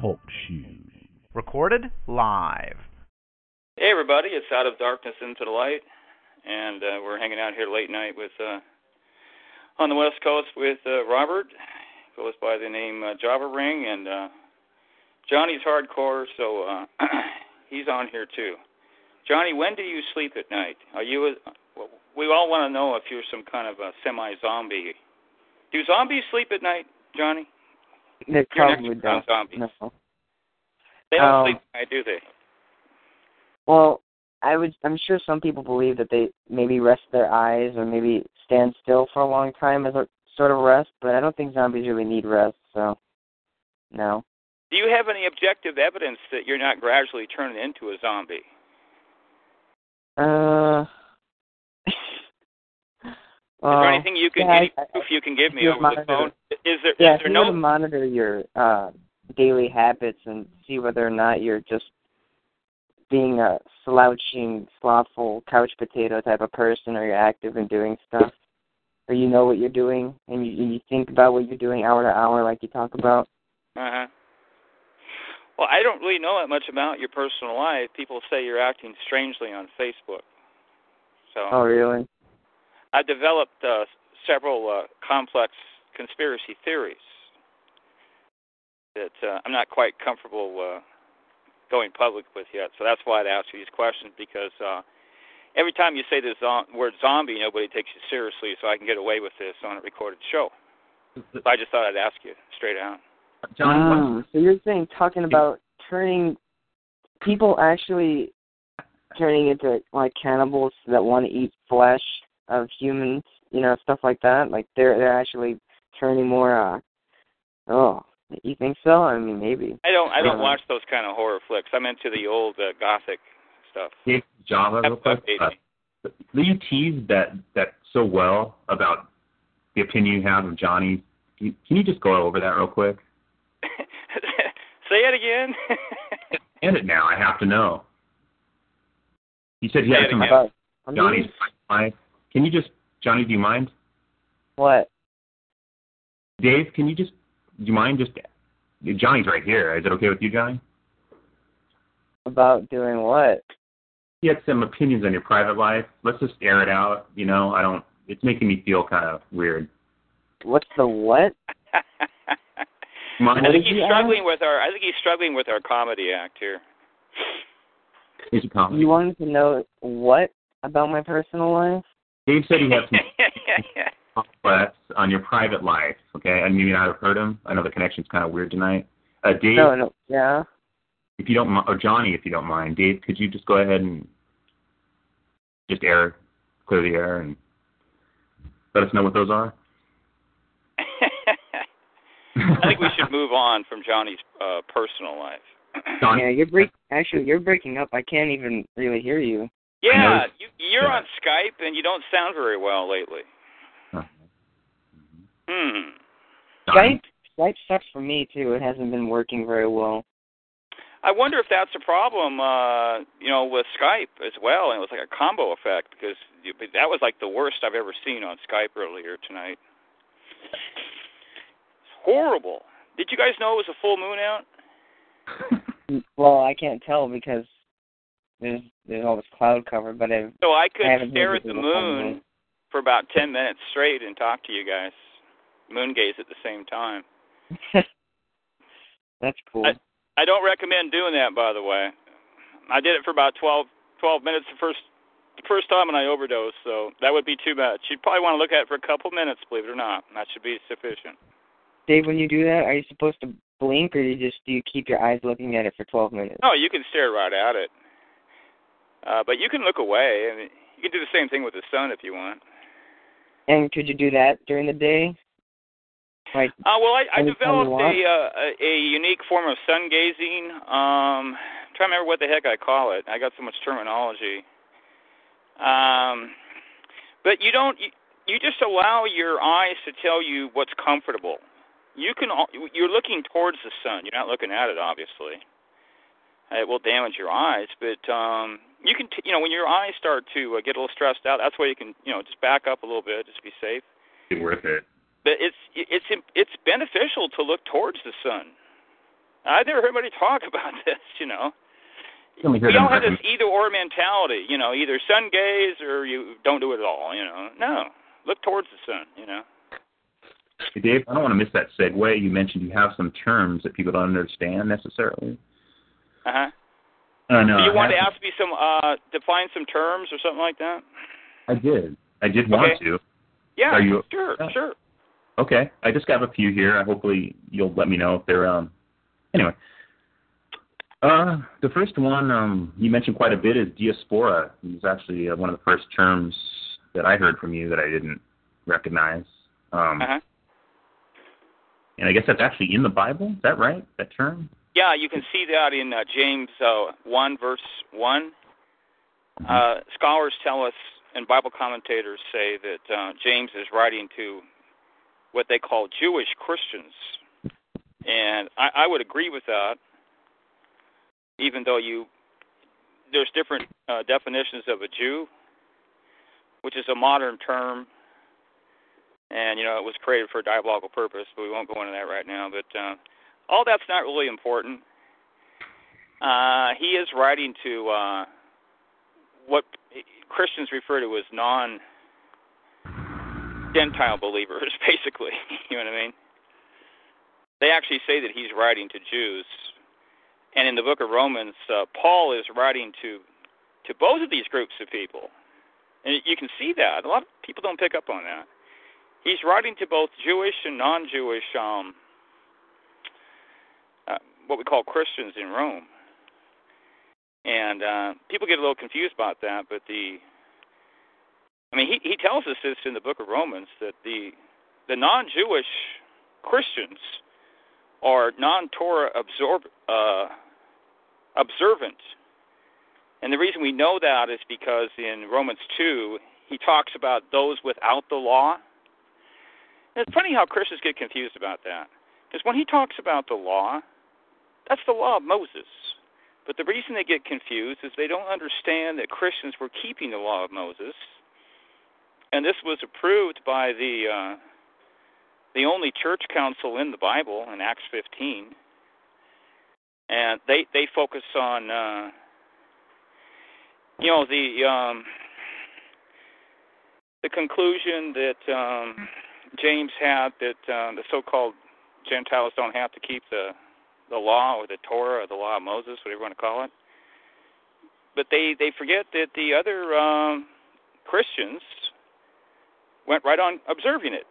Talk shoes. Recorded live. Hey everybody, it's Out of Darkness into the Light, and uh, we're hanging out here late night with uh, on the West Coast with uh, Robert, goes by the name uh, Java Ring, and uh, Johnny's hardcore, so uh, he's on here too. Johnny, when do you sleep at night? Are you? A, we all want to know if you're some kind of a semi-zombie. Do zombies sleep at night, Johnny? They probably don't. Zombies. No. They don't Um, sleep at night, do they? Well, I would. I'm sure some people believe that they maybe rest their eyes or maybe stand still for a long time as a sort of rest, but I don't think zombies really need rest. So, no. Do you have any objective evidence that you're not gradually turning into a zombie? Uh. Is there anything you can yeah, any I- proof you can give me over the phone? Is there Yeah, is there no to monitor your uh, daily habits and see whether or not you're just being a slouching, slothful couch potato type of person, or you're active and doing stuff, or you know what you're doing and you, you think about what you're doing hour to hour, like you talk about. Uh-huh. Well, I don't really know that much about your personal life. People say you're acting strangely on Facebook. So Oh, really? I've developed uh, several uh, complex conspiracy theories that uh, I'm not quite comfortable uh, going public with yet. So that's why I'd ask you these questions because uh, every time you say the zo- word zombie, nobody takes you seriously. So I can get away with this on a recorded show. So I just thought I'd ask you straight out. John, what- Ah, so you're saying talking about turning people actually turning into like cannibals that want to eat flesh of humans, you know, stuff like that. Like they're they're actually turning more. uh Oh, you think so? I mean, maybe. I don't. I don't Uh, watch those kind of horror flicks. I'm into the old uh, gothic stuff. Dave Java, real quick. Uh, you teased that that so well about the opinion you have of Johnny. Can you, can you just go over that real quick? Say it again. End it now. I have to know. You said he Say had some. About Johnny's mean, life. Can you just Johnny? Do you mind? what? Dave, can you just do you mind just Johnny's right here. Is it okay with you, Johnny? About doing what? You had some opinions on your private life. Let's just air it out. You know, I don't. It's making me feel kind of weird. What's the what? Mind? I think he's you struggling with our. I think he's struggling with our comedy act here. Is it comedy? You wanted to know what about my personal life? Dave said he had some complex on your private life. Okay, I mean, you not have heard him. I know the connection's kind of weird tonight. Uh, Dave, No, no. Yeah. if you don't, mi- or Johnny, if you don't mind, Dave, could you just go ahead and just air, clear the air, and let us know what those are? I think we should move on from Johnny's uh, personal life. Johnny, Yeah, you're break. Actually, you're breaking up. I can't even really hear you. Yeah, you, you're Yeah. on Skype and you don't sound very well lately. Huh. Hmm. Johnny, Skype, Skype sucks for me too. It hasn't been working very well. I wonder if that's a problem, uh, you know, with Skype as well. And it was like a combo effect because you- that was like the worst I've ever seen on Skype earlier tonight. It's horrible. Did you guys know it was a full moon out? Well, I can't tell because there's there's all this cloud cover. But I've So I could I stare at the it in a full moon for about ten minutes straight and talk to you guys, moon gaze at the same time. that's cool. I- I don't recommend doing that, by the way. I did it for about twelve twelve minutes the first the first time, and I overdosed. So that would be too much. You'd probably want to look at it for a couple minutes, believe it or not. That should be sufficient. Dave, when you do that, are you supposed to blink or do you just do you keep your eyes looking at it for 12 minutes? No, you can stare right at it, uh, but you can look away. I mean, you can do the same thing with the sun if you want. And could you do that during the day? Like, Uh, well, I, I developed a, uh, a a unique form of sun gazing. Um, I'm trying to remember what the heck I call it. I got so much terminology. Um, but you don't. You, you just allow your eyes to tell you what's comfortable. You can. You're looking towards the sun. You're not looking at it, obviously. It will damage your eyes, but um, you can. T- you know, when your eyes start to uh, get a little stressed out, that's why you can. You know, just back up a little bit, just be safe It's worth it. but it's it's it's beneficial to look towards the sun. I never heard anybody talk about this, you know. Let me hear We all have this either or mentality, you know, either sun gaze or you don't do it at all, you know. No. Look towards the sun, you know. Hey, Dave, I don't want to miss that segue. You mentioned you have some terms that people don't understand necessarily. Uh huh. Uh, no, Do you I want to ask me some uh define some terms or something like that? I did. I did want Okay. to. Yeah, Are you- sure, uh, sure. Okay, I just got a few here. Hopefully, you'll let me know if they're um. Anyway, uh, the first one um you mentioned quite a bit is diaspora. It's actually uh, one of the first terms that I heard from you that I didn't recognize. Um, Uh huh. and I guess that's actually in the Bible. Is that right? That term? Yeah, you can see that in uh, James uh, 1, verse 1. Uh, scholars tell us, and Bible commentators say that uh, James is writing to what they call Jewish Christians. And I, I would agree with that, even though you there's different uh, definitions of a Jew, which is a modern term, and you know it was created for a diabolical purpose, but we won't go into that right now. But uh, all that's not really important. Uh, he is writing to uh, what Christians refer to as non Gentile believers, basically. you know what I mean? They actually say that he's writing to Jews. And in the book of Romans, uh, Paul is writing to to both of these groups of people. And you can see that. A lot of people don't pick up on that. He's writing to both Jewish and non Jewish um, what we call Christians in Rome. And uh, people get a little confused about that, but the I mean, he he tells us this in the book of Romans that the the non-Jewish Christians are non-Torah absorb, uh, observant, and the reason we know that is because in Romans two he talks about those without the law. And it's funny how Christians get confused about that, because when he talks about the law, that's the law of Moses. But the reason they get confused is they don't understand that Christians were keeping the law of Moses, and this was approved by the uh, the only church council in the Bible in Acts 15, and they they focus on uh, you know the um, the conclusion that um, James had that uh, the so-called Gentiles don't have to keep the the law or the Torah or the law of Moses, whatever you want to call it. But they they forget that the other um, Christians went right on observing it.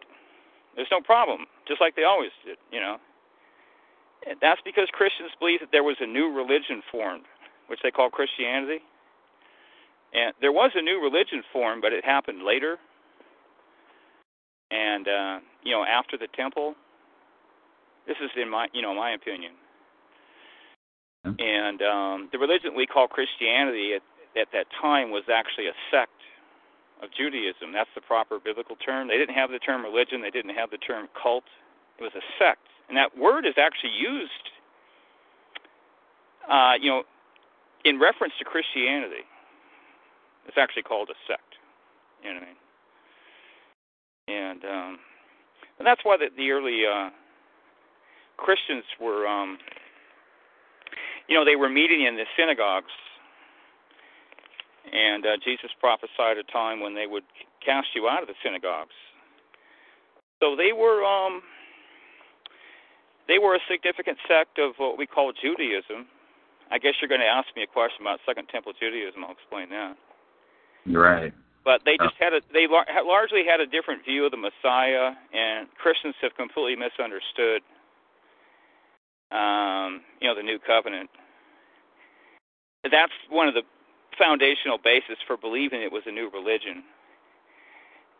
There's no problem, just like they always did, you know. And that's because Christians believe that there was a new religion formed, which they call Christianity. And there was a new religion formed, but it happened later. And uh, you know, after the temple. This is in my, you know, my opinion. And um, the religion we call Christianity at, at that time was actually a sect of Judaism. That's the proper biblical term. They didn't have the term religion. They didn't have the term cult. It was a sect, and that word is actually used, uh, you know, in reference to Christianity. It's actually called a sect. You know what I mean? And um, and that's why the, the early uh, Christians were, um, you know, they were meeting in the synagogues, and uh, Jesus prophesied a time when they would cast you out of the synagogues. So they were, um, they were a significant sect of what we call Judaism. I guess you're going to ask me a question about Second Temple Judaism. I'll explain that. Right. But they just had a they lar- largely had a different view of the Messiah, and Christians have completely misunderstood, um, you know, the new covenant. That's one of the foundational basis for believing it was a new religion,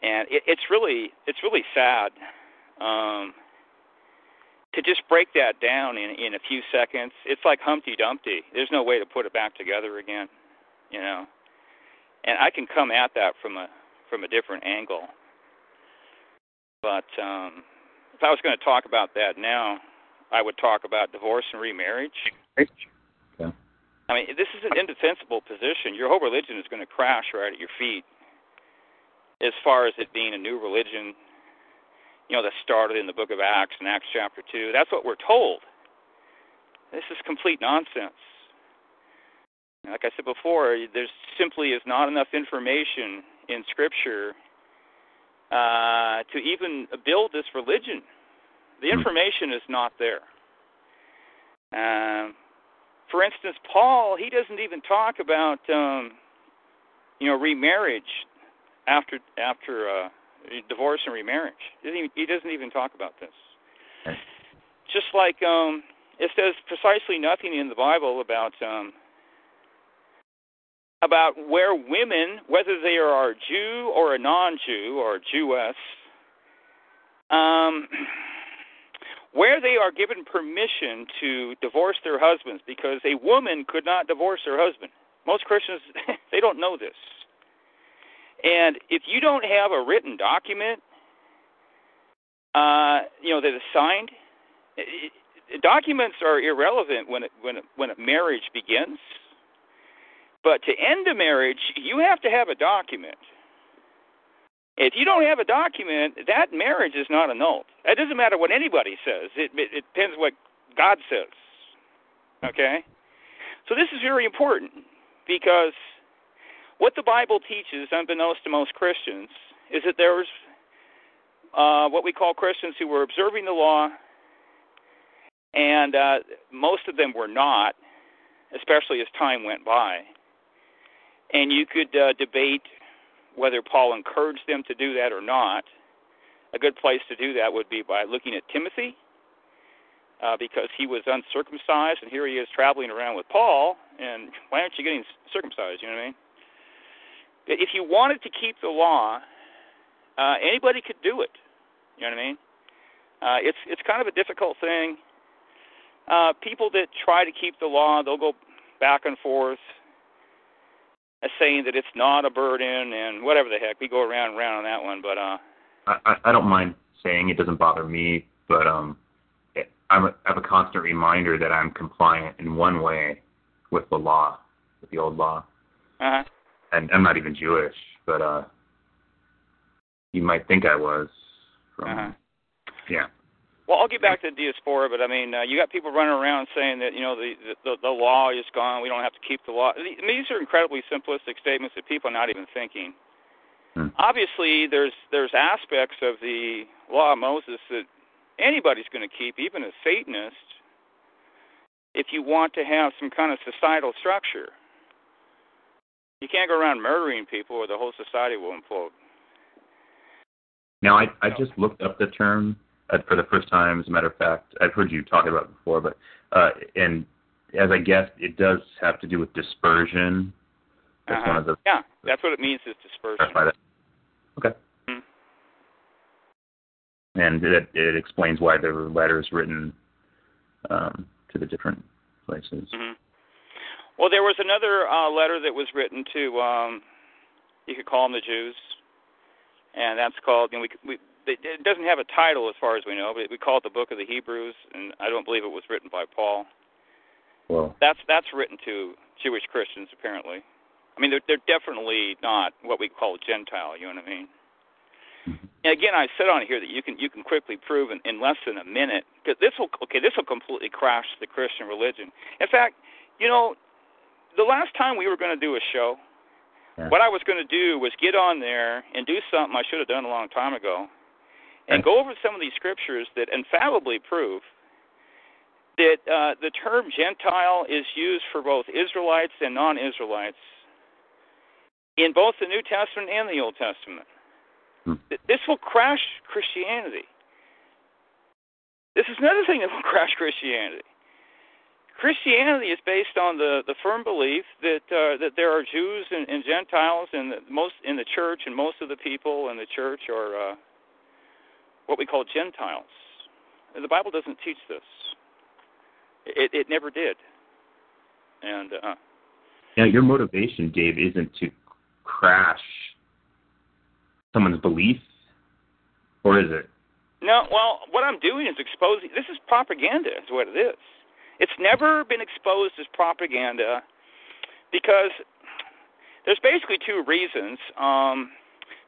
and it, it's really it's really sad um, to just break that down in in a few seconds. It's like Humpty Dumpty. There's no way to put it back together again, you know and I can come at that from a from a different angle. But um, if I was going to talk about that now, I would talk about divorce and remarriage. Okay. I mean, this is an indefensible position. Your whole religion is going to crash right at your feet. As far as it being a new religion, you know, that started in the book of Acts in Acts chapter 2. That's what we're told. This is complete nonsense. Like I said before, there simply is not enough information in Scripture uh, to even build this religion. The Hmm. information is not there. Um, for instance, Paul, he doesn't even talk about, um, you know, remarriage after after uh, divorce and remarriage. He doesn't, even, he doesn't even talk about this. Okay. Just like um, it says precisely nothing in the Bible about um, about where women, whether they are a Jew or a non-Jew or a Jewess, um, where they are given permission to divorce their husbands because a woman could not divorce her husband. Most Christians they don't know this. And if you don't have a written document, uh, you know that is signed, it, it, documents are irrelevant when it, when when a marriage begins. But to end a marriage, you have to have a document. If you don't have a document, that marriage is not annulled. It doesn't matter what anybody says. It, it, it depends what God says. Okay? So this is very important because what the Bible teaches, unbeknownst to most Christians, is that there's uh, what we call Christians who were observing the law, and uh, most of them were not, especially as time went by. And you could uh, debate whether Paul encouraged them to do that or not. A good place to do that would be by looking at Timothy, uh, because he was uncircumcised, and here he is traveling around with Paul. And why aren't you getting circumcised? You know what I mean? If you wanted to keep the law, uh, anybody could do it. You know what I mean? Uh, it's it's kind of a difficult thing. Uh, people that try to keep the law, they'll go back and forth as saying that it's not a burden and whatever the heck. We go around and around on that one, but uh, I, I, I don't mind saying it doesn't bother me, but um, it, I'm a, I have a constant reminder that I'm compliant in one way with the law, with the old law, uh-huh. and I'm not even Jewish, but uh, you might think I was. From, Uh-huh. Yeah. Well, I'll get back to the diaspora, but I mean, uh, you got people running around saying that you know the, the the law is gone. We don't have to keep the law. I mean, These are incredibly simplistic statements that people are not even thinking. Hmm. Obviously, there's there's aspects of the law of Moses that anybody's going to keep, even a Satanist, if you want to have some kind of societal structure. You can't go around murdering people, or the whole society will implode. Now I I just looked up the term for the first time. As a matter of fact, I've heard you talk about it before, but uh, and as I guessed, it does have to do with dispersion. That's Uh-huh. one of the Yeah, that's what it means is dispersion. that. Okay. Hmm. And it it explains why there were letters written um, to the different places. hmm Well, there was another uh, letter that was written to, um, you could call them the Jews, and that's called. You know, we, we it doesn't have a title as far as we know, but we call it the Book of the Hebrews, and I don't believe it was written by Paul. Well, That's that's written to Jewish Christians apparently. I mean, they're they're definitely not what we call Gentile. You know what I mean? Mm-hmm. And again, I said on here that you can you can quickly prove in, in less than a minute because this will okay this will completely crash the Christian religion. In fact, you know, the last time we were going to do a show, Yeah. what I was going to do was get on there and do something I should have done a long time ago, and go over some of these scriptures that infallibly prove that uh, the term Gentile is used for both Israelites and non-Israelites in both the New Testament and the Old Testament. Hmm. This will crash Christianity. This is another thing that will crash Christianity. Christianity is based on the, the firm belief that uh, that there are Jews and, and Gentiles and most in the church and most of the people in the church are uh, what we call Gentiles. The Bible doesn't teach this. It it never did. And uh, now your motivation, Dave, isn't to crash someone's belief, or is it? No, well, what I'm doing is exposing. This is propaganda, is what it is. It's never been exposed as propaganda because there's basically two reasons. Um,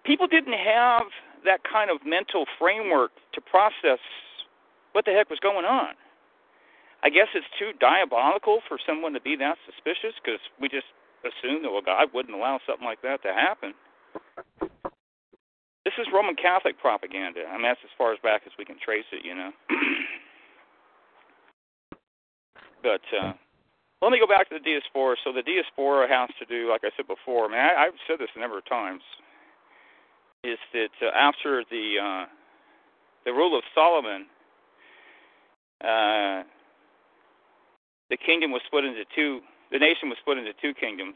people didn't have that kind of mental framework to process what the heck was going on. I guess it's too diabolical for someone to be that suspicious because we just assume that well God wouldn't allow something like that to happen. This is Roman Catholic propaganda. I mean that's as far as back as we can trace it, you know. but uh let me go back to the diaspora. So the diaspora has to do, like I said before. I mean, I, I've said this a number of times. Is that uh, after the uh, the rule of Solomon, uh, the kingdom was split into two. The nation was split into two kingdoms,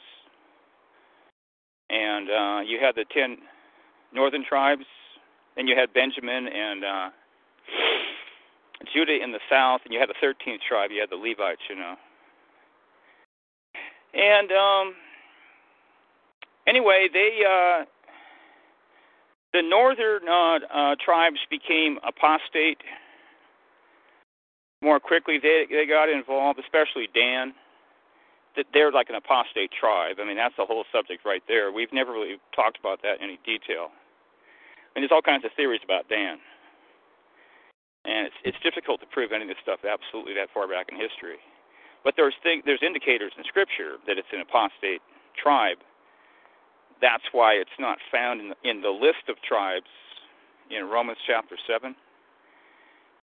and uh, you had the ten northern tribes, then you had Benjamin and uh, Judah in the south, and you had the thirteenth tribe. You had the Levites, you know. And um, anyway, they uh, the northern uh, uh, tribes became apostate more quickly. They they got involved, especially Dan. That they're like an apostate tribe. I mean, that's the whole subject right there. We've never really talked about that in any detail. I mean, there's all kinds of theories about Dan, and it's it's difficult to prove any of this stuff absolutely that far back in history. But there's th- there's indicators in Scripture that it's an apostate tribe. That's why it's not found in the, in the list of tribes in Romans chapter seven,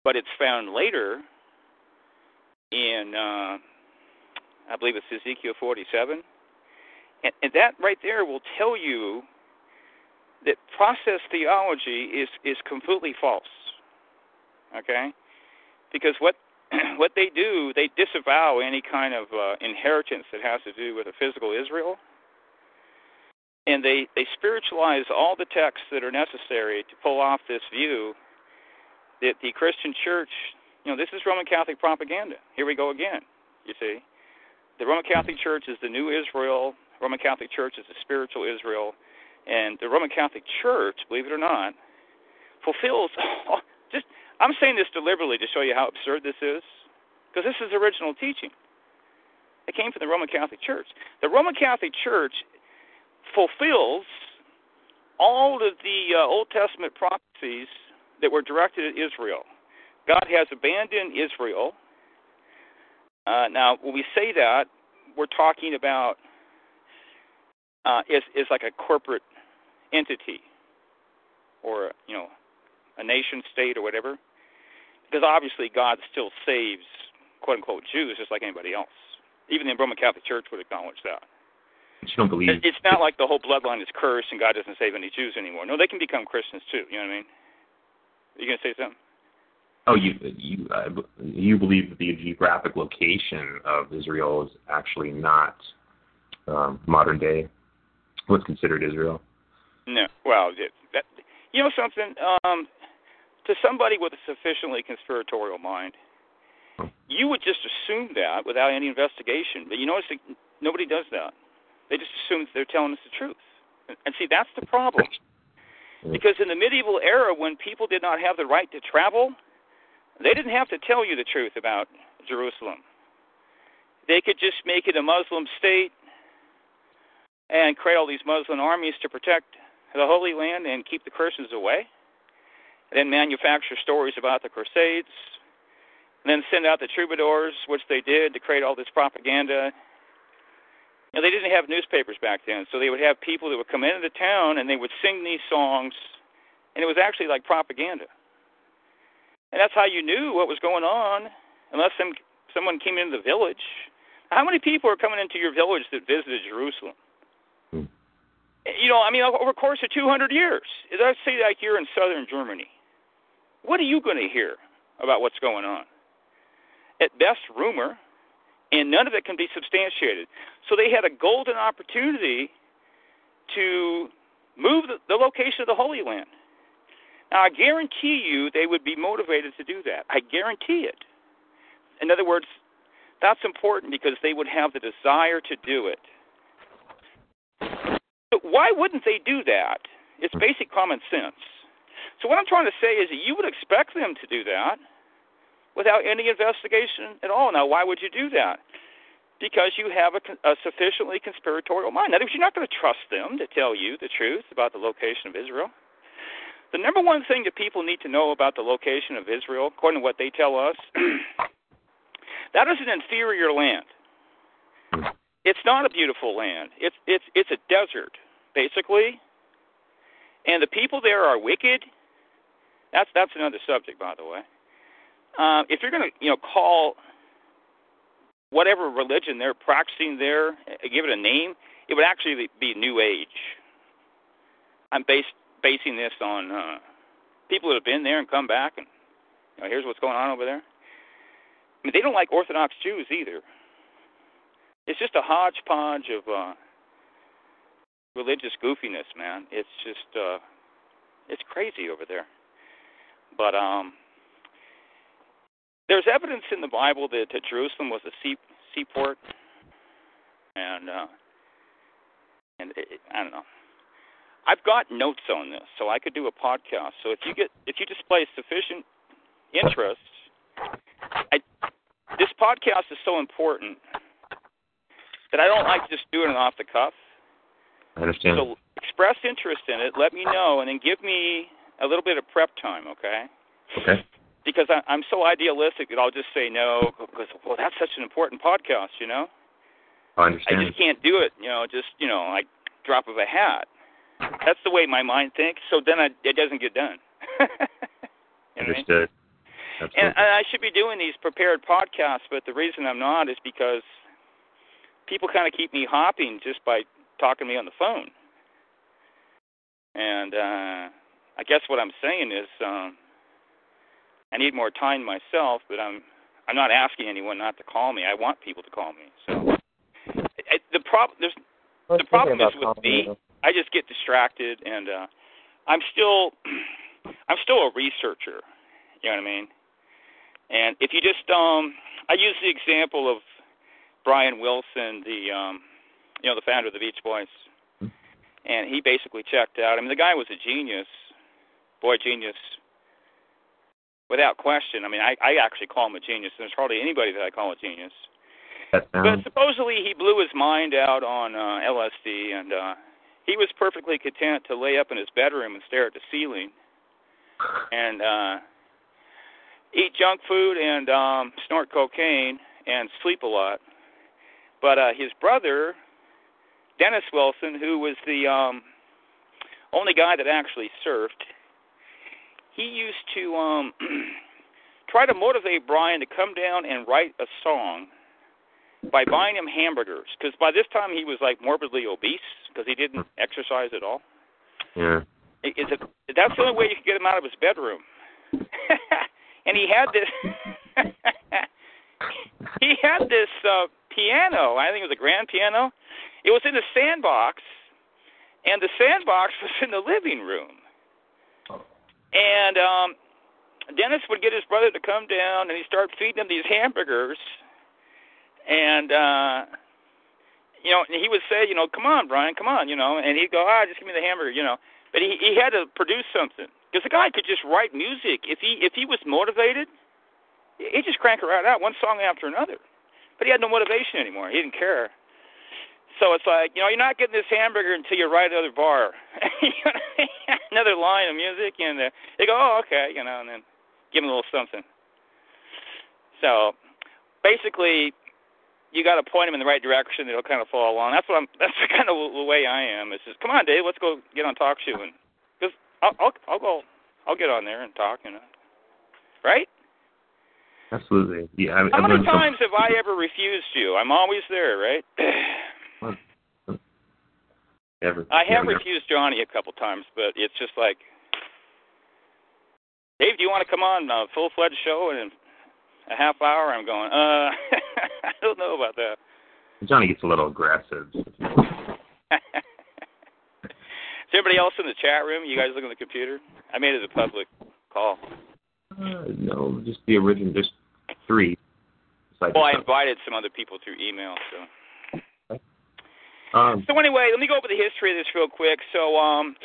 but it's found later in uh, I believe it's Ezekiel 47, and, and that right there will tell you that process theology is is completely false. Okay, because what what they do, they disavow any kind of uh, inheritance that has to do with a physical Israel, and they they spiritualize all the texts that are necessary to pull off this view that the Christian Church, you know, this is Roman Catholic propaganda. Here we go again. You see, the Roman Catholic Church is the new Israel. Roman Catholic Church is the spiritual Israel, and the Roman Catholic Church, believe it or not, fulfills just I'm saying this deliberately to show you how absurd this is, because this is original teaching. It came from the Roman Catholic Church. The Roman Catholic Church fulfills all of the uh, Old Testament prophecies that were directed at Israel. God has abandoned Israel. Uh, now, when we say that, we're talking about uh, is is like a corporate entity, or you know, a nation state or whatever because obviously God still saves quote unquote Jews just like anybody else. Even the Roman Catholic Church would acknowledge that. You don't believe it's not like the whole bloodline is cursed and God doesn't save any Jews anymore. No, they can become Christians too. You know what I mean? Are you gonna say something? Oh, you you uh, you believe that the geographic location of Israel is actually not um, modern day what's considered Israel? No. Well, that, you know something. Um, to somebody with a sufficiently conspiratorial mind, you would just assume that without any investigation. But you notice that nobody does that. They just assume they're telling us the truth. And see, that's the problem. Because in the medieval era, when people did not have the right to travel, they didn't have to tell you the truth about Jerusalem. They could just make it a Muslim state and create all these Muslim armies to protect the Holy Land and keep the Christians away and then manufacture stories about the Crusades, and then send out the troubadours, which they did to create all this propaganda. You know, they didn't have newspapers back then, so they would have people that would come into the town and they would sing these songs, and it was actually like propaganda. And that's how you knew what was going on, unless some someone came into the village. How many people are coming into your village that visited Jerusalem? Hmm. You know, I mean, over the course of 200 years. Let's say like you're in southern Germany what are you going to hear about what's going on? At best, rumor, and none of it can be substantiated. So they had a golden opportunity to move the, the location of the Holy Land. Now, I guarantee you they would be motivated to do that. I guarantee it. In other words, that's important because they would have the desire to do it. But why wouldn't they do that? It's basic common sense. So what I'm trying to say is that you would expect them to do that without any investigation at all. Now, why would you do that? Because you have a, a sufficiently conspiratorial mind. In other words, you're not going to trust them to tell you the truth about the location of Israel. the number one thing that people need to know about the location of Israel, according to what they tell us, that is an inferior land. It's not a beautiful land. It's it's it's a desert, basically. And the people there are wicked. That's that's another subject, by the way. Uh, if you're going to, you know, call whatever religion they're practicing there, uh, give it a name, it would actually be New Age. I'm based basing this on uh, people that have been there and come back, and you know, here's what's going on over there. I mean, they don't like Orthodox Jews either. It's just a hodgepodge of uh, religious goofiness, man. It's just uh, it's crazy over there. But um, there's evidence in the Bible that, that Jerusalem was a sea, seaport, and uh, and it, I don't know. I've got notes on this, so I could do a podcast. So if you get if you display sufficient interest, I, this podcast is so important that I don't like just doing it off the cuff. I understand. So express interest in it. Let me know, and then give me a little bit of prep time, okay? Okay. Because I, I'm so idealistic that I'll just say no because well that's such an important podcast, you know. I understand. I just can't do it, you know, just you know, like drop of a hat. That's the way my mind thinks. So then I, it doesn't get done. you know Understood. I mean? And, and I should be doing these prepared podcasts, but the reason I'm not is because people kind of keep me hopping just by talking to me on the phone. And uh I guess what I'm saying is um I need more time myself, but I'm I'm not asking anyone not to call me. I want people to call me. So I, the problem there's the problem is with me. I just get distracted, and uh I'm still I'm still a researcher. You know what I mean? And if you just um I use the example of Brian Wilson, the um you know the founder of the Beach Boys, and he basically checked out. I mean, the guy was a genius, boy genius, without question. I mean, I, I actually call him a genius. There's hardly anybody that I call a genius. That But supposedly he blew his mind out on uh, LSD, and uh, he was perfectly content to lay up in his bedroom and stare at the ceiling, and uh, eat junk food and um, snort cocaine and sleep a lot. But uh, his brother, Dennis Wilson, who was the um, only guy that actually surfed, he used to um, try to motivate Brian to come down and write a song by buying him hamburgers. Because by this time he was like morbidly obese because he didn't exercise at all. yeah. Is it? That's the only way you could get him out of his bedroom. and he had this. he had this uh, piano. I think it was a grand piano. It was in a sandbox, and the sandbox was in the living room. And um, Dennis would get his brother to come down, and he'd start feeding him these hamburgers. And uh, you know, and he would say, you know, come on, Brian, come on, you know, and he'd go, ah, just give me the hamburger, you know. But he he had to produce something because the guy could just write music if he if he was motivated, He'd just crank it right out, one song after another. But he had no motivation anymore. He didn't care. So it's like, you know, you're not getting this hamburger until you write another bar, another line of music, and uh, they go, oh, okay, you know, and then give them a little something. So basically, you got to point them in the right direction. they'll kind of follow along. That's what I'm. That's the kind of the way I am. It's just, come on, Dave, let's go get on talk show, and because I'll, I'll I'll go, I'll get on there and talk, you know, right? Absolutely. Yeah. I, How I've many learned some- times have I ever refused you? I'm always there, right? Ever. I have refused Johnny a couple times, but it's just like, Dave, do you want to come on a full fledged show in a half hour? I'm going, uh, I don't know about that. Johnny gets a little aggressive. Is everybody else in the chat room? You guys look on the computer? I made it a public call. Uh, no, just the original. just three. Well, I invited some other people through email, so. Um, So anyway, let me go over the history of this real quick. So um,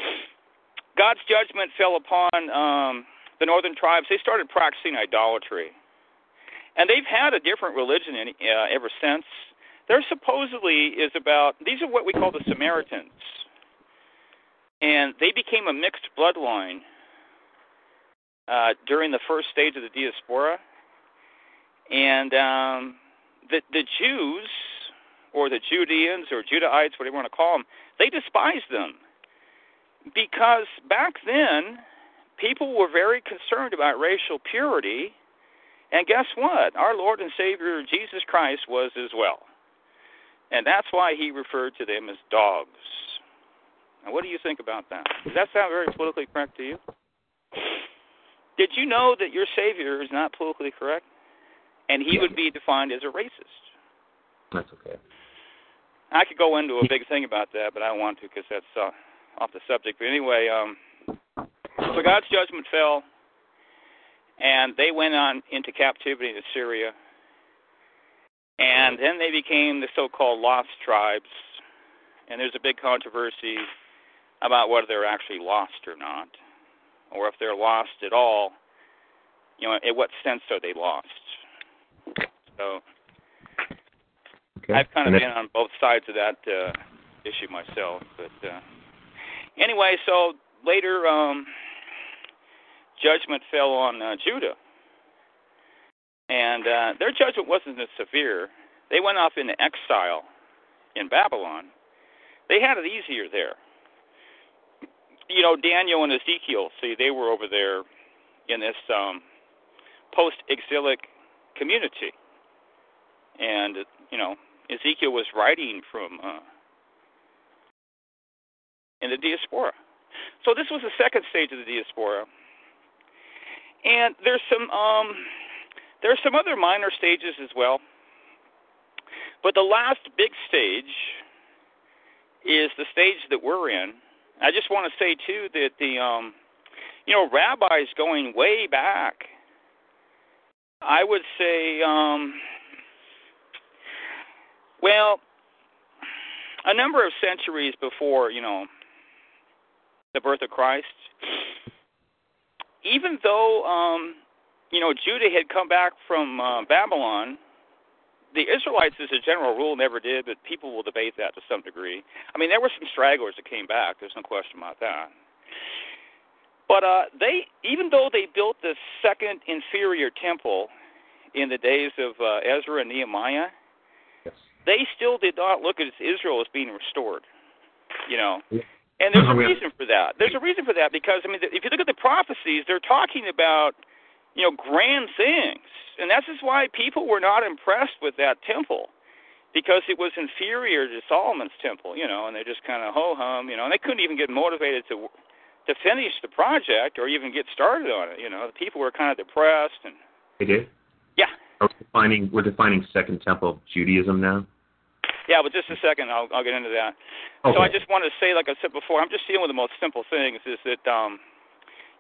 God's judgment fell upon um, the northern tribes. They started practicing idolatry, and they've had a different religion in, uh, ever since. There supposedly is about these are what we call the Samaritans, and they became a mixed bloodline uh, during the first stage of the diaspora, and um, the the Jews or the Judeans or Judahites, whatever you want to call them, they despised them because back then people were very concerned about racial purity, and guess what? Our Lord and Savior Jesus Christ was as well, and that's why he referred to them as dogs. Now, what do you think about that? Does that sound very politically correct to you? Did you know that your Savior is not politically correct? And he would be defined as a racist. That's okay. I could go into a big thing about that, but I don't want to because that's uh, off the subject. But anyway, um, so God's judgment fell, and they went on into captivity to Syria, and then they became the so-called lost tribes. And there's a big controversy about whether they're actually lost or not, or if they're lost at all. You know, in what sense are they lost? So Okay. I've kind of been on both sides of that uh, issue myself. But uh, anyway, so later um, judgment fell on uh, Judah, and uh, their judgment wasn't as severe. They went off into exile in Babylon. They had it easier there. You know, Daniel and Ezekiel, see, they were over there in this um, post-exilic community, and you know, Ezekiel was writing from uh, in the diaspora. So this was the second stage of the diaspora, and there's some um, there's some other minor stages as well. But the last big stage is the stage that we're in. I just want to say too that the um, you know rabbis going way back. I would say um, well, a number of centuries before, you know, the birth of Christ, even though, um, you know, Judah had come back from uh, Babylon, the Israelites, as a general rule, never did, but people will debate that to some degree. I mean, there were some stragglers that came back. There's no question about that. But uh, they, even though they built the second inferior temple in the days of uh, Ezra and Nehemiah. They still did not look at Israel as being restored. You know, and there's oh, a reason for that. There's a reason for that because I mean, if you look at the prophecies, they're talking about you know grand things, and that's just why people were not impressed with that temple because it was inferior to Solomon's temple. You know, and they just kind of ho hum. You know, and they couldn't even get motivated to to finish the project or even get started on it. You know, the people were kind of depressed and They did. yeah. Are we defining we're defining Second Temple Judaism now. Yeah, but just a second, I'll I'll get into that. Okay. So I just want to say, like I said before, I'm just dealing with the most simple things. Is that um,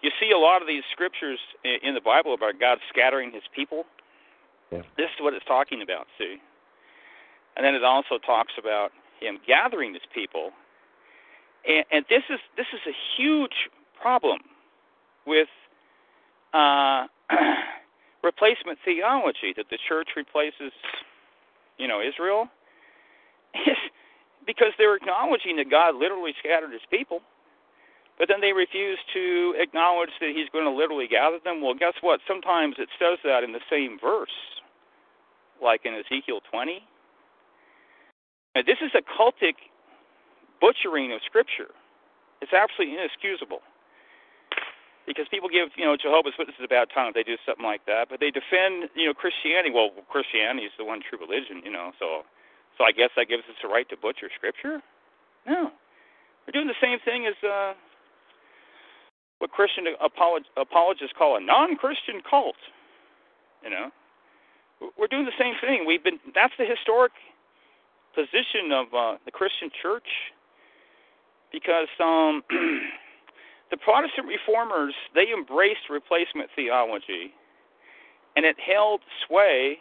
you see a lot of these scriptures in, in the Bible about God scattering His people. Yeah. This is what it's talking about. See, and then it also talks about Him gathering His people, and, and this is this is a huge problem with uh, replacement theology that the church replaces, you know, Israel. because they're acknowledging that God literally scattered his people, but then they refuse to acknowledge that he's going to literally gather them. Well, guess what? Sometimes it says that in the same verse, like in Ezekiel 20. And this is a cultic butchering of Scripture. It's absolutely inexcusable. Because people give, you know, Jehovah's Witnesses a bad time if they do something like that, but they defend, you know, Christianity. Well, Christianity is the one true religion, you know, so so I guess that gives us a right to butcher Scripture? No. We're doing the same thing as uh, what Christian apolog- apologists call a non-Christian cult. You know, we're doing the same thing. We've been that's the historic position of uh, the Christian Church because um, the Protestant reformers they embraced replacement theology, and it held sway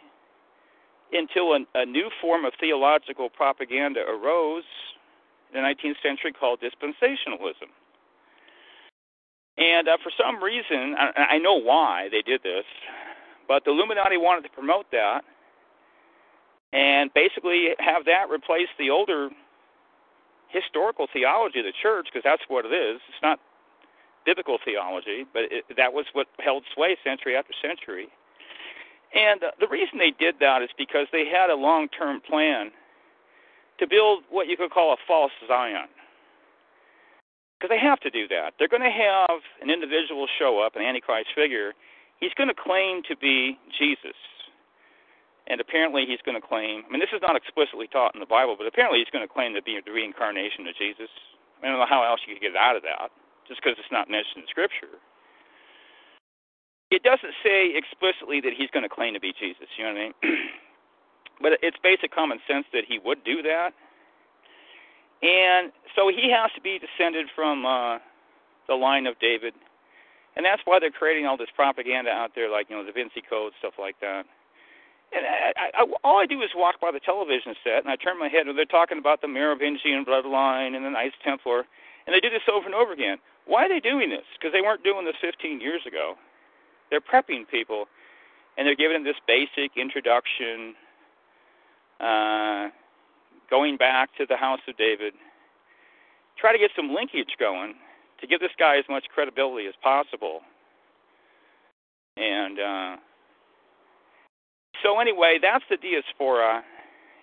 until a, a new form of theological propaganda arose in the 19th century called dispensationalism. And uh, for some reason, I, I know why they did this, but the Illuminati wanted to promote that and basically have that replace the older historical theology of the church, because that's what it is. It's not biblical theology, but it, that was what held sway century after century. And uh, the reason they did that is because they had a long-term plan to build what you could call a false Zion. Because they have to do that. They're going to have an individual show up, an Antichrist figure. He's going to claim to be Jesus. And apparently he's going to claim, I mean, this is not explicitly taught in the Bible, but apparently he's going to claim to be the reincarnation of Jesus. I don't know how else you could get out of that, just because it's not mentioned in Scripture. It doesn't say explicitly that he's going to claim to be Jesus, you know what I mean? but it's basic common sense that he would do that. And so he has to be descended from uh, the line of David. And that's why they're creating all this propaganda out there, like, you know, Da Vinci Code, stuff like that. And I, I, all I do is walk by the television set, and I turn my head, and they're talking about the Merovingian bloodline and the Knights Templar, and they do this over and over again. Why are they doing this? Because they weren't doing this 15 years ago. They're prepping people, and they're giving them this basic introduction, uh, going back to the House of David. Try to get some linkage going to give this guy as much credibility as possible. And uh, so anyway, that's the diaspora,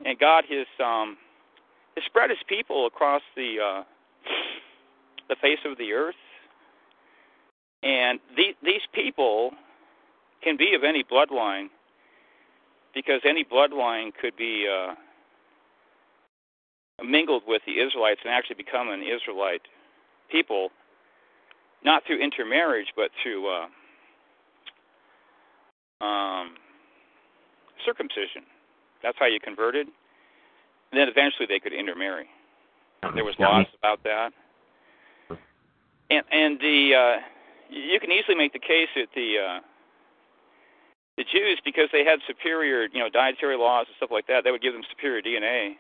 and God has um, has spread His people across the uh, the face of the earth, and the, these people can be of any bloodline, because any bloodline could be uh, mingled with the Israelites and actually become an Israelite people, not through intermarriage, but through uh, um, circumcision. That's how you converted. And then eventually they could intermarry. There was laws about that. And and the uh, you can easily make the case that the uh, the Jews, because they had superior, you know, dietary laws and stuff like that, that would give them superior DNA.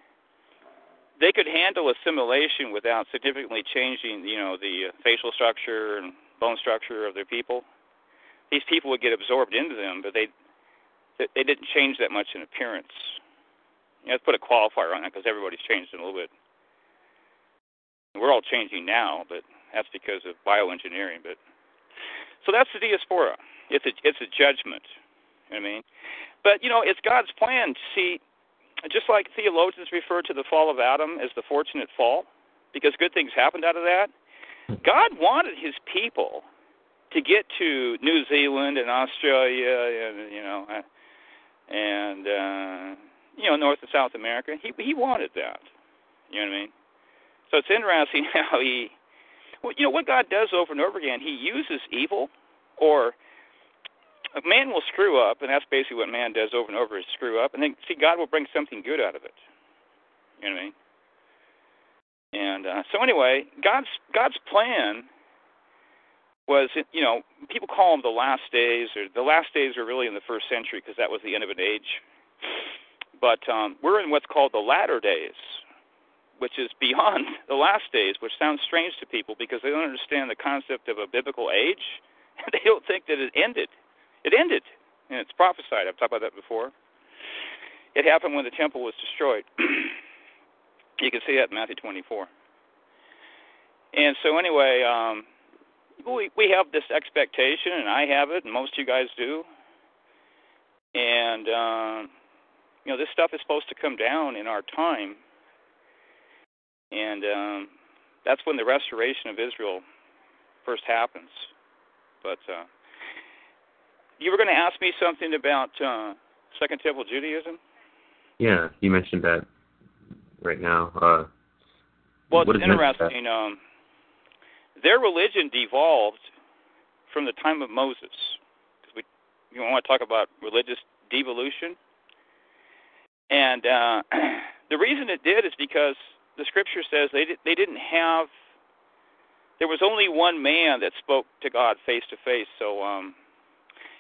They could handle assimilation without significantly changing, you know, the facial structure and bone structure of their people. These people would get absorbed into them, but they they didn't change that much in appearance. You to put a qualifier on that because everybody's changed a little bit. We're all changing now, but that's because of bioengineering. But so that's the diaspora. It's a it's a judgment. You know what I mean? But you know, it's God's plan. See, just like theologians refer to the fall of Adam as the fortunate fall, because good things happened out of that. God wanted His people to get to New Zealand and Australia and you know and uh, you know North and South America. He he wanted that. You know what I mean? So it's interesting how he, you know, what God does over and over again. He uses evil, or man will screw up, and that's basically what man does over and over is screw up, and then see God will bring something good out of it. You know what I mean? And uh, so anyway, God's God's plan was you know people call them the last days or the last days are really in the first century because that was the end of an age but um, we're in what's called the latter days which is beyond the last days which sounds strange to people because they don't understand the concept of a biblical age. They don't think that it ended. It ended. And it's prophesied. I've talked about that before. It happened when the temple was destroyed. You can see that in matthew 24 and so anyway um we we have this expectation, and I have it, and most of you guys do. And uh, you know, this stuff is supposed to come down in our time, and um, that's when the restoration of Israel first happens. But uh, you were going to ask me something about uh, Second Temple Judaism. Yeah, you mentioned that right now. Uh, well, it's interesting. Um, their religion devolved from the time of Moses. We, you want to talk about religious devolution? And uh, the reason it did is because the scripture says they did, they didn't have. There was only one man that spoke to God face to face. So, um,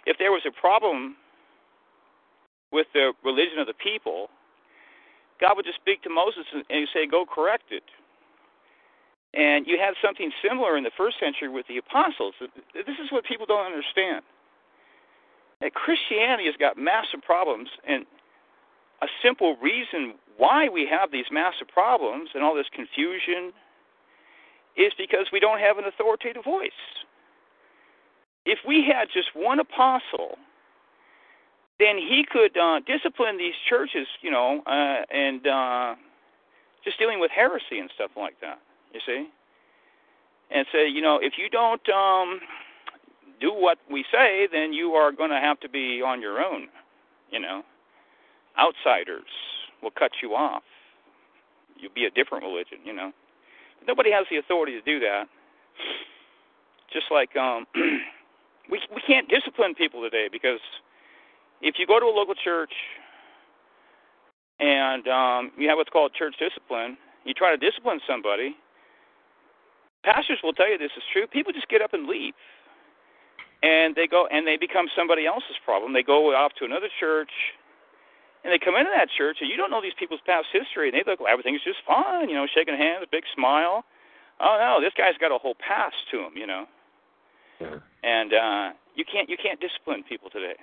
if there was a problem with the religion of the people, God would just speak to Moses and, and say, "Go correct it." And you had something similar in the first century with the apostles. This is what people don't understand. That Christianity has got massive problems, and a simple reason why we have these massive problems and all this confusion is because we don't have an authoritative voice. if we had just one apostle, then he could uh, discipline these churches, you know, uh, and uh, just dealing with heresy and stuff like that. You see, and say, you know, if you don't um, do what we say, then you are going to have to be on your own. You know, outsiders will cut you off. You'll be a different religion. You know, nobody has the authority to do that. Just like um, we we can't discipline people today because if you go to a local church and um, you have what's called church discipline, you try to discipline somebody. Pastors will tell you this is true. People just get up and leave, and they go and they become somebody else's problem. They go off to another church, and they come into that church, and you don't know these people's past history, and they look like everything's just fine, you know, shaking hands, big smile. Oh no, this guy's got a whole past to him, you know. Yeah. And uh, you can't you can't discipline people today.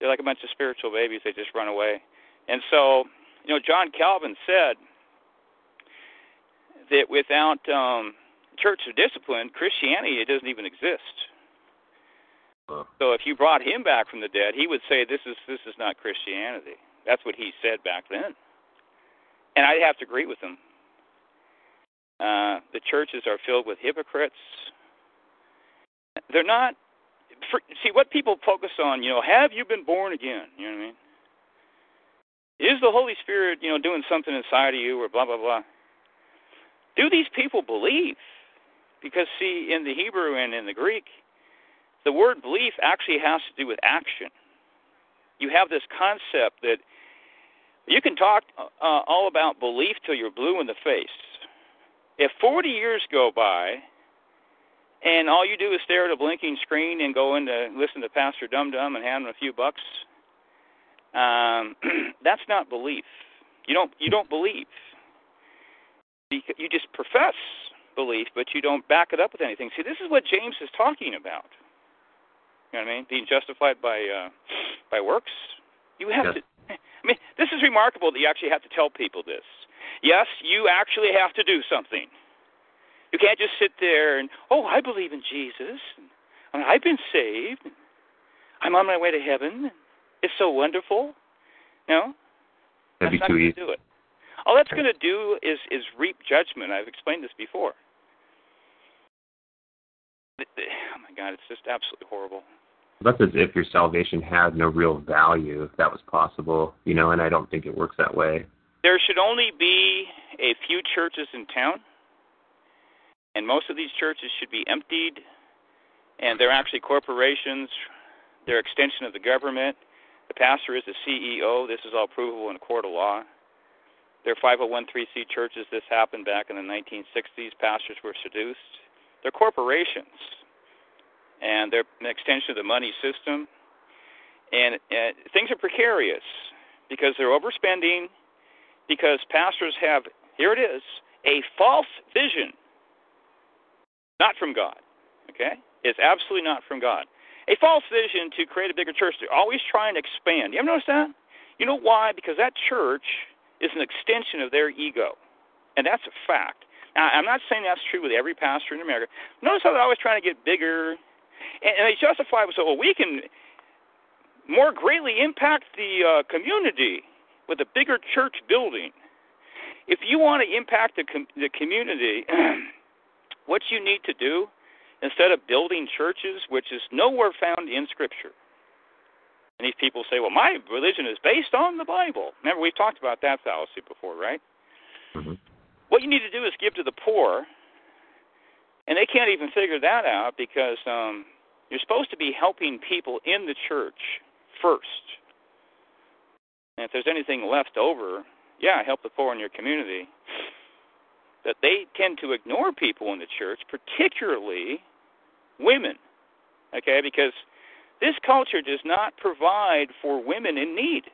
They're like a bunch of spiritual babies. They just run away. And so, you know, John Calvin said that without um, church of discipline, Christianity it doesn't even exist. So if you brought him back from the dead, he would say this is this is not Christianity. That's what he said back then. And I'd have to agree with him. Uh, the churches are filled with hypocrites. They're not. For, see what people focus on. You know, have you been born again? You know what I mean? Is the Holy Spirit, you know, doing something inside of you, or blah blah blah? Do these people believe? Because see, in the Hebrew and in the Greek, the word belief actually has to do with action. You have this concept that you can talk uh, all about belief till you're blue in the face. If 40 years go by and all you do is stare at a blinking screen and go in to listen to Pastor Dum Dum and hand him a few bucks, um, that's not belief. You don't you don't believe. You just profess belief, but you don't back it up with anything. See, this is what James is talking about. You know what I mean? Being justified by uh, by works. You have yes. to. I mean, this is remarkable that you actually have to tell people this. Yes, you actually have to do something. You can't just sit there and oh, I believe in Jesus. And I've been saved. I'm on my way to heaven. It's so wonderful. No, That'd be that's not too going easy. to do it. All that's going to do is is reap judgment. I've explained this before. Oh my God, it's just absolutely horrible. That's as if your salvation had no real value, if that was possible, you know, and I don't think it works that way. There should only be a few churches in town, and most of these churches should be emptied, and they're actually corporations. They're extension of the government. The pastor is the CEO. This is all provable in a court of law. They're 501c churches. This happened back in the 1960s. Pastors were seduced. They're corporations, and they're an extension of the money system. And things are precarious because they're overspending, because pastors have, here it is, a false vision, not from God. Okay? It's absolutely not from God. A false vision to create a bigger church. They're always trying to expand. You ever notice that? You know why? Because that church is an extension of their ego. And that's a fact. I'm not saying that's true with every pastor in America. Notice how they're always trying to get bigger. And, and they justify it with, well, we can more greatly impact the uh, community with a bigger church building. If you want to impact the, com- the community, what you need to do, instead of building churches, which is nowhere found in Scripture, and these people say, well, my religion is based on the Bible. Remember, we've talked about that fallacy before, right? Mm-hmm. What you need to do is give to the poor, and they can't even figure that out because um, you're supposed to be helping people in the church first. And if there's anything left over, yeah, help the poor in your community. That they tend to ignore people in the church, particularly women. Okay, because this culture does not provide for women in need.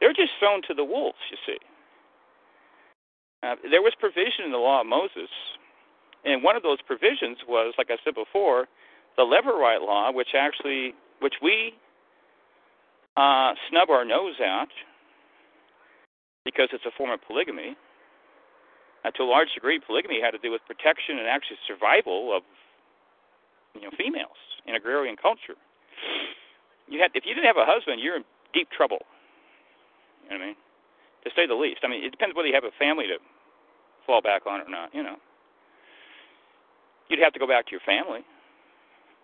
They're just thrown to the wolves, you see. Uh, there was provision in the law of Moses, and one of those provisions was, like I said before, the Levirate law, which actually, which we uh, snub our nose at because it's a form of polygamy. Uh, to a large degree, polygamy had to do with protection and actually survival of you know females in agrarian culture. You had if you didn't have a husband, you're in deep trouble. You know what I mean? To say the least. I mean, it depends whether you have a family to fall back on or not. You know, you'd have to go back to your family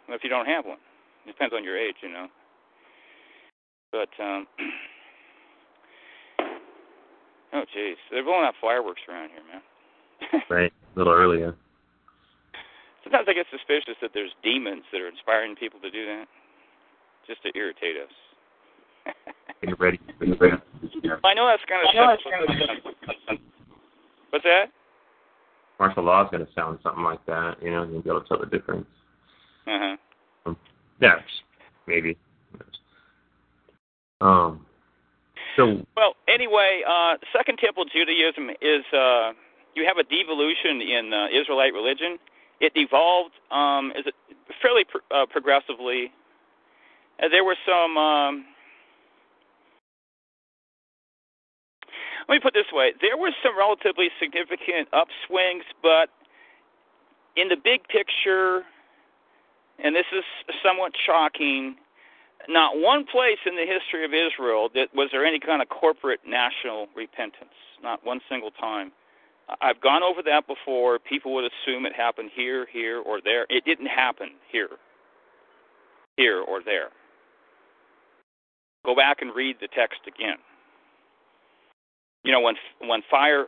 if you don't have one. It depends on your age, you know. But um oh jeez, they're blowing out fireworks around here, man. right, a little earlier. Sometimes I get suspicious that there's demons that are inspiring people to do that, just to irritate us. Get ready. Get ready. I know that's kind of. What's that? Martial law is going to sound something like that. You know, you'll be able to tell the difference. Uh huh. Um, yeah, maybe. Um. So. Well, anyway, uh, Second Temple Judaism is uh, you have a devolution in uh, Israelite religion. It evolved um, is it fairly pr- uh, progressively. Uh, there were some. Um, let me put it this way: there were some relatively significant upswings, but in the big picture, and this is somewhat shocking, not one place in the history of Israel that was there any kind of corporate national repentance. Not one single time. I've gone over that before. People would assume it happened here, here, or there. It didn't happen here, here, or there. Go back and read the text again. You know, when when fire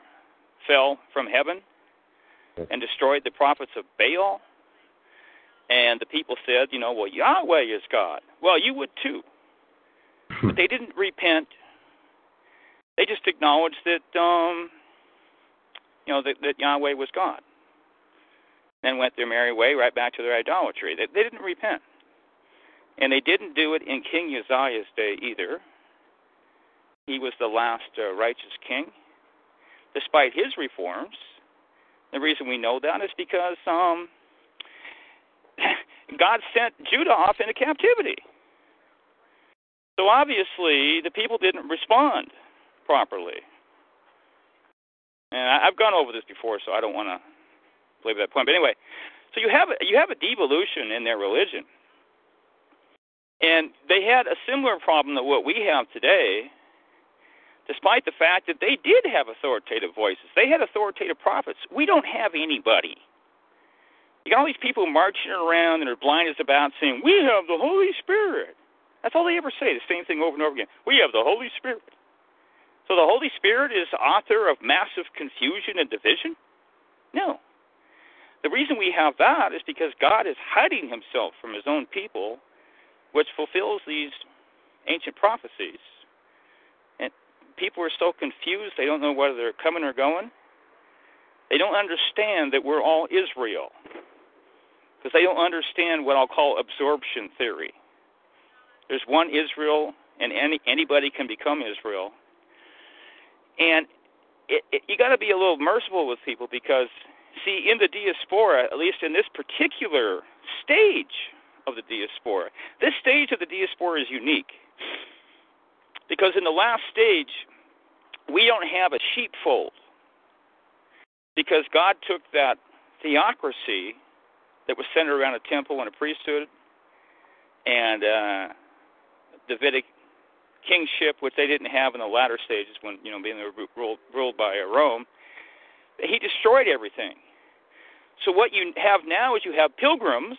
fell from heaven and destroyed the prophets of Baal, and the people said, you know, well, Yahweh is God. Well, you would too. but they didn't repent. They just acknowledged that, um, you know, that, that Yahweh was God. Then went their merry way right back to their idolatry. They, they didn't repent. And they didn't do it in King Uzziah's day either. He was the last uh, righteous king. Despite his reforms, the reason we know that is because um, God sent Judah off into captivity. So obviously, the people didn't respond properly. And I've gone over this before, so I don't want to belabor that point. But anyway, so you have you have a devolution in their religion, and they had a similar problem to what we have today. Despite the fact that they did have authoritative voices, they had authoritative prophets. We don't have anybody you got all these people marching around and are blind as a bat saying, We have the Holy Spirit. That's all they ever say, the same thing over and over again. We have the Holy Spirit. So the Holy Spirit is author of massive confusion and division? No. The reason we have that is because God is hiding himself from his own people, which fulfills these ancient prophecies. People are so confused, they don't know whether they're coming or going. They don't understand that we're all Israel because they don't understand what I'll call absorption theory. There's one Israel, and any anybody can become Israel. And it, it, you got to be a little merciful with people because, see, in the diaspora, at least in this particular stage of the diaspora, this stage of the diaspora is unique because in the last stage, we don't have a sheepfold because God took that theocracy that was centered around a temple and a priesthood and uh, Davidic kingship, which they didn't have in the latter stages when you know being ruled, ruled by uh, Rome. He destroyed everything. So what you have now is you have pilgrims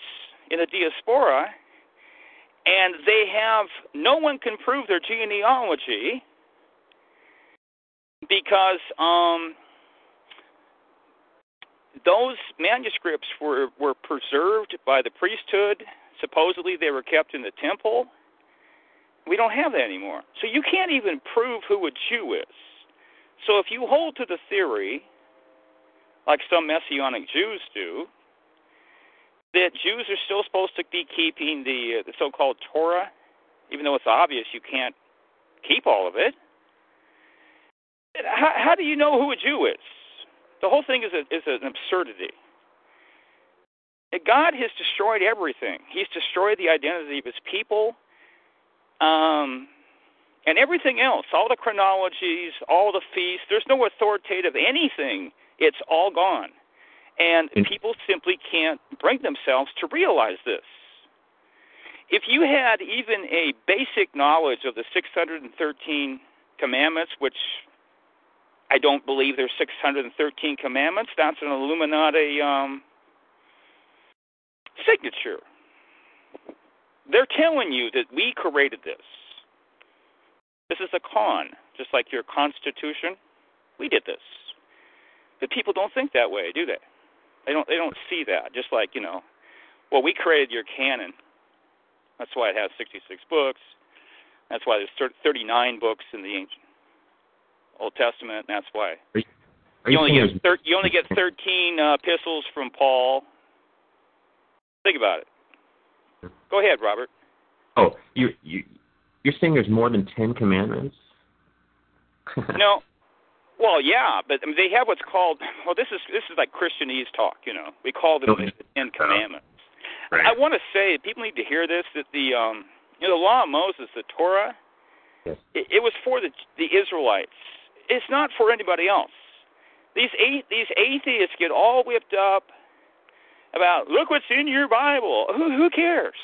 in the diaspora, and they have no one can prove their genealogy because um, those manuscripts were, were preserved by the priesthood. Supposedly they were kept in the temple. We don't have that anymore. So you can't even prove who a Jew is. So if you hold to the theory, like some Messianic Jews do, that Jews are still supposed to be keeping the, uh, the so called Torah, even though it's obvious you can't keep all of it, how, how do you know who a Jew is? The whole thing is, a, is an absurdity. God has destroyed everything. He's destroyed the identity of his people um, and everything else, all the chronologies, all the feasts. There's no authoritative anything. It's all gone. And And- people simply can't bring themselves to realize this. If you had even a basic knowledge of the 613 commandments, which I don't believe there's 613 commandments, that's an Illuminati um, signature. They're telling you that we created this. This is a con, just like your Constitution. We did this. But people don't think that way, do they? They don't. They don't see that. Just like you know, well, we created your canon. That's why it has 66 books. That's why there's 39 books in the ancient Old Testament. And that's why you, you only get thir- you only get 13 uh, epistles from Paul. Think about it. Go ahead, Robert. Oh, you you you're saying there's more than ten commandments? No. Well, yeah, but I mean, they have what's called. Well, this is this is like Christianese talk. You know, we call them the Ten Commandments. Right. I want to say people need to hear this that the um you know the law of Moses, the Torah, Yes. it, it was for the the Israelites. It's not for anybody else. These a, these atheists get all whipped up about look what's in your Bible. Who who cares?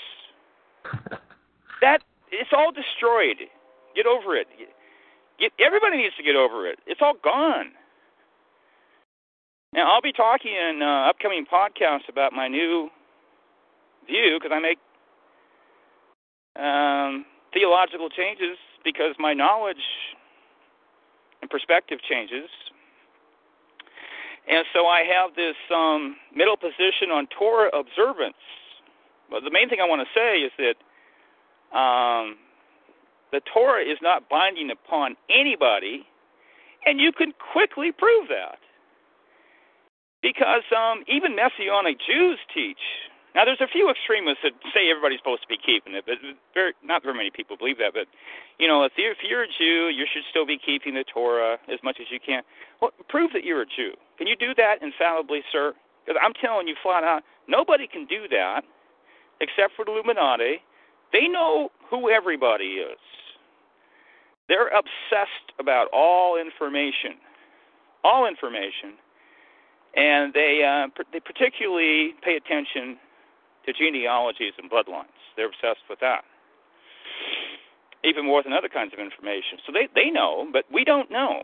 That it's all destroyed. Get over it. Get everybody needs to get over it. It's all gone. Now I'll be talking in uh, upcoming podcasts about my new view because I make um, theological changes because my knowledge and perspective changes. And so I have this um, middle position on Torah observance. But the main thing I want to say is that um, the Torah is not binding upon anybody, and you can quickly prove that. Because um, even Messianic Jews teach. Now, there's a few extremists that say everybody's supposed to be keeping it, but very, not very many people believe that. But you know, if you're, if you're a Jew, you should still be keeping the Torah as much as you can. Well, prove that you're a Jew. Can you do that infallibly, sir? Because I'm telling you flat out, nobody can do that except for the Illuminati. They know who everybody is. They're obsessed about all information, all information, and they uh, pr- they particularly pay attention to genealogies and bloodlines. They're obsessed with that, even more than other kinds of information. So they they know, but we don't know.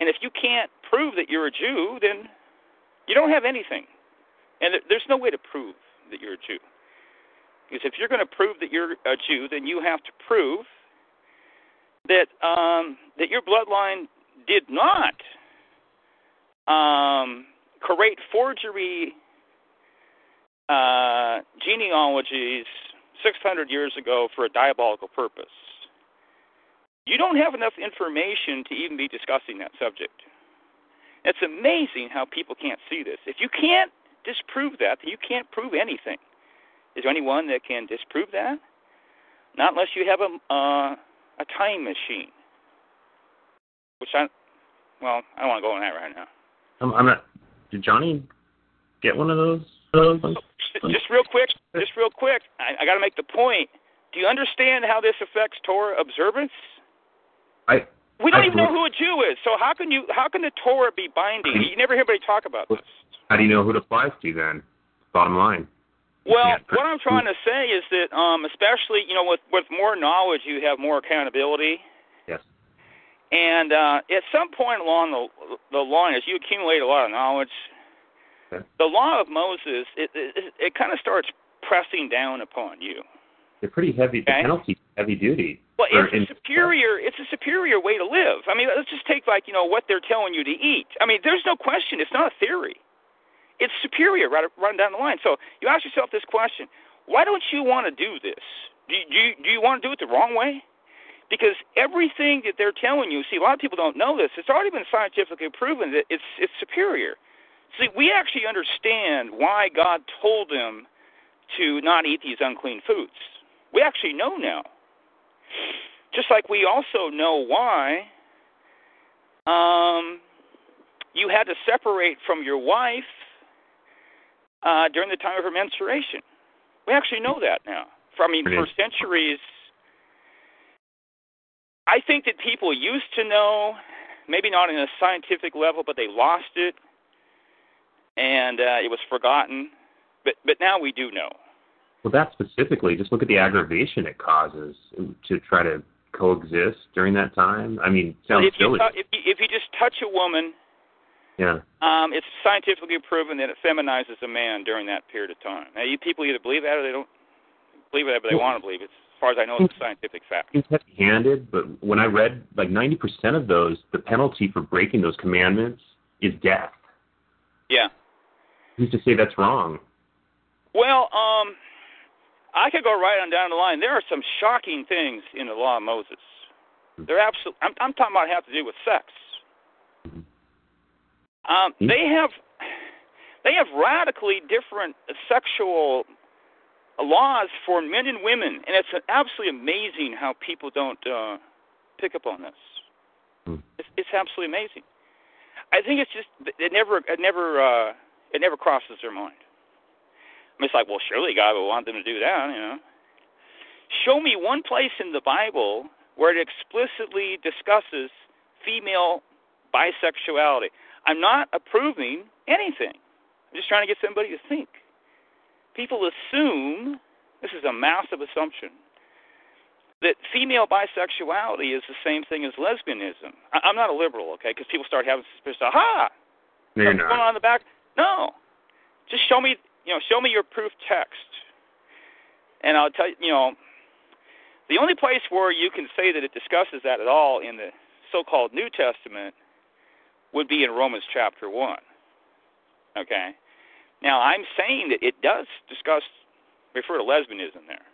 And if you can't prove that you're a Jew, then you don't have anything. And there- there's no way to prove that you're a Jew. Because if you're going to prove that you're a Jew, then you have to prove that um, that your bloodline did not um, create forgery uh, genealogies 600 years ago for a diabolical purpose. You don't have enough information to even be discussing that subject. It's amazing how people can't see this. If you can't disprove that, then you can't prove anything. Is there anyone that can disprove that? Not unless you have a uh, a time machine. Which I, well, I don't want to go on that right now. I'm, I'm not. Did Johnny get one of those? those? Just real quick, just real quick. I, I got to make the point. Do you understand how this affects Torah observance? I We don't I even know who a Jew is. So how can you? How can the Torah be binding? You never hear anybody talk about this. How do you know who it applies to then? Bottom line. Well, can't- what I'm trying to say is that, um, especially you know, with with more knowledge, you have more accountability. Yes. And uh, at some point along the the line, as you accumulate a lot of knowledge, Okay. the law of Moses it it, it kind of starts pressing down upon you. They're pretty heavy. The penalty heavy duty. Well, it's a in- superior. It's a superior way to live. I mean, let's just take like you know what they're telling you to eat. I mean, there's no question. It's not a theory. It's superior right down the line. So you ask yourself this question: Why don't you want to do this? Do you, do you, do you want to do it the wrong way? Because everything that they're telling you, see, a lot of people don't know this. It's already been scientifically proven that it's it's superior. See, we actually understand why God told them to not eat these unclean foods. We actually know now. Just like we also know why um, you had to separate from your wife uh, during the time of her menstruation. We actually know that now. For, I mean, for centuries, I think that people used to know, maybe not in a scientific level, but they lost it. and uh, it was forgotten. But but now we do know. Well, that specifically, just look at the aggravation it causes to try to coexist during that time. I mean, sounds if you, silly. if you if you just touch a woman, yeah. um, it's scientifically proven that it feminizes a man during that period of time. Now, you people either believe that or they don't believe it, but they want to believe it. As far as I know, it's a scientific fact. It's heavy-handed, but when I read like 90% of those, the penalty for breaking those commandments is death. Yeah. Who's to say that's wrong? Well, um, I could go right on down the line. There are some shocking things in the law of Moses. They're absolute. I'm, I'm talking about have to do with sex. Um, Hmm? they have they have radically different sexual laws for men and women, and it's absolutely amazing how people don't uh, pick up on this. Hmm. It's, it's absolutely amazing. I think it's just it never it never uh, it never crosses their mind. I mean, it's like, well, surely God would want them to do that, you know. Show me one place in the Bible where it explicitly discusses female bisexuality. I'm not approving anything. I'm just trying to get somebody to think. People assume, this is a massive assumption, that female bisexuality is the same thing as lesbianism. I, I'm not a liberal, okay, because people start having suspicion, aha, No, something's going on in the back. No, just show me, you know, show me your proof text, and I'll tell you, you know, the only place where you can say that it discusses that at all in the so-called New Testament would be in Romans chapter one. Okay, now I'm saying that it does discuss refer to lesbianism there,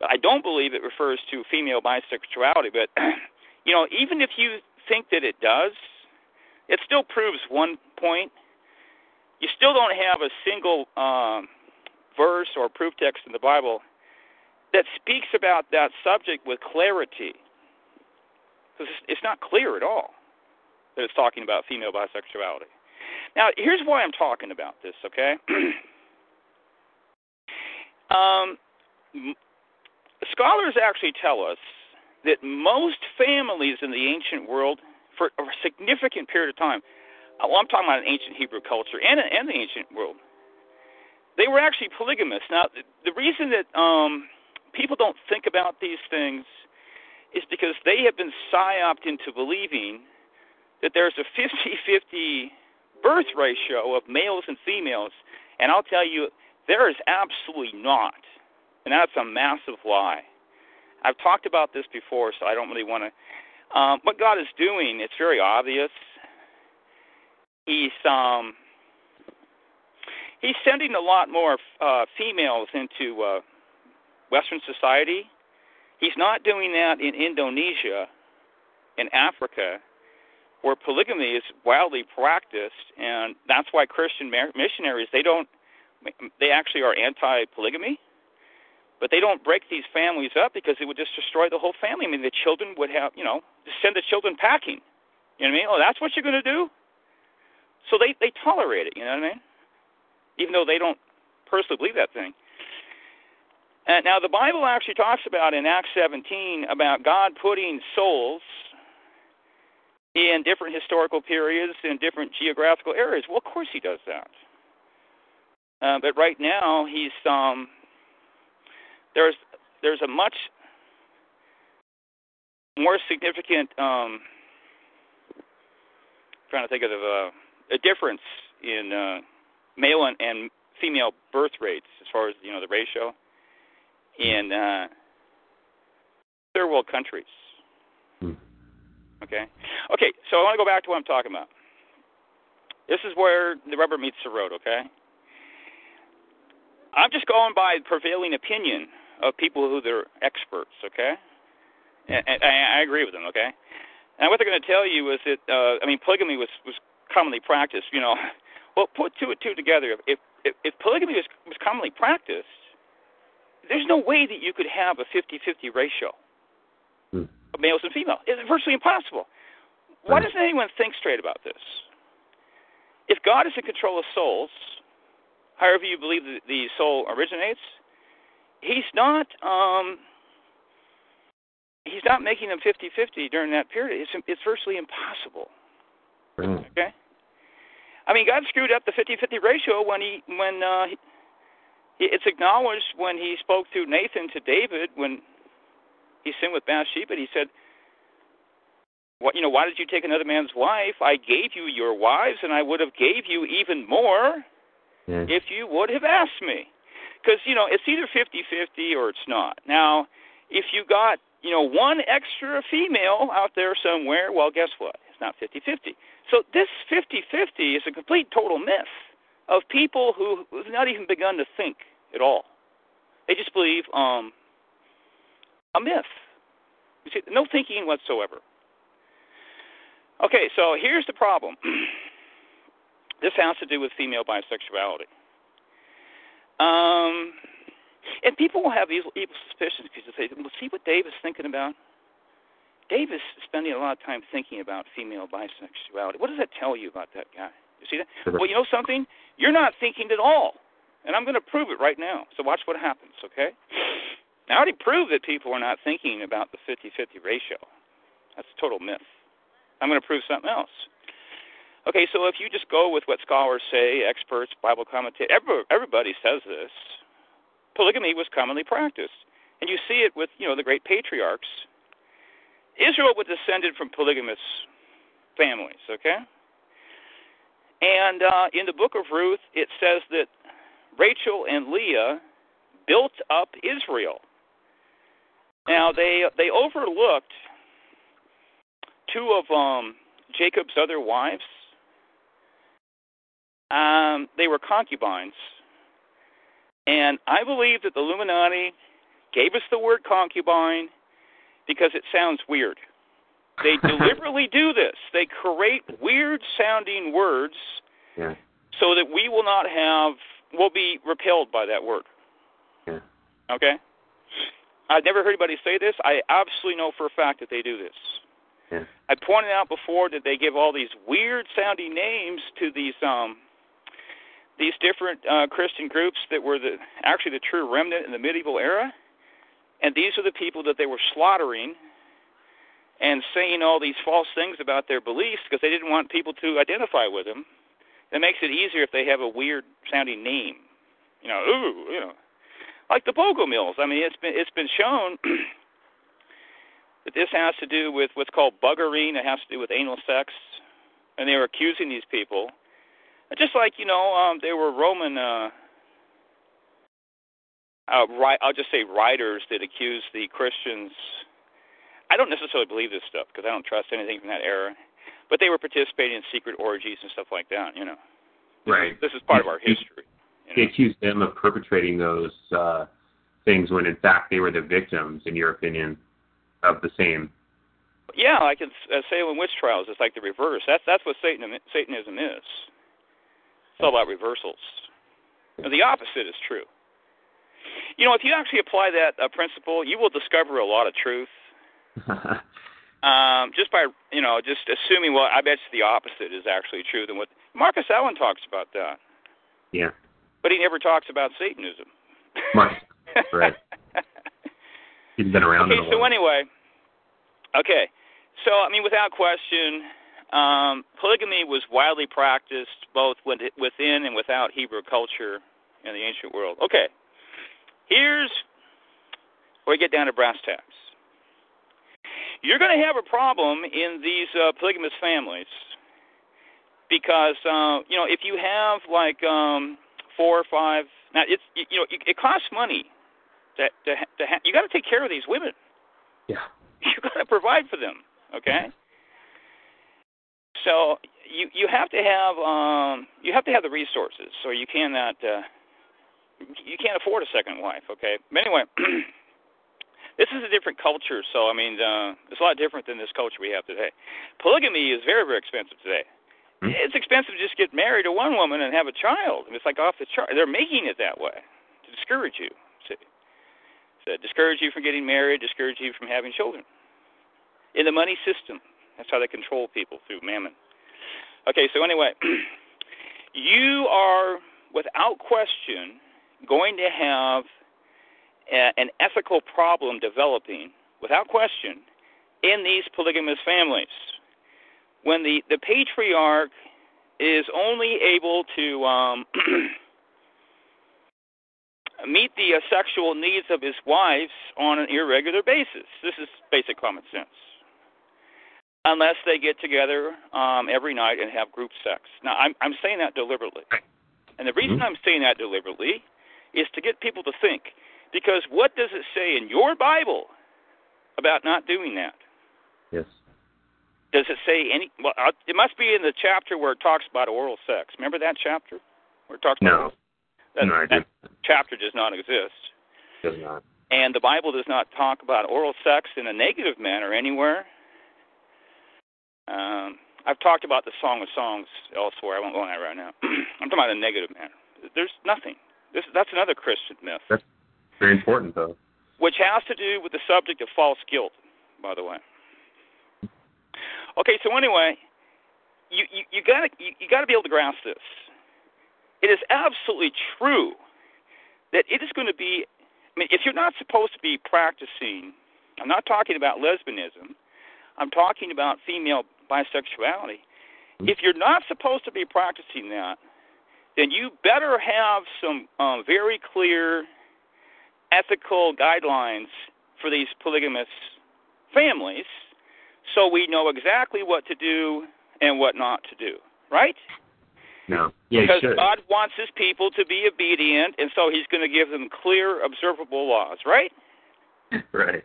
but I don't believe it refers to female bisexuality. But you know, even if you think that it does, it still proves one point. You still don't have a single um, verse or proof text in the Bible that speaks about that subject with clarity. Because it's not clear at all that it's talking about female bisexuality. Now, here's why I'm talking about this, okay? um, scholars actually tell us that most families in the ancient world, for a significant period of time, uh, well, I'm talking about an ancient Hebrew culture and, and the ancient world, they were actually polygamous. Now, the, reason that um, people don't think about these things is because they have been psyoped into believing that there's a 50 50 birth ratio of males and females. And I'll tell you, there is absolutely not. And that's a massive lie. I've talked about this before, so I don't really want to. Um, what God is doing, it's very obvious. He's um, he's sending a lot more uh, females into uh, Western society. He's not doing that in Indonesia, in Africa, where polygamy is wildly practiced, and that's why Christian missionaries they don't they actually are anti-polygamy, but they don't break these families up because it would just destroy the whole family. I mean, the children would have you know send the children packing. You know what I mean? Oh, that's what you're going to do. So they they tolerate it. You know what I mean? Even though they don't personally believe that thing. Uh, now, the Bible actually talks about in Acts 17 about God putting souls in different historical periods in different geographical areas. Well, of course he does that. Uh, but right now, he's um, there's there's a much more significant um, trying to think of a, a difference in uh, male and, and female birth rates as far as you know the ratio in uh, third world countries. Okay. Okay. So I want to go back to what I'm talking about. This is where the rubber meets the road. Okay. I'm just going by the prevailing opinion of people who are experts. Okay. And, and I, I agree with them. Okay. And what they're going to tell you is that uh, I mean polygamy was was commonly practiced. You know, well put two and two together. If if, if polygamy was was commonly practiced, there's no way that you could have a 50-50 ratio Hmm. males and females. It's virtually impossible. Why doesn't anyone think straight about this? If God is in control of souls, however you believe the, the soul originates, He's not. Um, he's not making them 50-50 during that period. It's it's virtually impossible. Right. Okay. I mean, God screwed up the 50-50 ratio when he when uh, he, it's acknowledged when he spoke through Nathan to David when he sinned with Bathsheba. And he said, "What you know? Why did you take another man's wife? I gave you your wives, and I would have gave you even more Yeah. if you would have asked me." Because you know it's either 50-50 or it's not. Now, if you got you know one extra female out there somewhere, well, guess what? It's not 50-50. So this 50-50 is a complete total myth of people who have not even begun to think at all. They just believe um, a myth. You see, no thinking whatsoever. Okay, so here's the problem. this has to do with female bisexuality. Um, and people will have evil, evil suspicions because they say, well, see what Dave is thinking about? Dave is spending a lot of time thinking about female bisexuality. What does that tell you about that guy? You see that? Sure. Well, you know something? You're not thinking at all. And I'm going to prove it right now. So watch what happens, okay? Now, I already proved that people are not thinking about the 50 50 ratio. That's a total myth. I'm going to prove something else. Okay, so if you just go with what scholars say, experts, Bible commentators, everybody, everybody says this, polygamy was commonly practiced. And you see it with, you know, the great patriarchs. Israel was descended from polygamous families, okay? And uh, in the book of Ruth, it says that Rachel and Leah built up Israel. Now they they overlooked two of um, Jacob's other wives. Um, they were concubines, and I believe that the Illuminati gave us the word concubine because it sounds weird. They deliberately do this. They create weird sounding words Yeah. so that we will not have will be repelled by that word. Yeah. Okay? I've never heard anybody say this. I absolutely know for a fact that they do this. Yeah. I pointed out before that they give all these weird sounding names to these um these different uh Christian groups that were the actually the true remnant in the medieval era. And these are the people that they were slaughtering and saying all these false things about their beliefs because they didn't want people to identify with them. It makes it easier if they have a weird sounding name. You know, ooh, you know, like the Bogomils. I mean, it's been it's been shown that this has to do with what's called buggering. It has to do with anal sex, and they were accusing these people, just like you know, um, they were Roman. Uh, uh, right, I'll just say writers that accused the Christians. I don't necessarily believe this stuff because I don't trust anything from that era, but they were participating in secret orgies and stuff like that. You know, Right. this is part of our history. They accuse them of perpetrating those uh, things when in fact they were the victims, in your opinion, of the same. Yeah, like in uh, Salem witch trials, it's like the reverse. That's that's what Satan, Satanism is. It's all about reversals. And the opposite is true. You know, if you actually apply that uh, principle, you will discover a lot of truth. Um, just by you know, just assuming well, I bet you the opposite is actually true than what Marcus Allen talks about that, yeah. But he never talks about Satanism. Marcus, right. He's been around Okay, so anyway, okay, so I mean, without question, um, polygamy was widely practiced both within and without Hebrew culture in the ancient world. Okay, here's where we get down to brass tacks. You're going to have a problem in these uh, polygamous families because uh, you know if you have like um, four or five. Now it's you know it costs money to to, to ha- you got to take care of these women. Yeah. You got to provide for them. Okay. So you you have to have um you have to have the resources, so you cannot uh, you can't afford a second wife. Okay. But anyway, this is a different culture, so I mean uh, it's a lot different than this culture we have today. Polygamy is very very expensive today. Hmm. It's expensive to just get married to one woman and have a child. It's like off the chart. They're making it that way to discourage you. See, to discourage you from getting married, discourage you from having children. In the money system, that's how they control people through mammon. Okay, so anyway, you are without question going to have a, an ethical problem developing, without question, in these polygamous families. When the, the patriarch is only able to um, meet the uh, sexual needs of his wives on an irregular basis. This is basic common sense. Unless they get together um, every night and have group sex. Now, I'm, I'm saying that deliberately. And the reason Mhm. I'm saying that deliberately is to get people to think. Because what does it say in your Bible about not doing that? Yes. Does it say any? Well, uh, it must be in the chapter where it talks about oral sex. Remember that chapter where it talks No. oral that, no, that chapter does not exist. Does not. And the Bible does not talk about oral sex in a negative manner anywhere. Um, I've talked about the Song of Songs elsewhere. I won't go on that right now. I'm talking about a negative manner. There's nothing. This, that's another Christian myth, That's very important, though. which has to do with the subject of false guilt, by the way. Okay, so anyway, you you, you gotta you, you gotta be able to grasp this. It is absolutely true that it is going to be. I mean, if you're not supposed to be practicing, I'm not talking about lesbianism. I'm talking about female bisexuality. If you're not supposed to be practicing that, then you better have some um, very clear ethical guidelines for these polygamous families so we know exactly what to do and what not to do, right? No. Yeah, because should. God wants his people to be obedient, and so he's going to give them clear, observable laws, right? right.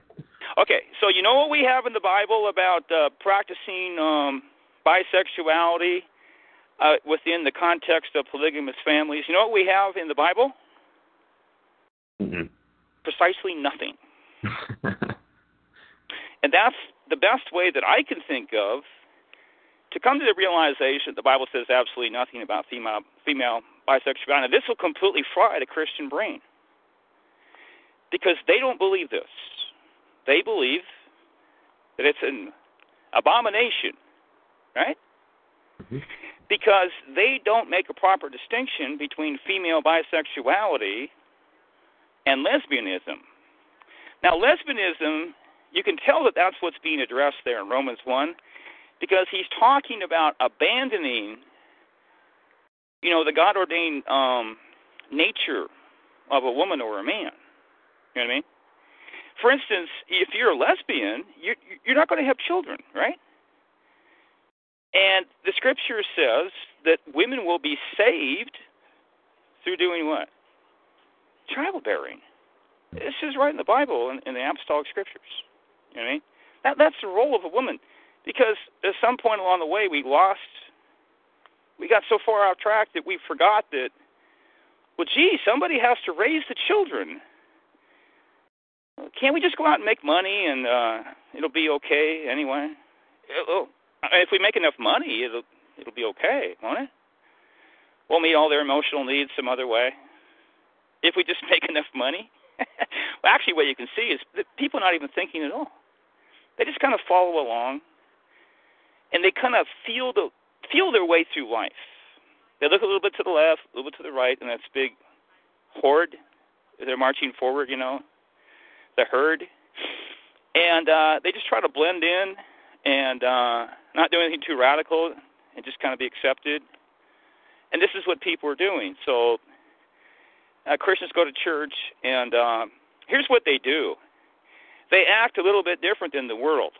Okay, so you know what we have in the Bible about uh, practicing um, bisexuality uh, within the context of polygamous families? You know what we have in the Bible? Mm-mm. Precisely nothing. And that's the best way that I can think of to come to the realization that the Bible says absolutely nothing about female female bisexuality. Now, this will completely fry the Christian brain because they don't believe this. They believe that it's an abomination, right? Mhm. Because they don't make a proper distinction between female bisexuality and lesbianism. Now, lesbianism, you can tell that that's what's being addressed there in Romans 1 because he's talking about abandoning, you know, the God ordained um, nature of a woman or a man. You know what I mean? For instance, if you're a lesbian, you're, you're not going to have children, right? And the scripture says that women will be saved through doing what? Childbearing. This is right in the Bible in, in the apostolic scriptures. You know what I mean? That that's the role of a woman, because at some point along the way we lost, we got so far off track that we forgot that. Well, gee, somebody has to raise the children. Can't we just go out and make money and uh, it'll be okay anyway? It'll, if we make enough money, it'll it'll be okay, won't it? We'll meet all their emotional needs some other way. If we just make enough money. well, actually, what you can see is that people are not even thinking at all. They just kind of follow along, and they kind of feel the feel their way through life. They look a little bit to the left, a little bit to the right, and that's big horde. They're marching forward, you know, the herd, and uh, they just try to blend in and uh, not do anything too radical, and just kind of be accepted. And this is what people are doing. So uh, Christians go to church, and uh, here's what they do they act a little bit different than the world.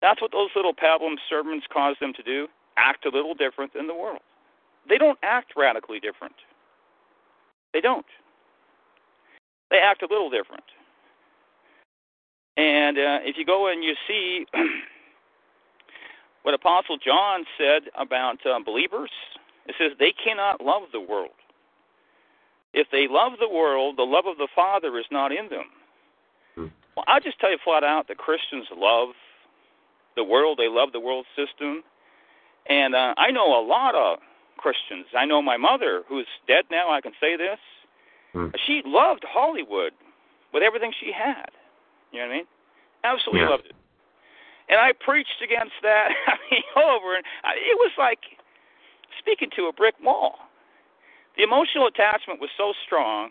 That's what those little pablum sermons cause them to do act a little different than the world. They don't act radically different. They don't. They act a little different. And uh, if you go and you see what Apostle John said about uh, believers, it says they cannot love the world. If they love the world, the love of the Father is not in them. Well, I'll just tell you flat out that Christians love the world. They love the world system. And uh, I know a lot of Christians. I know my mother, who's dead now, I can say this. Hmm. She loved Hollywood with everything she had. You know what I mean? Absolutely Yeah. loved it. And I preached against that. I mean, over and I, it was like speaking to a brick wall. The emotional attachment was so strong.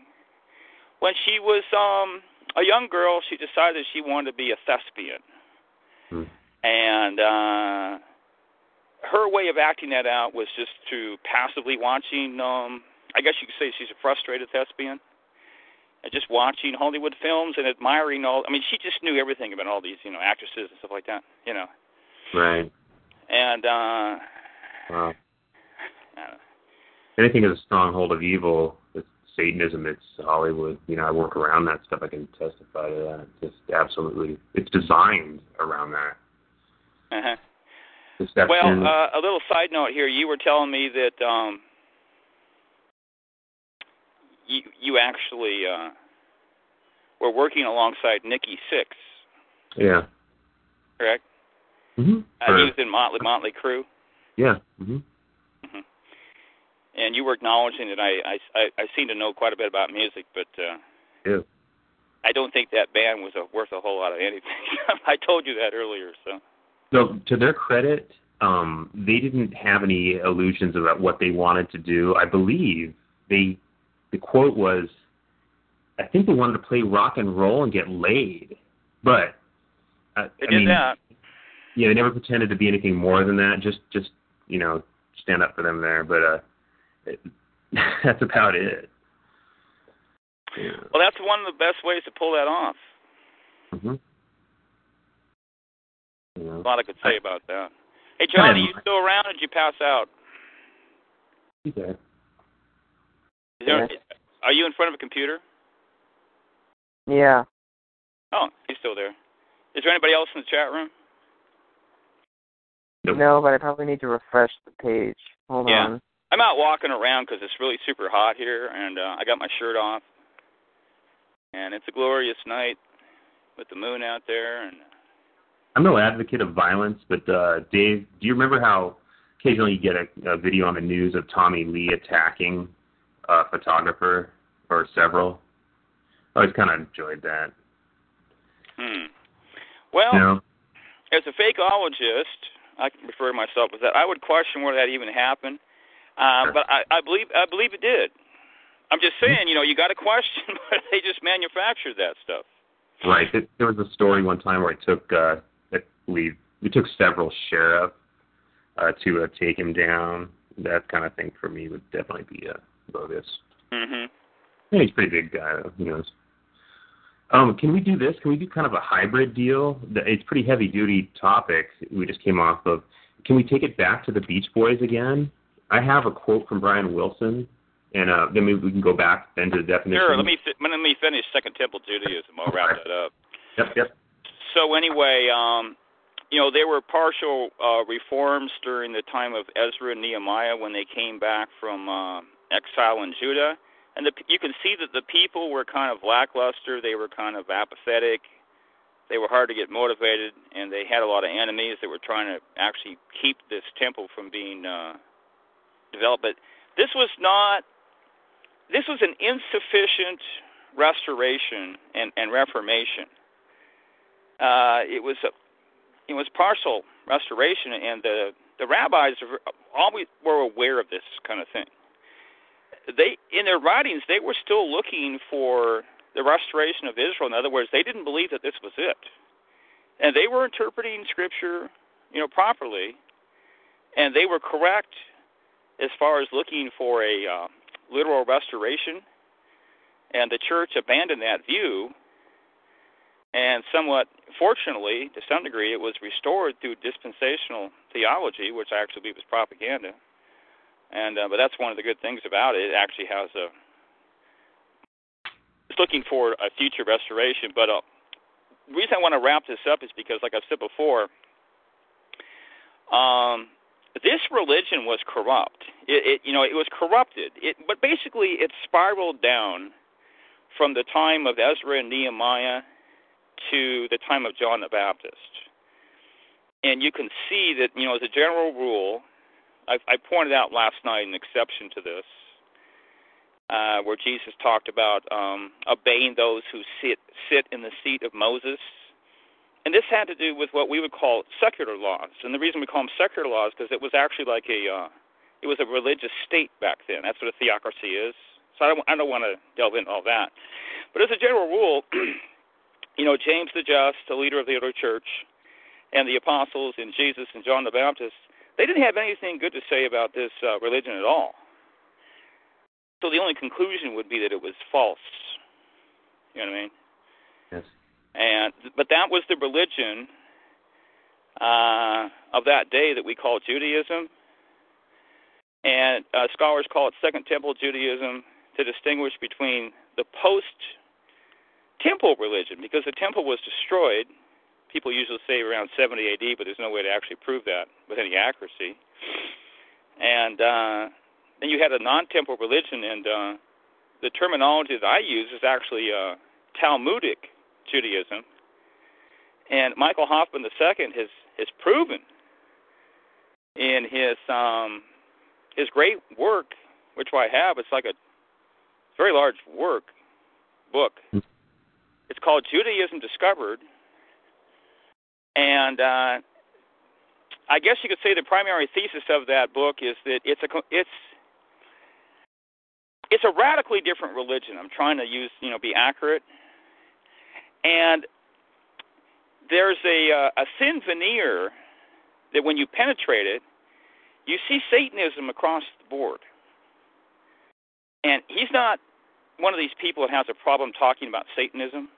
When she was um a young girl, she decided she wanted to be a thespian. Hmm. And uh her way of acting that out was just to passively watching. um I guess you could say she's a frustrated thespian. And just watching Hollywood films and admiring all. I mean, she just knew everything about all these, you know, actresses and stuff like that. You know. Right. And uh Wow. I don't know. Anything is a stronghold of evil. It's Satanism. It's Hollywood. You know, I work around that stuff. I can testify to that. It's just absolutely. It's designed around that. Uh-huh. Deception. Well, uh, a little side note here. You were telling me that um, you you actually uh, were working alongside Nikki Sixx, yeah. correct? Mm Mhm. Uh, he was in Motley Motley Crue, yeah. Mhm. And you were acknowledging that I I I, seem to know quite a bit about music, but uh, Yeah. I don't think that band was a, worth a whole lot of anything. I told you that earlier, so. So to their credit, um, they didn't have any illusions about what they wanted to do. I believe they, the quote was, I think they wanted to play rock and roll and get laid, but uh, They I did mean, that. yeah, they never pretended to be anything more than that. Just, just you know, stand up for them there. But uh, it, that's about it. Yeah. Well, that's one of the best ways to pull that off. hmm You know. A lot I could say about that. Hey, John, are you still around? Or did you pass out? Okay. Is there, Yes. Are you in front of a computer? Yeah. Oh, he's still there. Is there anybody else in the chat room? Nope. No, but I probably need to refresh the page. Hold Yeah. on. I'm out walking around because it's really super hot here, and uh, I got my shirt off, and it's a glorious night with the moon out there. And I'm no advocate of violence, but uh, Dave, do you remember how occasionally you get a, a video on the news of Tommy Lee attacking a photographer or several? I always kind of enjoyed that. hmm. Well, you know? as a fakeologist, I can refer to myself as that. I would question whether that even happened, uh, Sure. but I, I believe I believe it did. I'm just saying, you know, you got a question whether they just manufactured that stuff. Right. There- There was a story one time where it took, uh, I believe, we took several sheriffs uh, to uh, take him down. That kind of thing for me would definitely be uh, bogus. hmm Yeah, he's a pretty big guy, though. Who knows? Um, can we do this? Can we do kind of a hybrid deal? The- It's a pretty heavy duty topic we just came off of. Can we take it back to the Beach Boys again? I have a quote from Brian Wilson, and uh, then maybe we can go back then to the definition. Sure. Let me fi- let me finish Second Temple Judaism. I'll wrap that up. Yep, yep. So anyway, um, you know, there were partial uh, reforms during the time of Ezra and Nehemiah when they came back from uh, exile in Judah, and the, you can see that the people were kind of lackluster. They were kind of apathetic. They were hard to get motivated, and they had a lot of enemies that were trying to actually keep this temple from being uh, developed. But this was not. This was an insufficient restoration and, and reformation uh, it was a, it was partial restoration, and the the rabbis always were aware of this kind of thing. They in their writings they were still looking for the restoration of Israel. In other words, they didn't believe that this was it, and they were interpreting Scripture, you know, properly, and they were correct as far as looking for a uh, literal restoration. And the church abandoned that view and somewhat fortunately, to some degree, it was restored through dispensational theology, which I actually believe was propaganda. And uh, but that's one of the good things about it. It actually has a it's looking for a future restoration. But uh, the reason I want to wrap this up is because, like I've said before, um, this religion was corrupt. It, it you know it was corrupted. It but basically it spiraled down from the time of Ezra and Nehemiah to the time of John the Baptist. And you can see that, you know, as a general rule, I, I pointed out last night an exception to this, uh, where Jesus talked about um, obeying those who sit sit in the seat of Moses. And this had to do with what we would call secular laws. And the reason we call them secular laws because it was actually like a uh, it was a religious state back then. That's what a theocracy is. So I don't, I don't want to delve into all that. But as a general rule, you know, James the Just, the leader of the early church, and the apostles and Jesus and John the Baptist, they didn't have anything good to say about this uh, religion at all. So the only conclusion would be that it was false. You know what I mean? And but that was the religion uh, of that day that we call Judaism, and uh, scholars call it Second Temple Judaism to distinguish between the post temple religion because the temple was destroyed. People usually say around 70 AD, but there's no way to actually prove that with any accuracy. And uh, then you had a non-temple religion, and uh, the terminology that I use is actually uh, Talmudic Judaism. And Michael Hoffman II has has proven in his um, his great work, which I have. It's like a very large work book. It's called Judaism Discovered, and uh, I guess you could say the primary thesis of that book is that it's a it's it's a radically different religion. I'm trying to use you know be accurate, and there's a uh, a thin veneer that when you penetrate it, you see Satanism across the board. And he's not one of these people that has a problem talking about Satanism,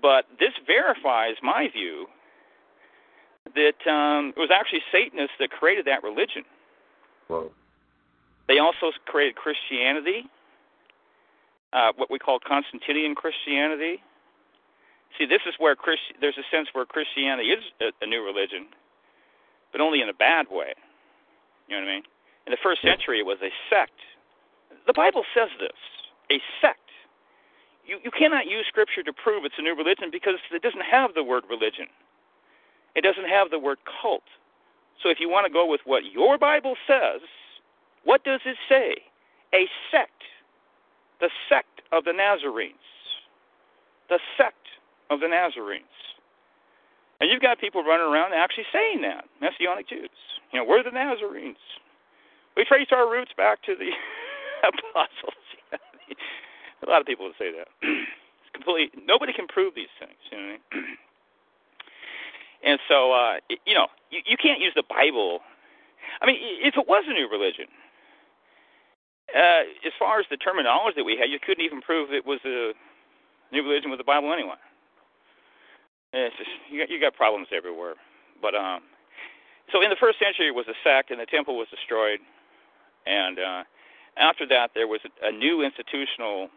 but this verifies my view that um, it was actually Satanists that created that religion. Whoa. They also created Christianity, uh, what we call Constantinian Christianity. See, this is where Christ- there's a sense where Christianity is a, a new religion, but only in a bad way. You know what I mean? In the first century, it was a sect. The Bible says this a sect. You, you cannot use Scripture to prove it's a new religion because it doesn't have the word religion, it doesn't have the word cult. So if you want to go with what your Bible says, what does it say? A sect. The sect of the Nazarenes. The sect of the Nazarenes. And you've got people running around actually saying that, Messianic Jews. You know, we're the Nazarenes. We trace our roots back to the apostles. a lot of people would say that. it's completely nobody can prove these things. You know what I mean? and so, uh, you know, you, you can't use the Bible. I mean, if it was a new religion, uh, as far as the terminology that we had, you couldn't even prove it was a new religion with the Bible anyway. It's just you got you got problems everywhere. But um, so in the first century it was a sect, and the temple was destroyed, and uh, after that there was a, new institutional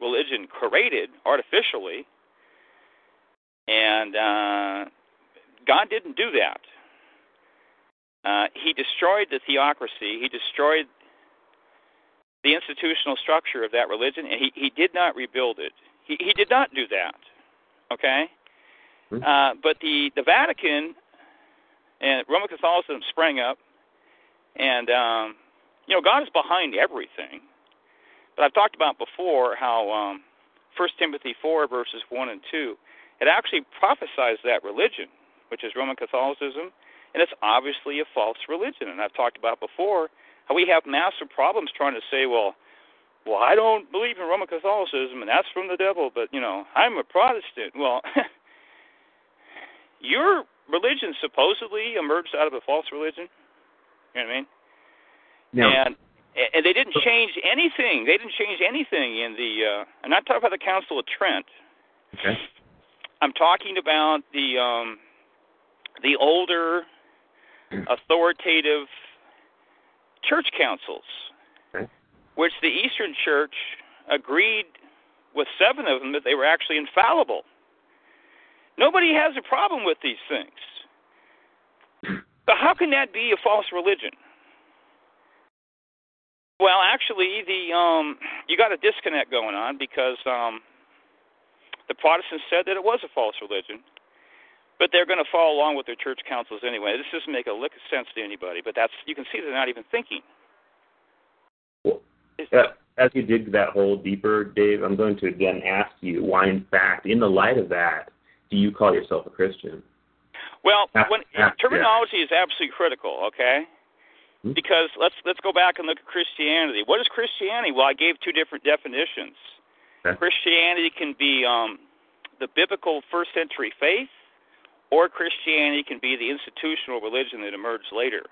religion created artificially, and uh, God didn't do that. Uh, he destroyed the theocracy. He destroyed the institutional structure of that religion, and he, he did not rebuild it. He, he did not do that. Okay? Uh, but the, the Vatican and Roman Catholicism sprang up, and um, you know God is behind everything. But I've talked about before how um, 1 Timothy 4 verses 1 and 2 it actually prophesies that religion, which is Roman Catholicism, and it's obviously a false religion. And I've talked about before how we have massive problems trying to say, well, well, I don't believe in Roman Catholicism, and that's from the devil, but you know, I'm a Protestant. Well. your religion supposedly emerged out of a false religion. You know what I mean? No. And and they didn't change anything. They didn't change anything in the. Uh, I'm not talking about the Council of Trent. Okay. I'm talking about the um, the older authoritative church councils, Okay. which the Eastern Church agreed with seven of them that they were actually infallible. Nobody has a problem with these things. So how can that be a false religion? Well, actually, the um, you got a disconnect going on because um, the Protestants said that it was a false religion, but they're going to follow along with their church councils anyway. This doesn't make a lick of sense to anybody, but that's you can see they're not even thinking. Well, uh, as you dig that hole deeper, Dave, I'm going to again ask you why, in fact, in the light of that, do you call yourself a Christian? Well, when ah, terminology is absolutely critical, okay? Hmm. Because let's let's go back and look at Christianity. What is Christianity? Well, I gave two different definitions. Okay. Christianity can be um, the biblical first century faith, or Christianity can be the institutional religion that emerged later.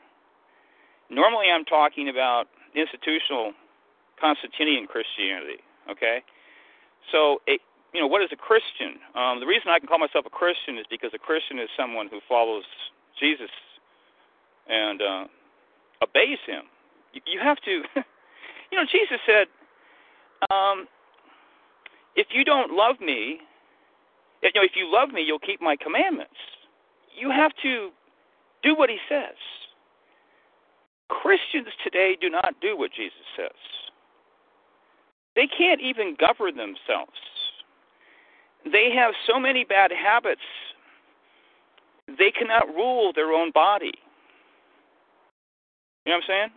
Normally, I'm talking about institutional Constantinian Christianity. Okay, so it, you know what is a Christian? Um, the reason I can call myself a Christian is because a Christian is someone who follows Jesus and uh, obeys Him. You, you have to, you know, Jesus said, um, "If you don't love me, you know, if you love me, you'll keep my commandments." You have to do what He says. Christians today do not do what Jesus says. They can't even govern themselves. They have so many bad habits, they cannot rule their own body. You know what I'm saying?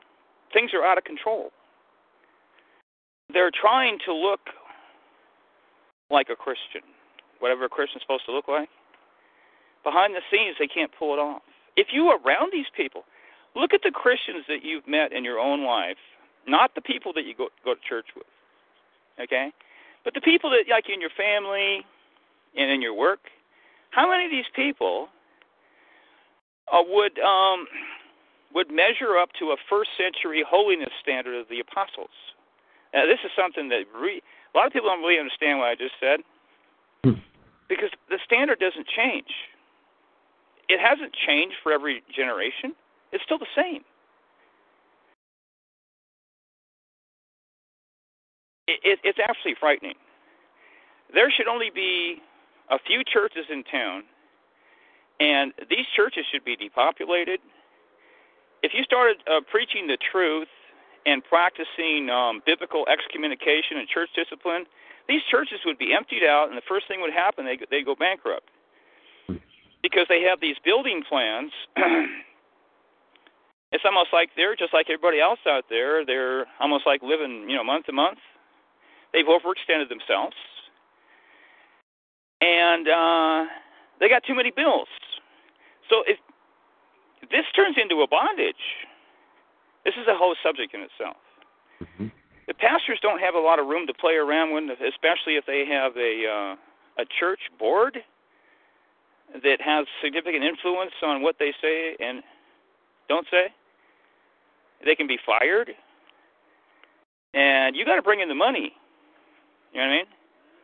Things are out of control. They're trying to look like a Christian, whatever a Christian's supposed to look like. Behind the scenes, they can't pull it off. If you are around these people, look at the Christians that you've met in your own life, not the people that you go, go to church with okay? But the people that like in your family and in your work, how many of these people uh, would um, would measure up to a first century holiness standard of the apostles? Now, this is something that re- a lot of people don't really understand what I just said, hmm. because the standard doesn't change. It hasn't changed for every generation. It's still the same. it, it, it's absolutely frightening. There should only be a few churches in town, and these churches should be depopulated. If you started uh, preaching the truth and practicing um, biblical excommunication and church discipline, these churches would be emptied out, and the first thing would happen, they they go bankrupt because they have these building plans. it's almost like they're just like everybody else out there. They're almost like living, you know, month to month. They've overextended themselves, and uh, they got too many bills. So if this turns into a bondage, this is a whole subject in itself. Mm-hmm. The pastors don't have a lot of room to play around with, especially if they have a uh, a church board that has significant influence on what they say and don't say. They can be fired, and you got to bring in the money. You know what I mean?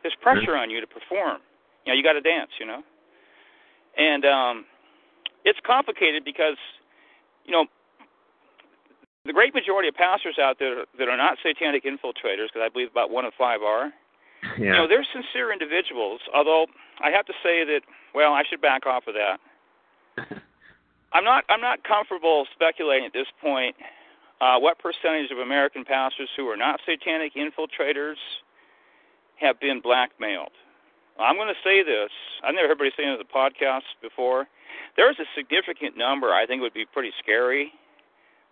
There's pressure on you to perform. You know, you got to dance. You know, and um, it's complicated because you know the great majority of pastors out there that are not satanic infiltrators, because I believe about one in five are. Yeah. You know, they're sincere individuals. Although I have to say that, well, I should back off of that. I'm not. I'm not comfortable speculating at this point uh, what percentage of American pastors who are not satanic infiltrators have been blackmailed. I'm going to say this. I've never heard anybody say it in the podcast before. There's a significant number, I think would be pretty scary,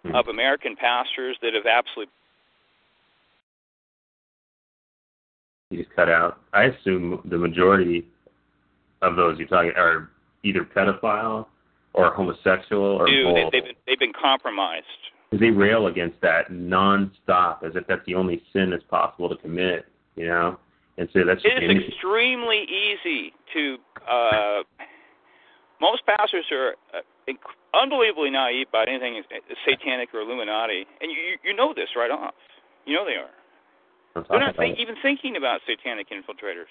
mm-hmm. of American pastors that have absolutely. You just cut out. I assume the majority of those you're talking are either pedophile or homosexual or Dude, both. They, have been, they've been compromised. They rail against that nonstop, as if that's the only sin that's possible to commit. You know, and so that's it is extremely easy to. Uh, most pastors are uh, unbelievably naive about anything satanic or Illuminati, and you you know this right off. You know they are. They're not think, even thinking about satanic infiltrators.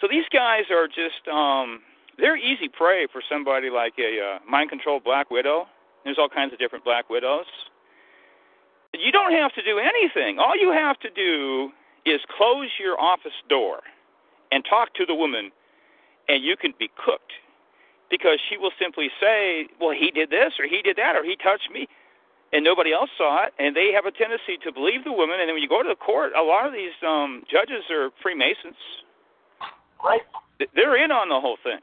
So these guys are just um they're easy prey for somebody like a uh, mind controlled black widow. There's all kinds of different black widows. You don't have to do anything. All you have to do is close your office door and talk to the woman, and you can be cooked because she will simply say, Well, he did this, or he did that, or he touched me, and nobody else saw it. And they have a tendency to believe the woman. And then when you go to the court, a lot of these um, judges are Freemasons. Right. They're in on the whole thing.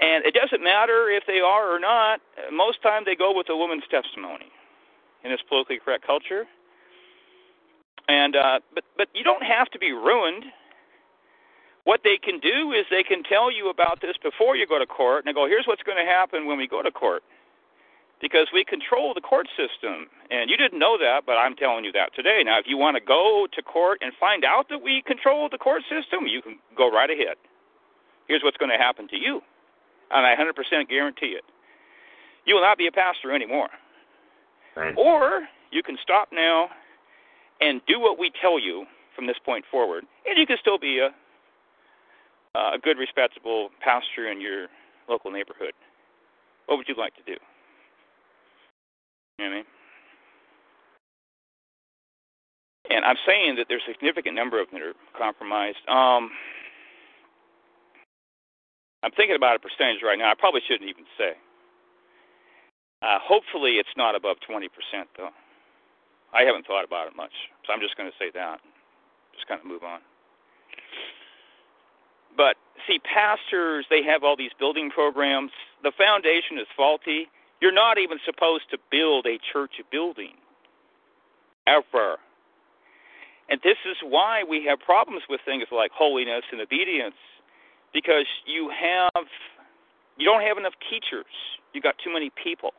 And it doesn't matter if they are or not. Most time they go with the woman's testimony in this politically correct culture. And uh, but but you don't have to be ruined. What they can do is they can tell you about this before you go to court, and they go, "Here's what's going to happen when we go to court." Because we control the court system, and you didn't know that, but I'm telling you that today. Now, if you want to go to court and find out that we control the court system, you can go right ahead. here's what's going to happen to you. And I 100% guarantee it. You will not be a pastor anymore. Right. Or you can stop now and do what we tell you from this point forward, and you can still be a a good, respectable pastor in your local neighborhood. What would you like to do? You know what I mean? And I'm saying that there's a significant number of them that are compromised. Um, I'm thinking about a percentage right now. I probably shouldn't even say. Uh, hopefully, it's not above 20%, though. I haven't thought about it much, so I'm just going to say that. Just kind of move on. But see, pastors, they have all these building programs. The foundation is faulty. You're not even supposed to build a church building, ever. And this is why we have problems with things like holiness and obedience, because you have you don't have enough teachers. You got too many people,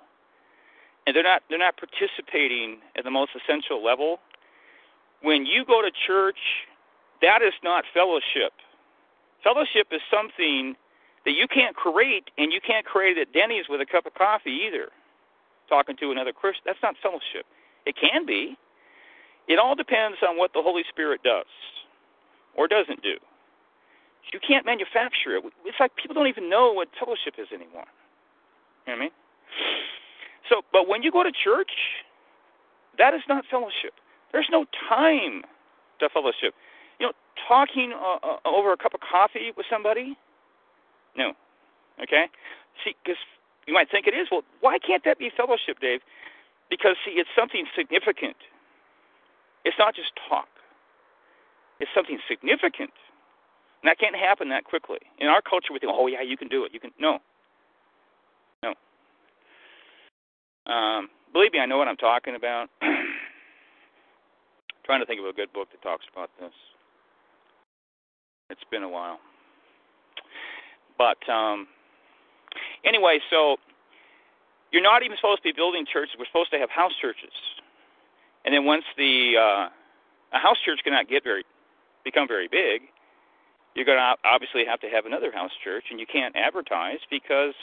and they're not they're not participating at the most essential level. When you go to church, that is not fellowship. Fellowship is something that you can't create, and you can't create it at Denny's with a cup of coffee either. Talking to another Christian, that's not fellowship. It can be. It all depends on what the Holy Spirit does or doesn't do. You can't manufacture it. It's like people don't even know what fellowship is anymore. You know what I mean? So, but when you go to church, that is not fellowship. There's no time to fellowship. You know, talking uh, uh, over a cup of coffee with somebody? No. Okay? See, because you might think it is. Well, why can't that be fellowship, Dave? Because, see, it's something significant. It's not just talk, it's something significant. And that can't happen that quickly. In our culture, we think, oh, yeah, you can do it. You can. No. No. Um, believe me, I know what I'm talking about. trying to think of a good book that talks about this. It's been a while. But um, anyway, so you're not even supposed to be building churches. We're supposed to have house churches. And then once the uh, a house church cannot get very become very big, you're going to obviously have to have another house church, and you can't advertise because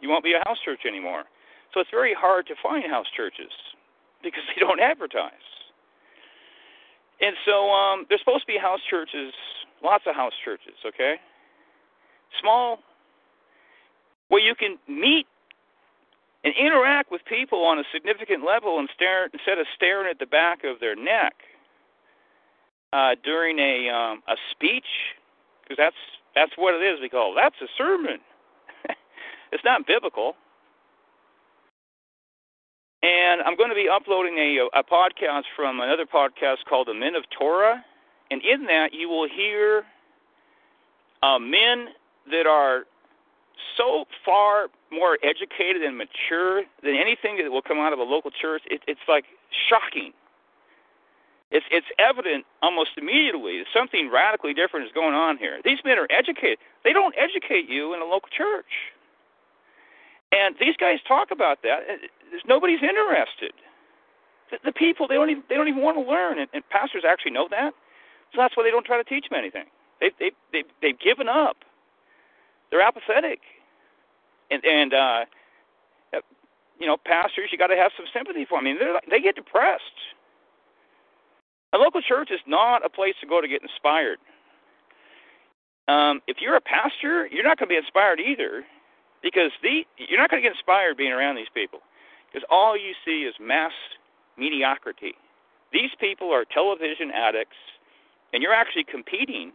you won't be a house church anymore. So it's very hard to find house churches because they don't advertise. And so um, there's supposed to be house churches, lots of house churches, okay? Small, where you can meet and interact with people on a significant level and stare, instead of staring at the back of their neck uh, during a um, a speech, because that's that's what it is. We call that's a sermon. it's not biblical. And I'm going to be uploading a, a podcast from another podcast called The Men of Torah. And in that, you will hear uh, men that are so far more educated and mature than anything that will come out of a local church. It, it's like shocking. It's it's evident almost immediately that something radically different is going on here. These men are educated. They don't educate you in a local church. And these guys talk about that. There's nobody's interested. The, the people they don't even they don't even want to learn, and, and pastors actually know that. So that's why they don't try to teach them anything. They they they they've given up. They're apathetic, and and uh, you know pastors you got to have some sympathy for. them. I mean they they get depressed. A local church is not a place to go to get inspired. Um, if you're a pastor, you're not going to be inspired either because the you're not going to get inspired being around these people because all you see is mass mediocrity. These people are television addicts, and you're actually competing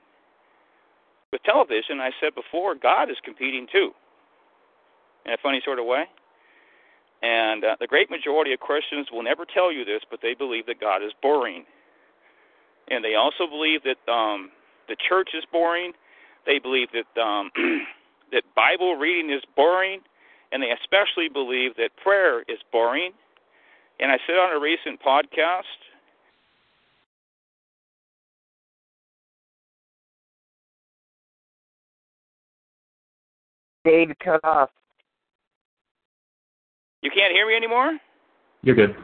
with television. I said before, God is competing too, in a funny sort of way. And uh, the great majority of Christians will never tell you this, but they believe that God is boring. And they also believe that um, the church is boring. They believe that um, that Bible reading is boring, and they especially believe that prayer is boring. And I said on a recent podcast, Dave cut off. You can't hear me anymore? You're good.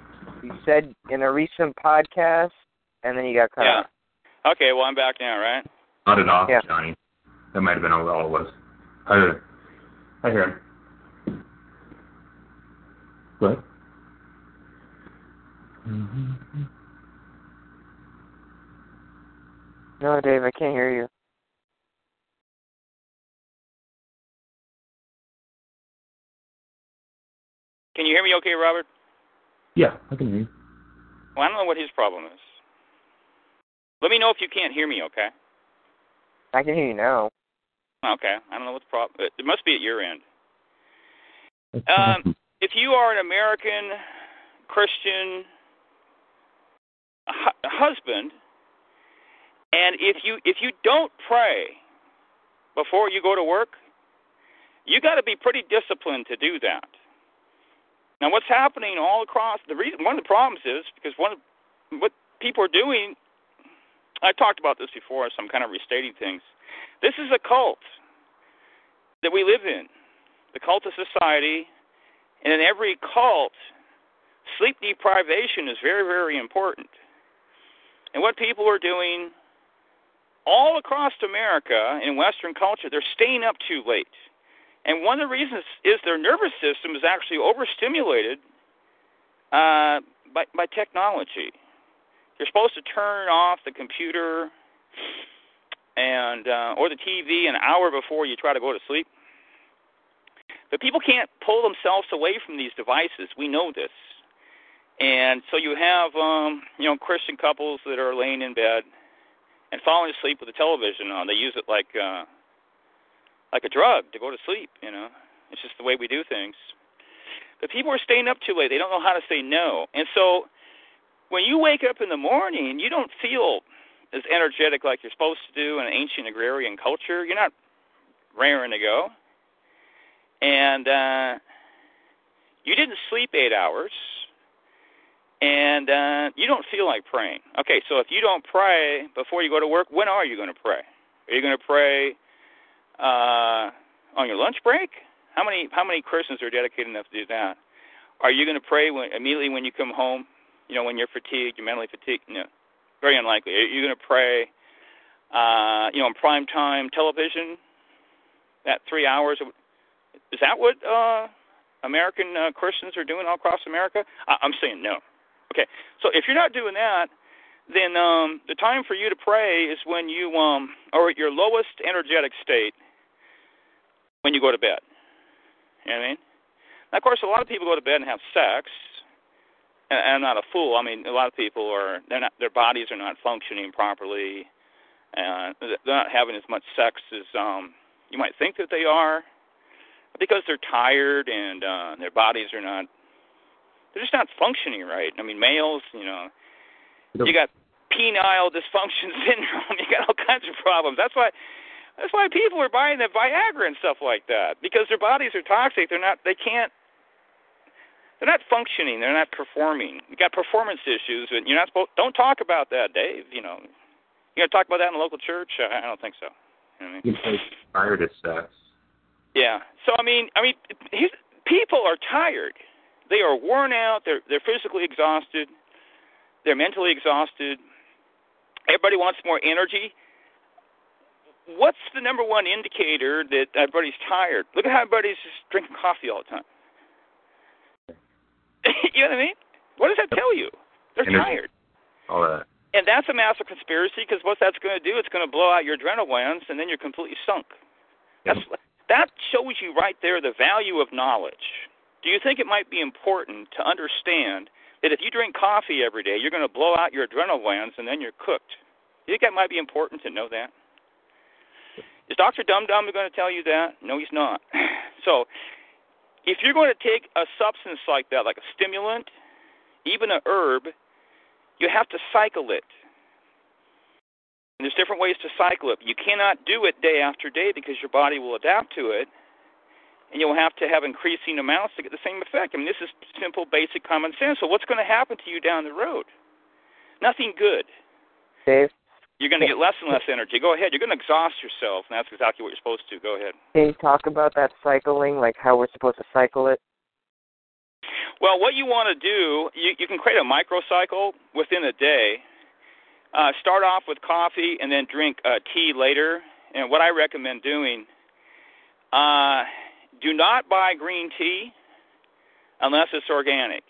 You said in a recent podcast, and then you got cut yeah. off. Okay, well, I'm back now, right? Cut it off, Yeah. Johnny. That might have been all it was. Hi there. Hi here. What? Mm-hmm. No, Dave, I can't hear you. Can you hear me okay, Robert? Yeah, I can hear you. Well, I don't know what his problem is. Let me know if you can't hear me, okay? I can hear you now. Okay. I don't know what the problem It must be at your end. Um, if you are an American Christian hu- husband, and if you if you don't pray before you go to work, you got to be pretty disciplined to do that. Now, what's happening all across the reason one of the problems is because one of what people are doing. I talked about this before, so I'm kind of restating things. This is a cult that we live in, the cult of society, and in every cult, sleep deprivation is very, very important. And what people are doing all across America in Western culture, they're staying up too late. And one of the reasons is their nervous system is actually overstimulated uh, by, by technology. You're supposed to turn off the computer and uh, or the TV an hour before you try to go to sleep. But people can't pull themselves away from these devices. We know this. And so you have um, you know Christian couples that are laying in bed and falling asleep with the television on. They use it like uh, like a drug to go to sleep. You know, it's just the way we do things. But people are staying up too late. They don't know how to say no, and so when you wake up in the morning, you don't feel as energetic like you're supposed to do in an ancient agrarian culture. You're not raring to go, and uh, you didn't sleep eight hours, and uh, you don't feel like praying. Okay, so if you don't pray before you go to work, when are you going to pray? Are you going to pray uh, on your lunch break? How many how many Christians are dedicated enough to do that? Are you going to pray when, immediately when you come home? You know, when you're fatigued, you're mentally fatigued. No, very unlikely. Are you going to pray? Uh, you know, on prime time television, that three hours. Is that what uh, American uh, Christians are doing all across America? I- I'm saying no. Okay, so if you're not doing that, then um, the time for you to pray is when you um, are at your lowest energetic state when you go to bed. You know what I mean? Now, of course, a lot of people go to bed and have sex, and I'm not a fool. I mean, a lot of people are they're not their bodies are not functioning properly, and they're not having as much sex as um, you might think that they are, because they're tired and uh, their bodies are not they're just not functioning right. I mean, males, you know, you got penile dysfunction syndrome. You got all kinds of problems. That's why that's why people are buying the Viagra and stuff like that because their bodies are toxic. They're not. They can't. They're not functioning. They're not performing. You got performance issues, and you're not supposed. Don't talk about that, Dave. You know, you gonna talk about that in the local church? I, I don't think so. You know what I mean? Tired of sex. Yeah. So I mean, I mean, people are tired. They are worn out. They're they're physically exhausted. They're mentally exhausted. Everybody wants more energy. What's the number one indicator that everybody's tired? Look at how everybody's just drinking coffee all the time. you know what I mean? What does that tell you? They're Energy. tired. All that. And that's a massive conspiracy because what that's going to do, it's going to blow out your adrenal glands, and then you're completely sunk. That's that shows you right there the value of knowledge. Do you think it might be important to understand that if you drink coffee every day, you're going to blow out your adrenal glands, and then you're cooked? Do You think that might be important to know that? Is Dr. Dum Dum going to tell you that? No, he's not. So, if you're going to take a substance like that, like a stimulant, even a herb, you have to cycle it. And there's different ways to cycle it. You cannot do it day after day because your body will adapt to it, and you'll have to have increasing amounts to get the same effect. I mean, this is simple, basic common sense. So, what's going to happen to you down the road? Nothing good. Dave, You're going to get less and less energy. Go ahead. You're going to exhaust yourself, and that's exactly what you're supposed to. Do. Go ahead. can you talk about that cycling, like how we're supposed to cycle it? Well, what you want to do, you, you can create a microcycle within a day. Uh, start off with coffee and then drink uh, tea later. And what I recommend doing Uh, do not buy green tea unless it's organic,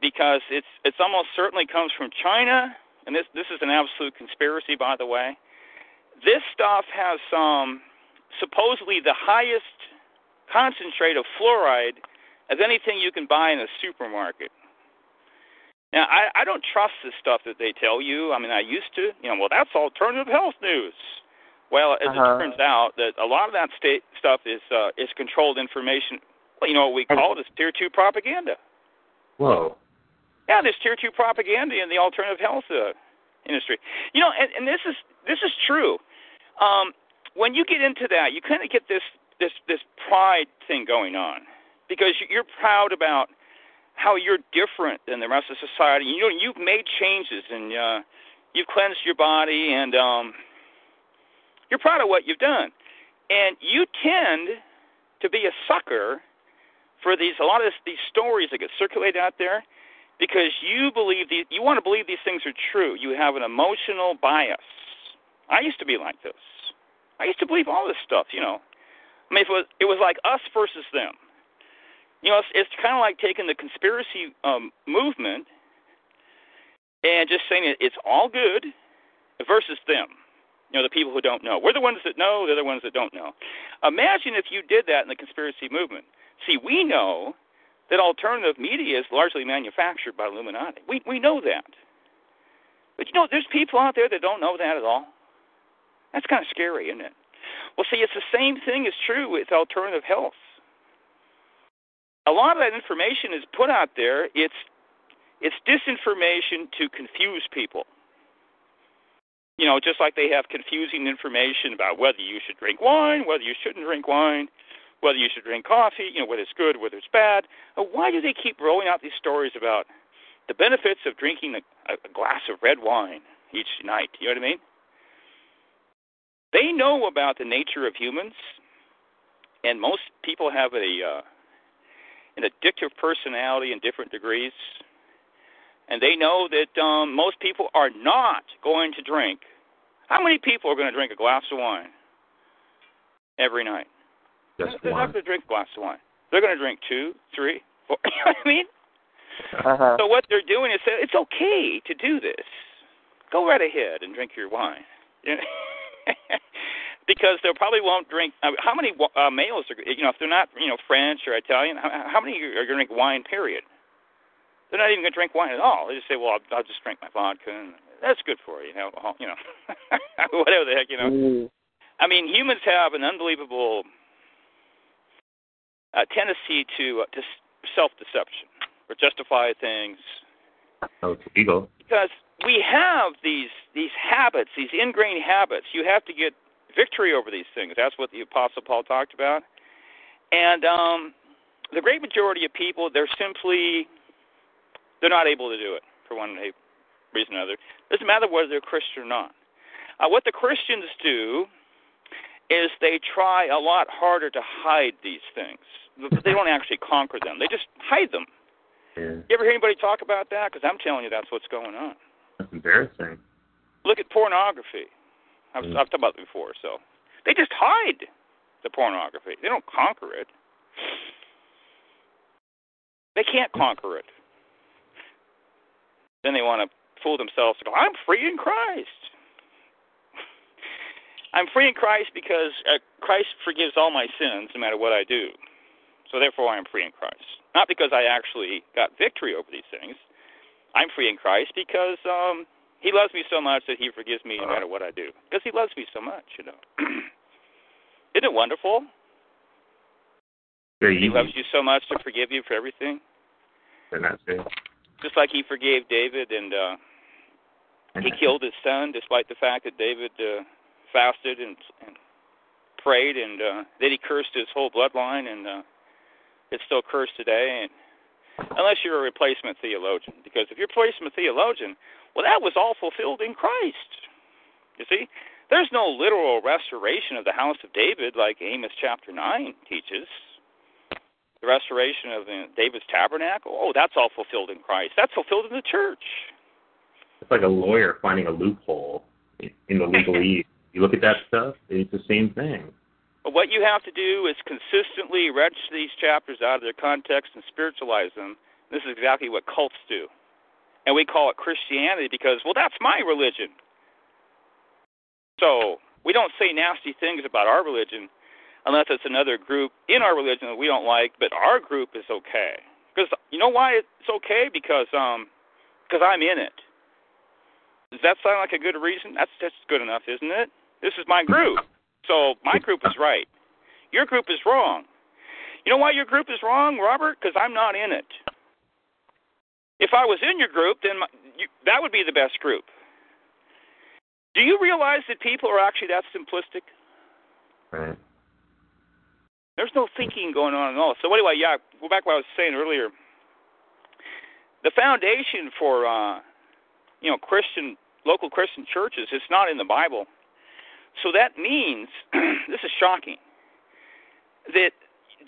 because it's it's almost certainly comes from China, and this this is an absolute conspiracy, by the way. This stuff has um, supposedly the highest concentrate of fluoride as anything you can buy in a supermarket. Now, I, I don't trust this stuff that they tell you. I mean, I used to, you know, well, that's alternative health news. Well, as Uh-huh. it turns out, that a lot of that state stuff is uh, is controlled information. Well, you know what we call it is tier two propaganda. Whoa. Yeah, there's tier two propaganda in the alternative health uh, industry. You know, and, and this is this is true. Um, when you get into that, you kind of get this this this pride thing going on because you- you're proud about how you're different than the rest of society. You know, you've made changes and uh, you've cleansed your body, and um, you're proud of what you've done. And you tend to be a sucker for these a lot of these stories that get circulated out there because you believe these, you want to believe these things are true. You have an emotional bias. I used to be like this. I used to believe all this stuff. You know, I mean, it was it was like us versus them. You know, it's, it's kind of like taking the conspiracy um, movement and just saying it, it's all good versus them. You know, the people who don't know. We're the ones that know. They're the ones that don't know. Imagine if you did that in the conspiracy movement. See, we know that alternative media is largely manufactured by Illuminati. We we know that. But you know, there's people out there that don't know that at all. That's kind of scary, isn't it? Well, see, it's the same thing is true with alternative health. A lot of that information is put out there. It's it's disinformation to confuse people. You know, just like they have confusing information about whether you should drink wine, whether you shouldn't drink wine, whether you should drink coffee, you know, whether it's good, whether it's bad. Uh, Why do they keep rolling out these stories about the benefits of drinking a, a glass of red wine each night? You know what I mean? They know about the nature of humans, and most people have a uh, an addictive personality in different degrees, and they know that um, most people are not going to drink. How many people are going to drink a glass of wine every night? Just They're one. not going to drink a glass of wine. They're going to drink two, three, four. you know what I mean? Uh-huh. So what they're doing is saying it's okay to do this. Go right ahead and drink your wine. Because they probably won't drink. Mean, how many uh, males are you know if they're not you know French or Italian? How, how many are going to drink wine? Period. They're not even going to drink wine at all. They just say, well, I'll, I'll just drink my vodka, and that's good for you. Alcohol, you know, whatever the heck you know. Mm. I mean, humans have an unbelievable uh, tendency to uh, to self deception or justify things Oh, it's legal. because we have these these habits, these ingrained habits. You have to get victory over these things. That's what the Apostle Paul talked about. And um, the great majority of people, they're simply they're not able to do it for one reason or another. Doesn't matter whether they're Christian or not. Uh, what the Christians do is they try a lot harder to hide these things, but they don't actually conquer them. They just hide them. Yeah. You ever hear anybody talk about that? Because I'm telling you, that's what's going on. That's embarrassing. Look at pornography. I've, Mm. I've talked about it before. So they just hide the pornography. They don't conquer it. They can't conquer it. Then they want to fool themselves to go, "I'm free in Christ." I'm free in Christ because uh, Christ forgives all my sins, no matter what I do. So therefore, I am free in Christ. Not because I actually got victory over these things. I'm free in Christ because um, He loves me so much that He forgives me no matter what I do. Because He loves me so much, you know. Isn't it wonderful? He loves you so much to forgive you for everything. And that's it. Just like He forgave David and uh, And He killed his son, despite the fact that David uh, fasted and, and prayed, and uh, then he cursed his whole bloodline, and uh, it's still cursed today. And unless you're a replacement theologian, because if you're a replacement theologian, well, that was all fulfilled in Christ. You see, there's no literal restoration of the house of David like Amos chapter nine teaches. The restoration of the, David's tabernacle, oh, that's all fulfilled in Christ. That's fulfilled in the church. It's like a lawyer finding a loophole in the legalese. You look at that stuff, it's the same thing. But what you have to do is consistently wrench these chapters out of their context and spiritualize them. This is exactly what cults do. And we call it Christianity because, well, that's my religion. So we don't say nasty things about our religion unless it's another group in our religion that we don't like, but our group is okay. Because you know why it's okay? Because um, because I'm in it. Does that sound like a good reason? That's that's good enough, isn't it? This is my group. So my group is right. Your group is wrong. You know why your group is wrong, Robert? Because I'm not in it. If I was in your group, then my, you, that would be the best group. Do you realize that people are actually that simplistic? Right. There's no thinking going on at all. So anyway, yeah, go back to what I was saying earlier. The foundation for uh, you know Christian local Christian churches is not in the Bible. So that means this is shocking that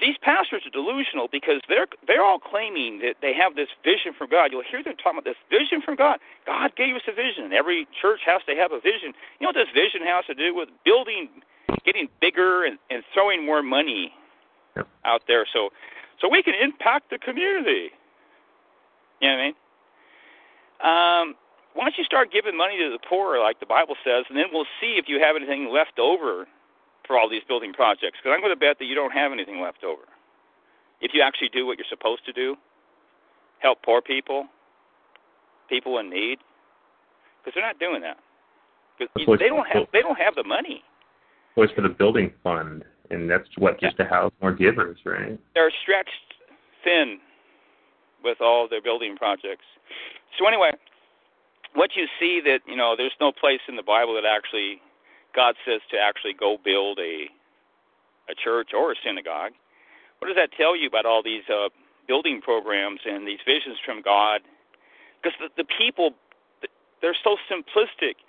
these pastors are delusional because they're they're all claiming that they have this vision from God. You'll hear them talking about this vision from God. God gave us a vision. Every church has to have a vision. You know what this vision has to do with building, getting bigger, and, and throwing more money Yep. out there, so so we can impact the community. You know what I mean? Um, why don't you start giving money to the poor, like the Bible says, and then we'll see if you have anything left over for all these building projects. Because I'm going to bet that you don't have anything left over. If you actually do what you're supposed to do, help poor people, people in need, because they're not doing that. Because they don't have they don't have the money. Well, it's for the building fund, and that's what just to house more givers, right? They're stretched thin with all their building projects. So anyway, what you see that you know, there's no place in the Bible that actually God says to actually go build a a church or a synagogue. What does that tell you about all these uh, building programs and these visions from God? Because the, the people, they're so simplistic.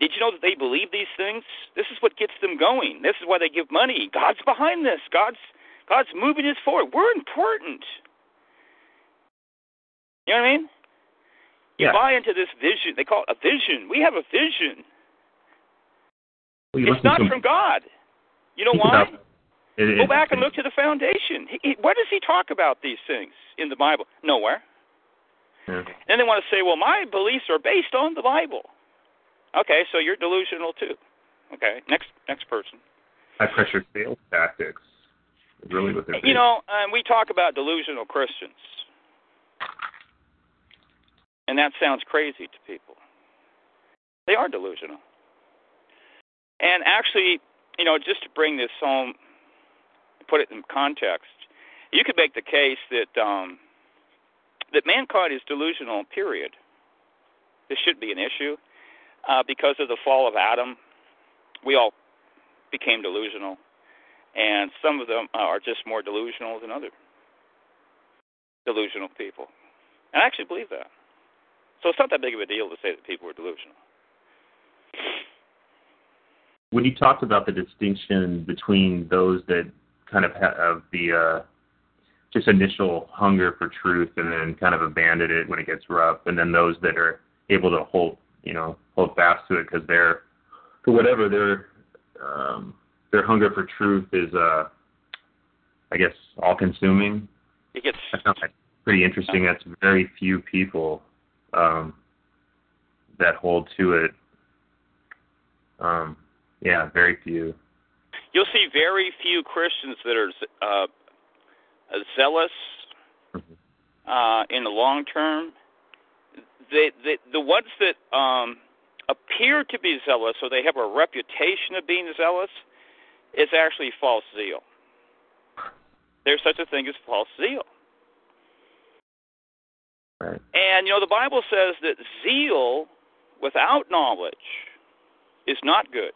Did you know that they believe these things? This is what gets them going. This is why they give money. God's behind this. God's God's moving us forward. We're important. You know what I mean? You Yeah. buy into this vision. They call it a vision. We have a vision. Well, It's not from God. You know why? about- it- Go it- back and look to the foundation. He, he, where does he talk about these things in the Bible? Nowhere. Yeah. Then they want to say, well, my beliefs are based on the Bible. Okay, so you're delusional too. Okay, next next person. High pressure sales tactics. Really, what they're You know, um, we talk about delusional Christians, and that sounds crazy to people. They are delusional. And actually, you know, just to bring this home, put it in context, you could make the case that um, that mankind is delusional. Period. This should be an issue uh, because of the fall of Adam. We all became delusional, and some of them are just more delusional than other delusional people. And I actually believe that. So it's not that big of a deal to say that people are delusional. when you talked about the distinction between those that kind of have the uh, just initial hunger for truth and then kind of abandon it when it gets rough, and then those that are able to hold, you know, hold fast to it because they're, for whatever their um, their hunger for truth is, uh, I guess, all consuming. It gets I found that pretty interesting. That's very few people um, that hold to it. Um, yeah, very few. you'll see very few Christians that are uh, zealous uh, in the long term. The, the the ones that um, appear to be zealous, or they have a reputation of being zealous, is actually false zeal. There's such a thing as false zeal. And you know the Bible says that zeal without knowledge is not good.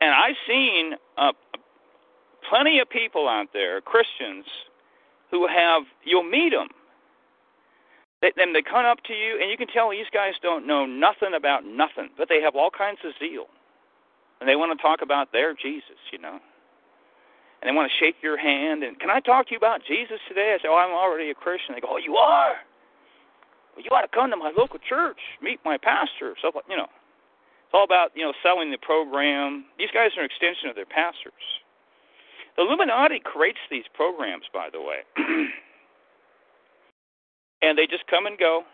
And I've seen uh, plenty of people out there, Christians, who have you'll meet them. They, then they come up to you, and you can tell these guys don't know nothing about nothing, but they have all kinds of zeal, and they want to talk about their Jesus, you know. And they want to shake your hand and can I talk to you about Jesus today? I say, oh, I'm already a Christian. They go, oh, you are. Well, you ought to come to my local church, meet my pastor, like you know. It's all about you know selling the program. These guys are an extension of their pastors. The Illuminati creates these programs, by the way, and they just come and go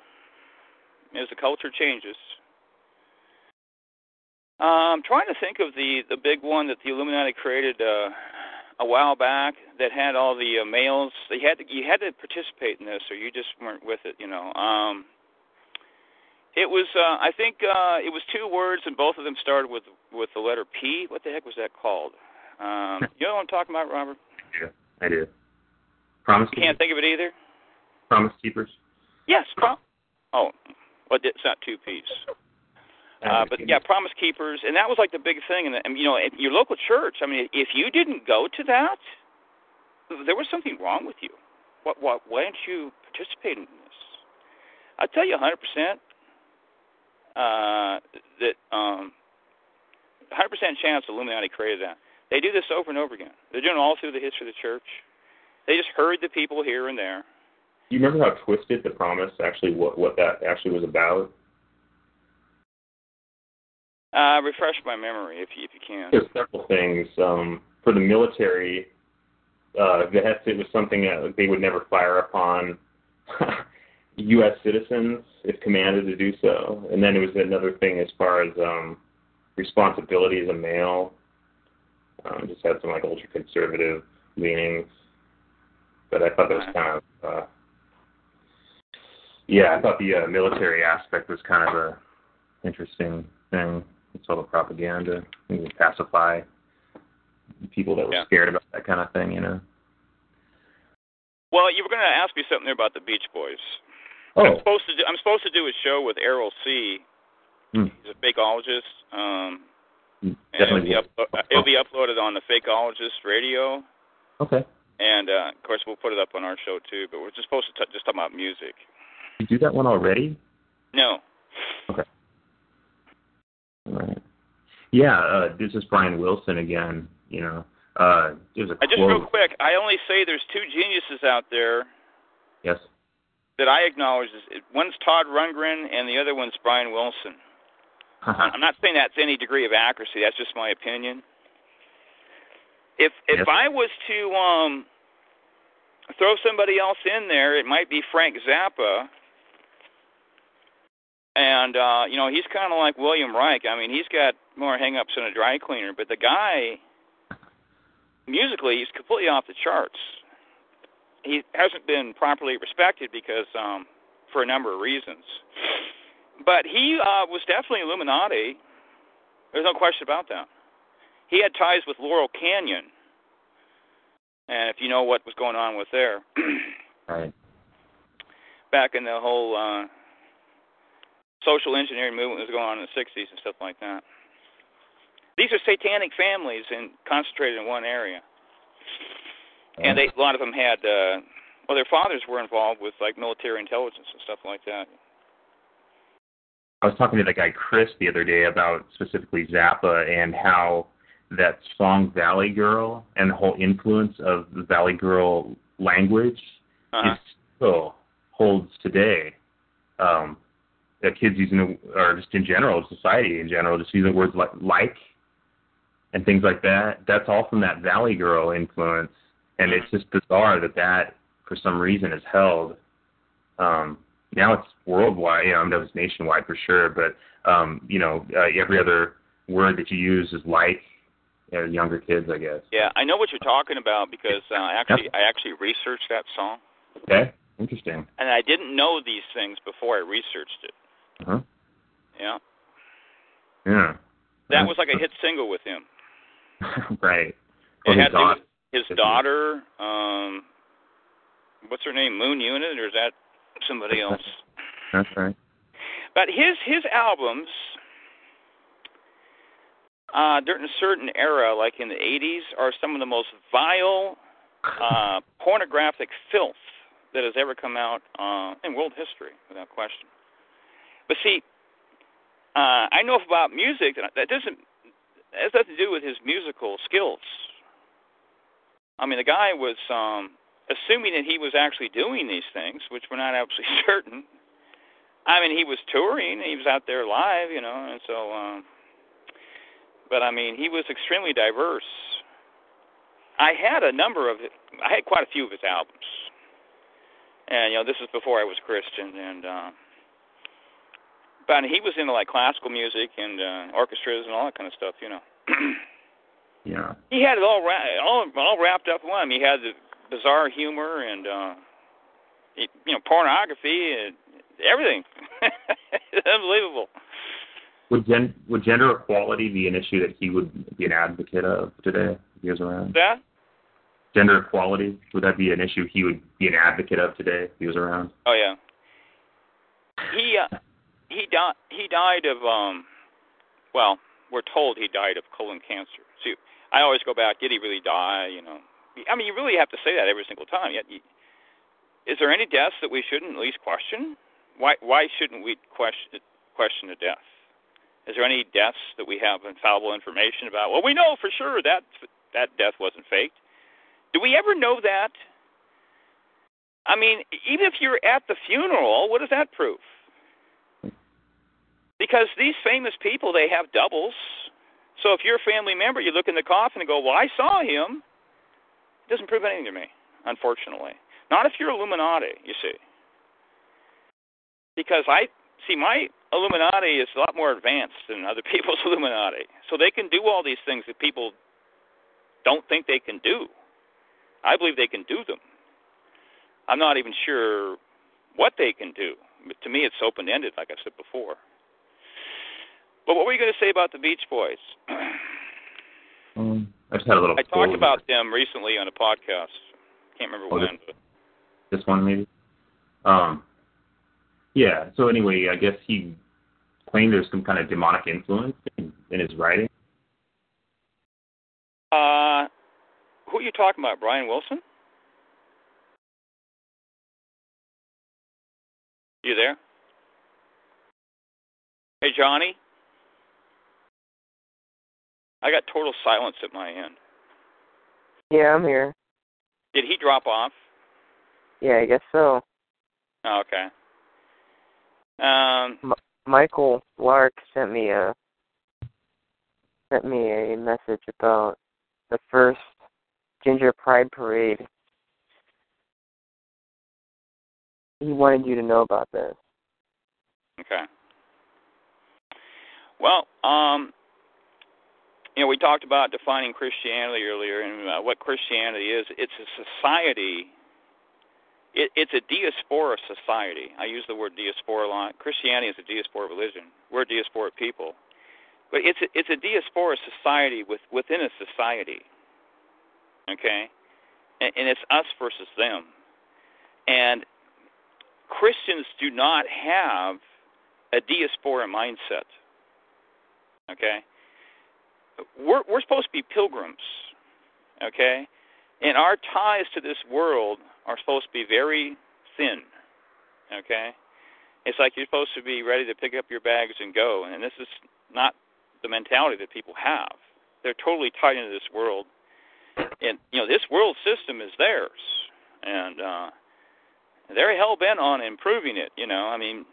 as the culture changes. Uh, I'm trying to think of the the big one that the Illuminati created uh, a while back that had all the uh, males. They had to, you had to participate in this, or you just weren't with it. You know. Um, it was uh, I think uh, it was two words, and both of them started with with the letter P. What the heck was that called? Um, you know what I'm talking about, Robert? Yeah, I do. Promise. You can't think of it either. Promise keepers. Yes. Prom- oh, well, it's not two P's. Uh, but yeah, Promise Keepers, and that was like the big thing. And, and you know, at your local church. I mean, if you didn't go to that, there was something wrong with you. What? What? Why didn't you participate in this? I tell you, 100 percent uh, that um, 100 percent chance Illuminati created that. They do this over and over again. They're doing it all through the history of the church. They just herd the people here and there. Do you remember how twisted the promise actually what what that actually was about? Uh, refresh my memory if you if you can. There's several things. Um, for the military, uh, the it was something that they would never fire upon U.S. citizens if commanded to do so. And then it was another thing as far as um, responsibility as a male. Um, just had some like ultra conservative leanings, but I thought that was kind of uh, yeah. I thought the uh, military aspect was kind of a interesting thing. It's all the propaganda and pacify people that were Yeah. scared about that kind of thing, you know. Well, you were going to ask me something there about the Beach Boys. Oh, I'm supposed to do, I'm supposed to do a show with Errol C. Hmm. He's a fakeologist. Um, and definitely. it'll be, uplo- it'll be uploaded on the Fakeologist Radio, Okay. and uh, of course we'll put it up on our show too. But we're just supposed to t- just talk about music. You do that one already? No, All right. Yeah, uh, this is Brian Wilson again. You know, uh, there's a I just real quick. I only say there's two geniuses out there Yes. that I acknowledge. Is one's Todd Rundgren, and the other one's Brian Wilson. I'm not saying that's any degree of accuracy. That's just my opinion. If if Yes. I was to um throw somebody else in there, it might be Frank Zappa. And uh, you know, he's kind of like William Reich. I mean, he's got more hang-ups than a dry cleaner, but the guy musically, he's completely off the charts. He hasn't been properly respected because um for a number of reasons. But he uh, was definitely Illuminati. There's no question about that. He had ties with Laurel Canyon, and if you know what was going on with there, right. back in the whole uh, social engineering movement was going on in the '60s and stuff like that. These are satanic families and concentrated in one area, and they, a lot of them had. Uh, well, their fathers were involved with like military intelligence and stuff like that. I was talking to that guy Chris the other day about specifically Zappa and how that song Valley Girl and the whole influence of the Valley Girl language Uh-huh. is still holds today. Um, that kids using the, or just in general, society in general, just using words like like and things like that. That's all from that Valley Girl influence, and it's just bizarre that that for some reason is held. Um, now it's worldwide. You know, I mean, it was nationwide for sure, but um, you know, uh, every other word that you use is like. You know, younger kids, I guess. Yeah, I know what you're talking about because uh, I actually I actually researched that song, Okay, interesting. and I didn't know these things before I researched it. Uh-huh. Yeah, Yeah. that was like a hit single with him. right. It Well, had his daughter- his daughter. Um, what's her name? Moon Unit, or is that somebody else? That's right. But his his albums uh, during a certain era, like in the '80s, are some of the most vile, uh, pornographic filth that has ever come out uh, in world history, without question. But see, uh, I know about music that doesn't that has nothing to do with his musical skills. I mean, the guy was um, assuming that he was actually doing these things, which we're not absolutely certain. I mean, he was touring, he was out there live, you know, and so um, but I mean, he was extremely diverse. I had a number of, I had quite a few of his albums, and you know, this is before I was Christian, and uh, but he was into like classical music and uh, orchestras and all that kind of stuff, you know. Yeah. he had it all ra- all all wrapped up in one. He had the bizarre humor and uh, you know, pornography and everything. Unbelievable. Would gen would gender equality be an issue that he would be an advocate of today if he was around? That Gender equality would that be an issue he would be an advocate of today if he was around? Oh yeah. He uh, he died he died of um well, we're told he died of colon cancer. See, I always go back, did he really die, you know? I mean, you really have to say that every single time. Yet is there any deaths that we shouldn't at least question? Why why shouldn't we question question a death? Is there any deaths that we have infallible information about? Well, we know for sure that that death wasn't faked. Do we ever know that? I mean, even if you're at the funeral, what does that prove? Because these famous people, they have doubles. So if you're a family member, you look in the coffin and go, "Well, I saw him." It doesn't prove anything to me, unfortunately. Not if you're Illuminati, you see. Because I see my Illuminati is a lot more advanced than other people's Illuminati. So they can do all these things that people don't think they can do. I believe they can do them. I'm not even sure what they can do. But to me, it's open ended, like I said before. But what were you going to say about the Beach Boys? Um, I just had a little. I talked about them recently on a podcast. Can't remember Oh, when. this- this one maybe. Um. Yeah. So anyway, I guess he claimed there's some kind of demonic influence in, in his writing. Uh, who are you talking about? Brian Wilson? You there? Hey, Johnny. I got total silence at my end. Yeah, I'm here. Did he drop off? Yeah, I guess so. Oh, okay. Um, Michael Lark sent me a sent me a message about the first Ginger Pride Parade. He wanted you to know about this. okay. Well, um, you know, we talked about defining Christianity earlier, and uh, what Christianity is. It's a society. It, it's a diaspora society. I use the word diaspora a lot. Christianity is a diaspora religion. We're a diaspora people, but it's a, it's a diaspora society with, within a society. Okay, and, and it's us versus them. And Christians do not have a diaspora mindset. Okay? We're we're supposed to be pilgrims. Okay? And our ties to this world are supposed to be very thin. Okay? It's like you're supposed to be ready to pick up your bags and go, and this is not the mentality that people have. They're totally tied into this world. And you know, this world system is theirs. And uh they're hell bent on improving it. You know, I mean,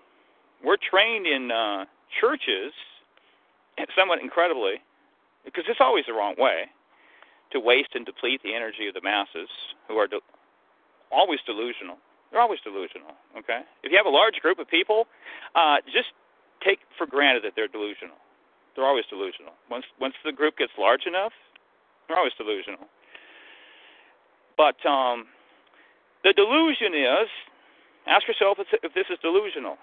we're trained in uh, churches, somewhat incredibly, because it's always the wrong way to waste and deplete the energy of the masses who are de- always delusional. They're always delusional. Okay, if you have a large group of people, uh, just take for granted that they're delusional. They're always delusional. Once once the group gets large enough, they're always delusional. But um, the delusion is, ask yourself if if this is delusional,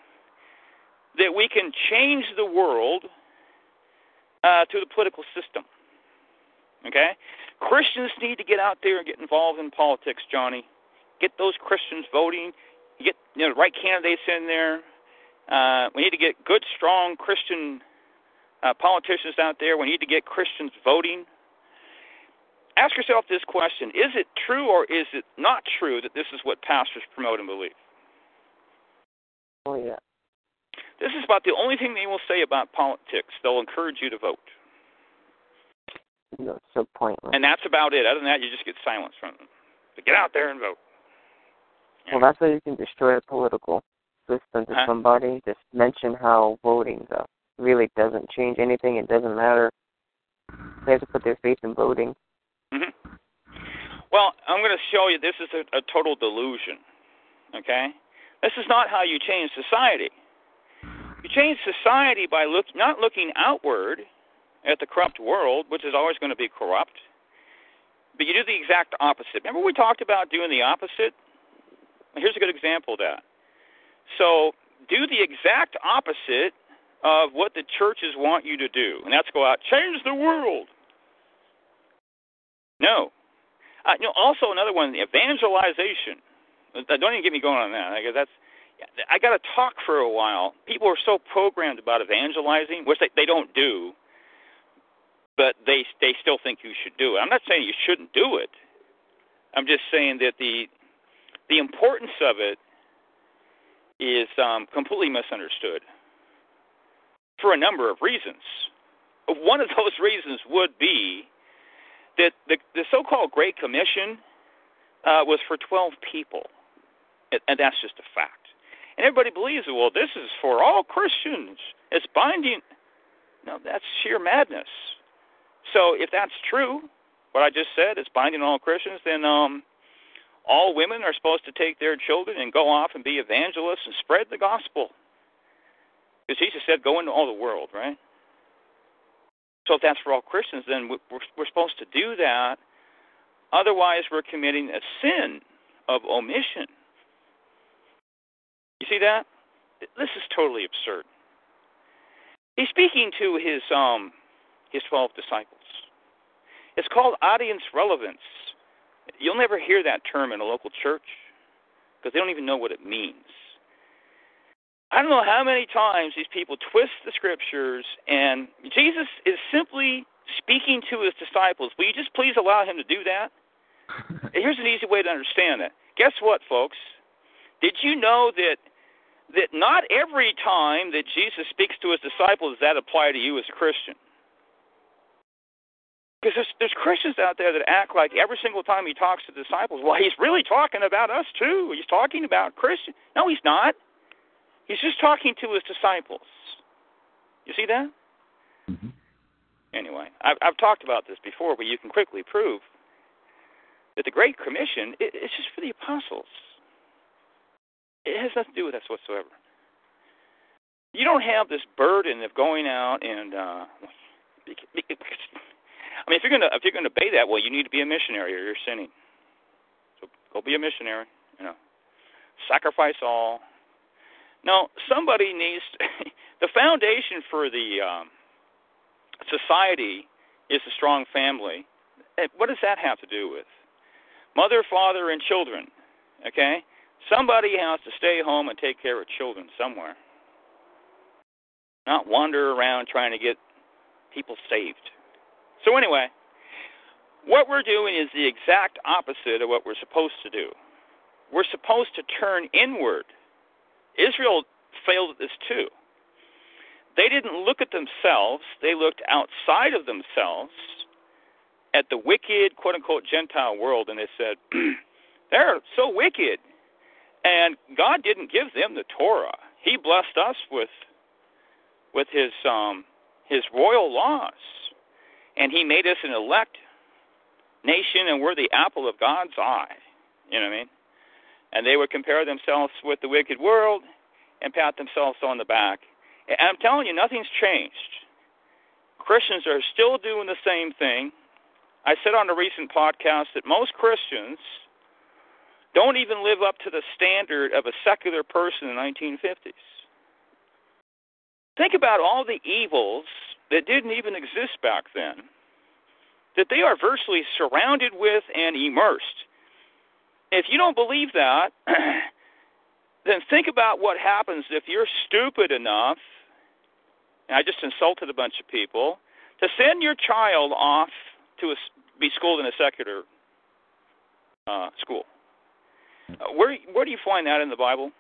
that we can change the world uh, to the political system. Okay? Christians need to get out there and get involved in politics, Johnny. Get those Christians voting. Get you know the right candidates in there. Uh, we need to get good, strong Christian uh, politicians out there. We need to get Christians voting ask yourself this question Is it true or is it not true that this is what pastors promote and believe? Oh yeah. This is about the only thing they will say about politics. They'll encourage you to vote. No, so pointless. And that's about it. Other than that, you just get silence from them. But get out there and vote. Well, that's how you can destroy a political system to Huh? somebody. Just mention how voting uh, really doesn't change anything. It doesn't matter They have to put their faith in voting. hmm Well, I'm going to show you this is a, a total delusion. Okay? This is not how you change society. You change society by look, not looking outward at the corrupt world, which is always going to be corrupt, but you do the exact opposite. Remember we talked about doing the opposite? Here's a good example of that. So do the exact opposite of what the churches want you to do, and that's go out change the world. No. Uh, you know, also another one, evangelization. Uh, don't even get me going on that. I guess that's I got to talk for a while. People are so programmed about evangelizing, which they, they don't do, but they they still think you should do it. I'm not saying you shouldn't do it. I'm just saying that the the importance of it is um, completely misunderstood for a number of reasons. One of those reasons would be that the, the so-called Great Commission uh, was for 12 people, and, and that's just a fact. And everybody believes, well, this is for all Christians. It's binding. No, that's sheer madness. So if that's true, what I just said is binding on all Christians, then um, all women are supposed to take their children and go off and be evangelists and spread the gospel. Because Jesus said, go into all the world, right? So if that's for all Christians, then we're, we're supposed to do that. Otherwise, we're committing a sin of omission. You see that? This is totally absurd. He's speaking to his um his twelve disciples. It's called audience relevance. You'll never hear that term in a local church because they don't even know what it means. I don't know how many times these people twist the scriptures, and Jesus is simply speaking to his disciples. Will you just please allow him to do that? Here's an easy way to understand that. Guess what, folks? Did you know that that not every time that Jesus speaks to his disciples does that apply to you as a Christian? Because there's, there's Christians out there that act like every single time he talks to disciples, well, he's really talking about us too. He's talking about Christians. No, he's not. He's just talking to his disciples. You see that? Mm-hmm. Anyway, I've, I've talked about this before, but you can quickly prove that the Great Commission it, it's just for the apostles. It has nothing to do with us whatsoever. You don't have this burden of going out and uh, I mean, if you're gonna if you're gonna obey that, well, you need to be a missionary, or you're sinning. So go be a missionary. You know, sacrifice all. No, somebody needs to, the foundation for the um, society is a strong family. What does that have to do with mother, father, and children? Okay, somebody has to stay home and take care of children somewhere, not wander around trying to get people saved. So, anyway, what we're doing is the exact opposite of what we're supposed to do. We're supposed to turn inward. Israel failed at this too. They didn't look at themselves, they looked outside of themselves at the wicked, quote unquote, Gentile world, and they said, they're so wicked. And God didn't give them the Torah. He blessed us with with his um his royal laws and He made us an elect nation, and we're the apple of God's eye. You know what I mean? And they would compare themselves with the wicked world and pat themselves on the back. And I'm telling you, nothing's changed. Christians are still doing the same thing. I said on a recent podcast that most Christians don't even live up to the standard of a secular person in the 1950s. Think about all the evils that didn't even exist back then, that they are virtually surrounded with and immersed. If you don't believe that, then think about what happens if you're stupid enough, and I just insulted a bunch of people, to send your child off to a, be schooled in a secular uh, school. Uh, where where do you find that in the Bible?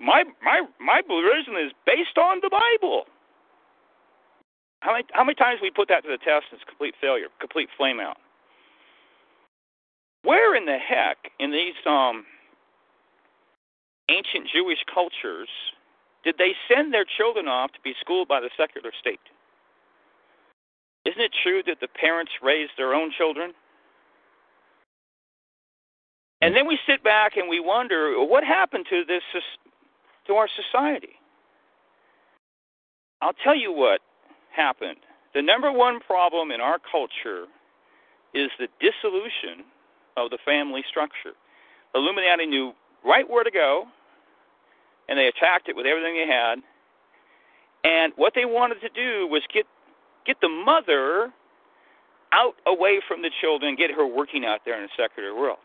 My my my religion is based on the Bible. How many how many times we put that to the test it's complete failure, complete flame out? Where in the heck in these um, ancient Jewish cultures did they send their children off to be schooled by the secular state? Isn't it true that the parents raised their own children? And then we sit back and we wonder what happened to this to our society. I'll tell you what happened. The number one problem in our culture is the dissolution of the family structure. Illuminati knew right where to go, and they attacked it with everything they had. And what they wanted to do was get get the mother out away from the children, get her working out there in the secular world.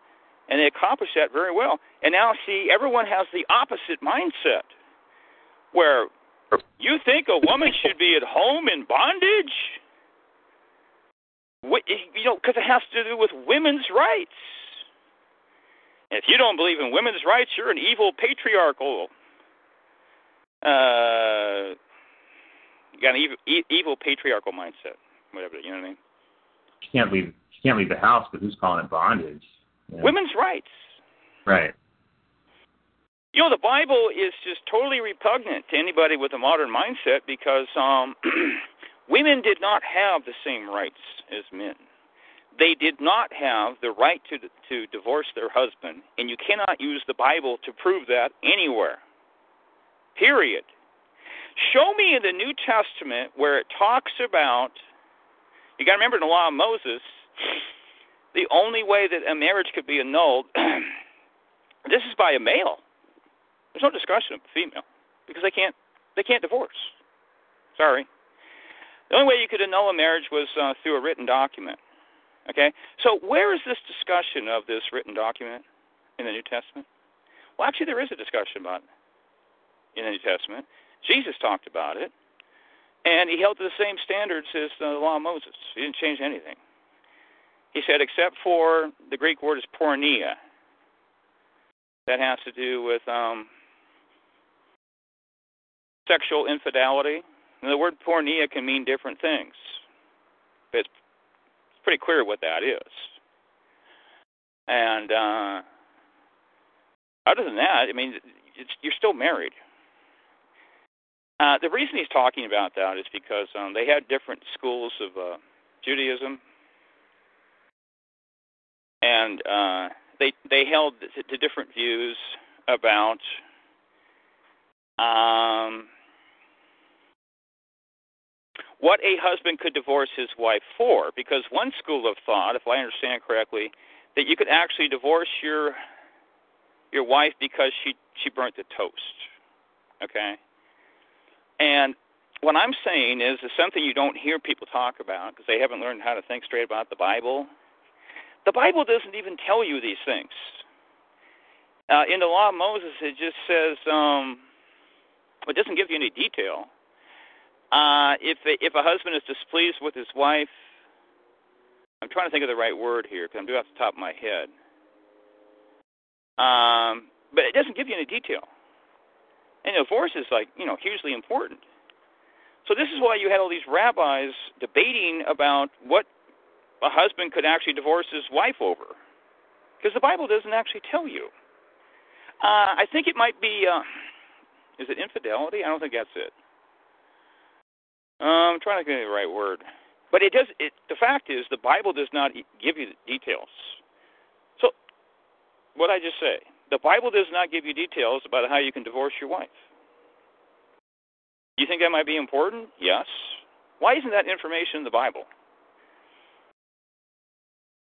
And they accomplished that very well. And now, see, everyone has the opposite mindset, where you think a woman should be at home in bondage? You know, because it has to do with women's rights. If you don't believe in women's rights, you're an evil patriarchal. Uh, you got an evil, e- evil patriarchal mindset, whatever. You know what I mean? You can't leave. You can't leave the house, but who's calling it bondage? Yeah. Women's rights. Right. You know, the Bible is just totally repugnant to anybody with a modern mindset because um, women did not have the same rights as men. They did not have the right to to divorce their husband, and you cannot use the Bible to prove that anywhere. Period. Show me in the New Testament where it talks about. You got to remember in the law of Moses, the only way that a marriage could be annulled. this is by a male. There's no discussion of a female because they can't they can't divorce. Sorry. The only way you could annul a marriage was uh, through a written document. Okay? So where is this discussion of this written document in the New Testament? Well, actually, there is a discussion about it in the New Testament. Jesus talked about it, and he held to the same standards as the law of Moses. He didn't change anything. He said, except for the Greek word is porneia. That has to do with um, sexual infidelity. And the word porneia can mean different things. It's pretty clear what that is. And uh, other than that, I mean, you're still married. Uh, the reason he's talking about that is because um, they had different schools of uh, Judaism, and uh, they they held to, different views about um, what a husband could divorce his wife for. Because one school of thought, if I understand correctly, that you could actually divorce your your wife because she she burnt the toast. Okay and what I'm saying is, is something you don't hear people talk about because they haven't learned how to think straight about the Bible. The Bible doesn't even tell you these things. Uh, in the Law of Moses, it just says um, it doesn't give you any detail. Uh, if if a husband is displeased with his wife, I'm trying to think of the right word here because I'm doing off the top of my head. Um, but it doesn't give you any detail. And divorce is like, you know, hugely important. So this is why you had all these rabbis debating about what a husband could actually divorce his wife over. Because the Bible doesn't actually tell you. Uh, I think it might be, uh, is it infidelity? I don't think that's it. Uh, I'm trying to think of the right word. But it does. It, the fact is, the Bible does not give you details. So, what I just say? The Bible does not give you details about how you can divorce your wife. You think that might be important? Yes. Why isn't that information in the Bible?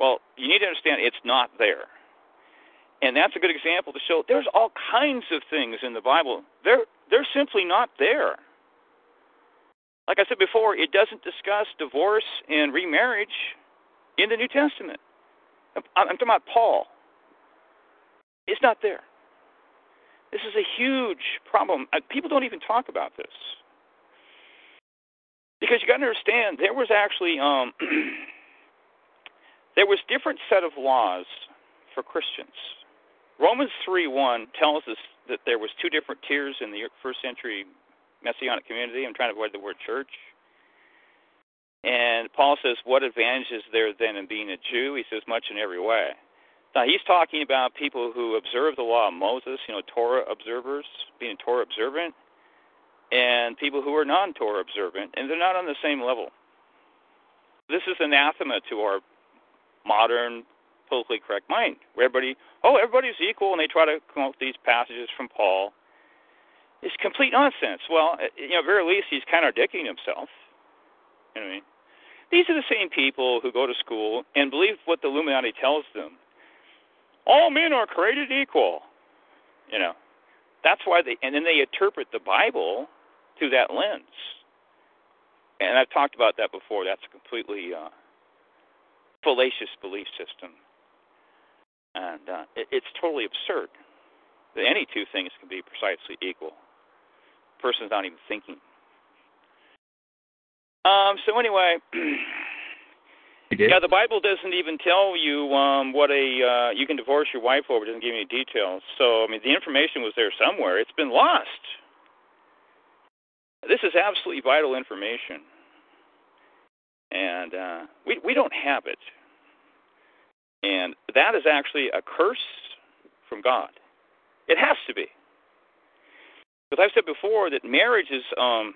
Well, you need to understand it's not there. And that's a good example to show there's all kinds of things in the Bible. They're they're simply not there. Like I said before, it doesn't discuss divorce and remarriage in the New Testament. I'm talking about Paul. It's not there. This is a huge problem. Uh, people don't even talk about this because you got to understand there was actually um, there was different set of laws for Christians. Romans three one tells us that there was two different tiers in the first century messianic community. I'm trying to avoid the word church. And Paul says, "What advantage is there then in being a Jew?" He says, "Much in every way." Now he's talking about people who observe the law of Moses, you know, Torah observers, being Torah observant, and people who are non-Torah observant, and they're not on the same level. this is anathema to our modern politically correct mind, where everybody, oh, everybody's equal, and they try to with these passages from Paul. It's complete nonsense. Well, you know, at very least, he's contradicting himself. You know what I mean? These are the same people who go to school and believe what the Illuminati tells them. All men are created equal. You know, that's why they, and then they interpret the Bible through that lens. And I've talked about that before. That's completely uh, fallacious belief system, and uh, it, it's totally absurd that any two things can be precisely equal. The person's not even thinking. Um, so anyway, yeah, the Bible doesn't even tell you um, what a uh, you can divorce your wife over. It doesn't give you any details. So I mean, the information was there somewhere. It's been lost. This is absolutely vital information, and uh, we we don't have it, and that is actually a curse from God. It has to be, because I've said before that marriage is um,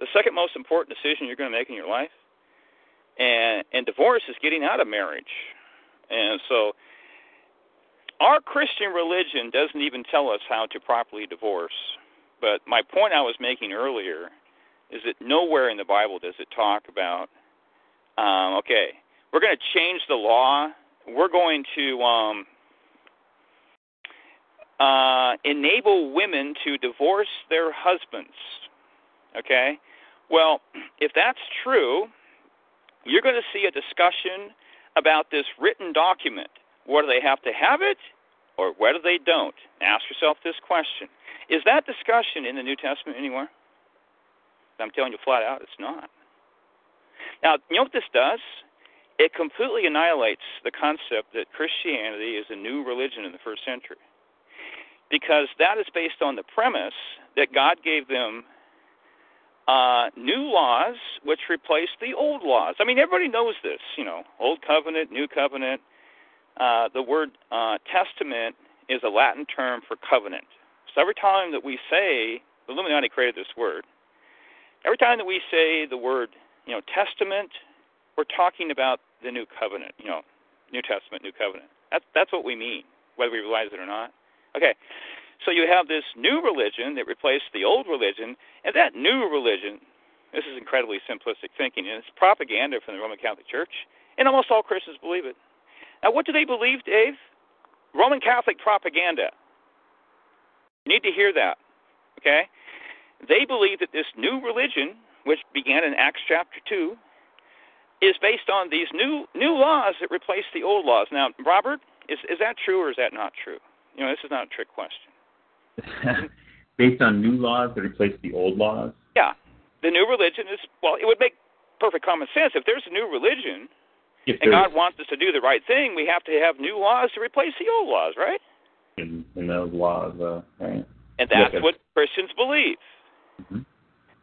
the second most important decision you're going to make in your life, and and divorce is getting out of marriage, and so our Christian religion doesn't even tell us how to properly divorce. But my point I was making earlier is that nowhere in the Bible does it talk about, um, okay, we're going to change the law. We're going to um, uh, enable women to divorce their husbands. Okay? Well, if that's true, you're going to see a discussion about this written document. Whether they have to have it or whether they don't. Ask yourself this question is that discussion in the New Testament anywhere? I'm telling you flat out, it's not. Now, you know what this does? It completely annihilates the concept that Christianity is a new religion in the first century. Because that is based on the premise that God gave them uh, new laws which replaced the old laws. I mean, everybody knows this, you know, Old Covenant, New Covenant. Uh, the word uh, testament is a Latin term for covenant. So every time that we say, the Illuminati created this word, every time that we say the word, you know, testament, we're talking about the new covenant, you know, New Testament, New Covenant. That's that's what we mean, whether we realize it or not. Okay. So you have this new religion that replaced the old religion, and that new religion, this is incredibly simplistic thinking, and it's propaganda from the Roman Catholic Church, and almost all Christians believe it. Now, what do they believe, Dave? Roman Catholic propaganda. You need to hear that. Okay? They believe that this new religion, which began in Acts chapter 2, is based on these new new laws that replace the old laws. Now, Robert, is is that true or is that not true? You know, this is not a trick question. based on new laws that replace the old laws? Yeah. The new religion is well, it would make perfect common sense. If there's a new religion and God wants us to do the right thing, we have to have new laws to replace the old laws, right? in, in those laws, uh, right? And that's Yes, what Christians believe. Mm-hmm.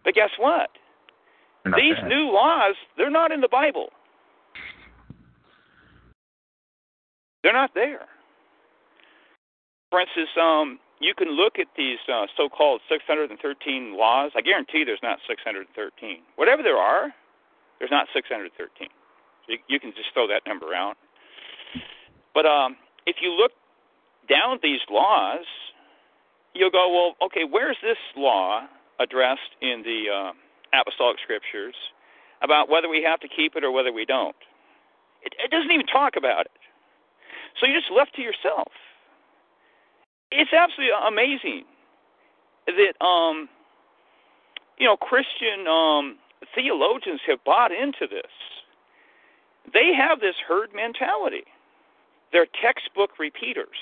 But guess what? These bad. new laws, they're not in the Bible. They're not there. For instance, um, you can look at these uh, so-called 613 laws. I guarantee there's not 613. Whatever there are, there's not 613. So you, you can just throw that number out. But um, if you look down these laws, you'll go, well, okay, where's this law addressed in the uh, apostolic scriptures about whether we have to keep it or whether we don't? It, it doesn't even talk about it. So you're just left to yourself. It's absolutely amazing that um, you know Christian um, theologians have bought into this. They have this herd mentality. They're textbook repeaters.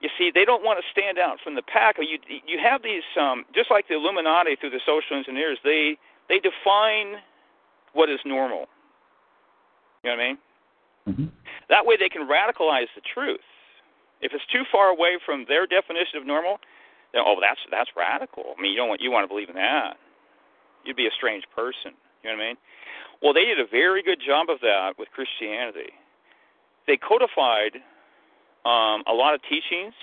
You see, they don't want to stand out from the pack. You you have these um, just like the Illuminati through the social engineers. They they define what is normal. You know what I mean? Mm-hmm. That way, they can radicalize the truth. If it's too far away from their definition of normal, then oh, that's that's radical. I mean, you don't want you want to believe in that. You'd be a strange person. You know what I mean? Well, they did a very good job of that with Christianity. They codified um, a lot of teachings,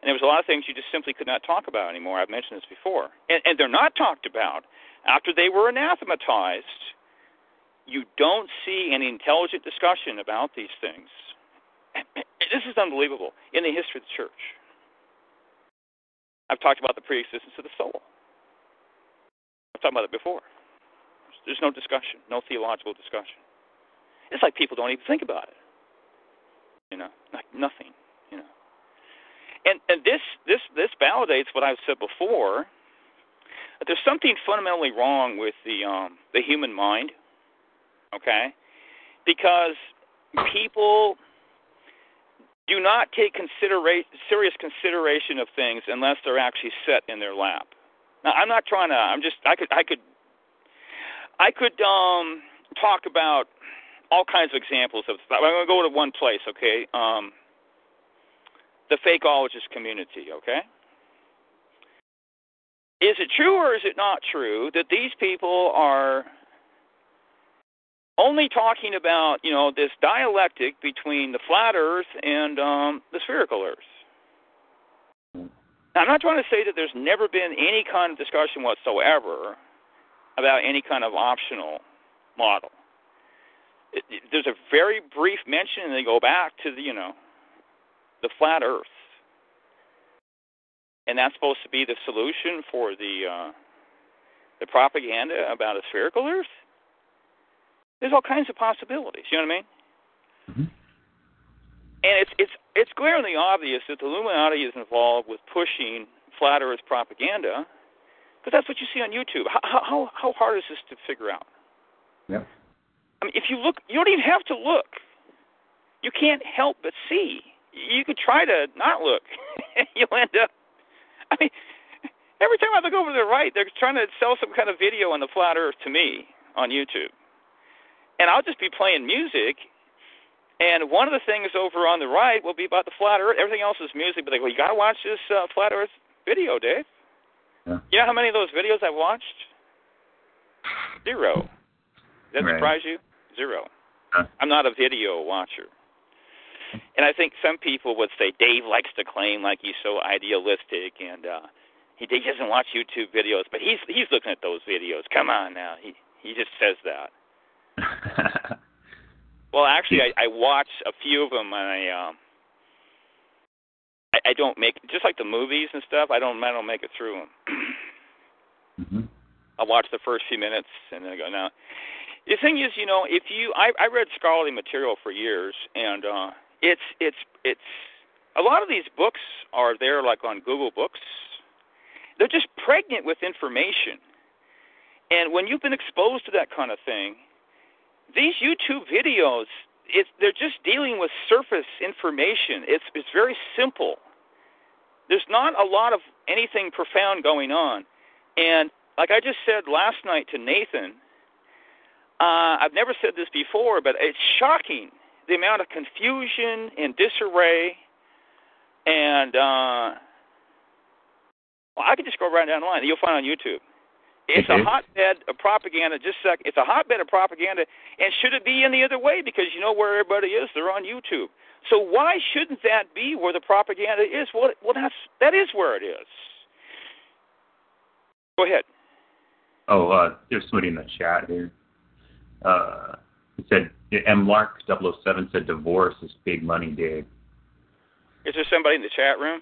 and there was a lot of things you just simply could not talk about anymore. I've mentioned this before, and, and they're not talked about after they were anathematized you don't see any intelligent discussion about these things. This is unbelievable in the history of the church. I've talked about the preexistence of the soul. I've talked about it before. There's no discussion, no theological discussion. It's like people don't even think about it. You know, like nothing. You know, and and this this this validates what I've said before. That there's something fundamentally wrong with the um the human mind. Okay, because people do not take considera- serious consideration of things unless they're actually set in their lap. Now, I'm not trying to. I'm just. I could. I could. I could um, talk about all kinds of examples of. I'm going to go to one place. Okay. Um, the fakeologist community. Okay. Is it true or is it not true that these people are only talking about you know this dialectic between the flat Earth and um, the spherical Earth. Now, I'm not trying to say that there's never been any kind of discussion whatsoever about any kind of optional model. It, it, there's a very brief mention, and they go back to the you know the flat Earth, and that's supposed to be the solution for the uh, the propaganda about a spherical Earth. There's all kinds of possibilities. You know what I mean? Mm-hmm. And it's it's it's glaringly obvious that the Illuminati is involved with pushing flat Earth propaganda, because that's what you see on YouTube. How how how hard is this to figure out? Yeah. I mean, if you look, you don't even have to look. You can't help but see. You could try to not look, you'll end up. I mean, every time I look over to the right, they're trying to sell some kind of video on the flat Earth to me on YouTube and I'll just be playing music. And one of the things over on the right will be about the flat Earth. Everything else is music, but they go, "You got to watch this uh, flat Earth video, Dave." Yeah. You know how many of those videos I've watched? Zero. Does that right. surprise you? Zero. I'm not a video watcher. And I think some people would say Dave likes to claim like he's so idealistic and uh he, he doesn't watch YouTube videos, but he's he's looking at those videos. Come on now. He he just says that. well, actually, I, I watch a few of them, and I um, I, I don't make just like the movies and stuff. I don't I don't make it through them. mm-hmm. I watch the first few minutes, and then I go now. The thing is, you know, if you I, I read scholarly material for years, and uh, it's it's it's a lot of these books are there like on Google Books. They're just pregnant with information. And when you've been exposed to that kind of thing, these YouTube videos, it's, they're just dealing with surface information. It's it's very simple. There's not a lot of anything profound going on, and like I just said last night to Nathan, uh, I've never said this before, but it's shocking the amount of confusion and disarray, and uh, well, I can just go right down the line. You'll find on YouTube. It's a hotbed of propaganda. Just a sec. It's a hotbed of propaganda, and should it be any other way? Because you know where everybody is. They're on YouTube. So why shouldn't that be where the propaganda is? Well, well, that's that is where it is. Go ahead. Oh, uh, there's somebody in the chat here. Uh, he said M. Lark 007 said divorce is big money, Dave. Is there somebody in the chat room?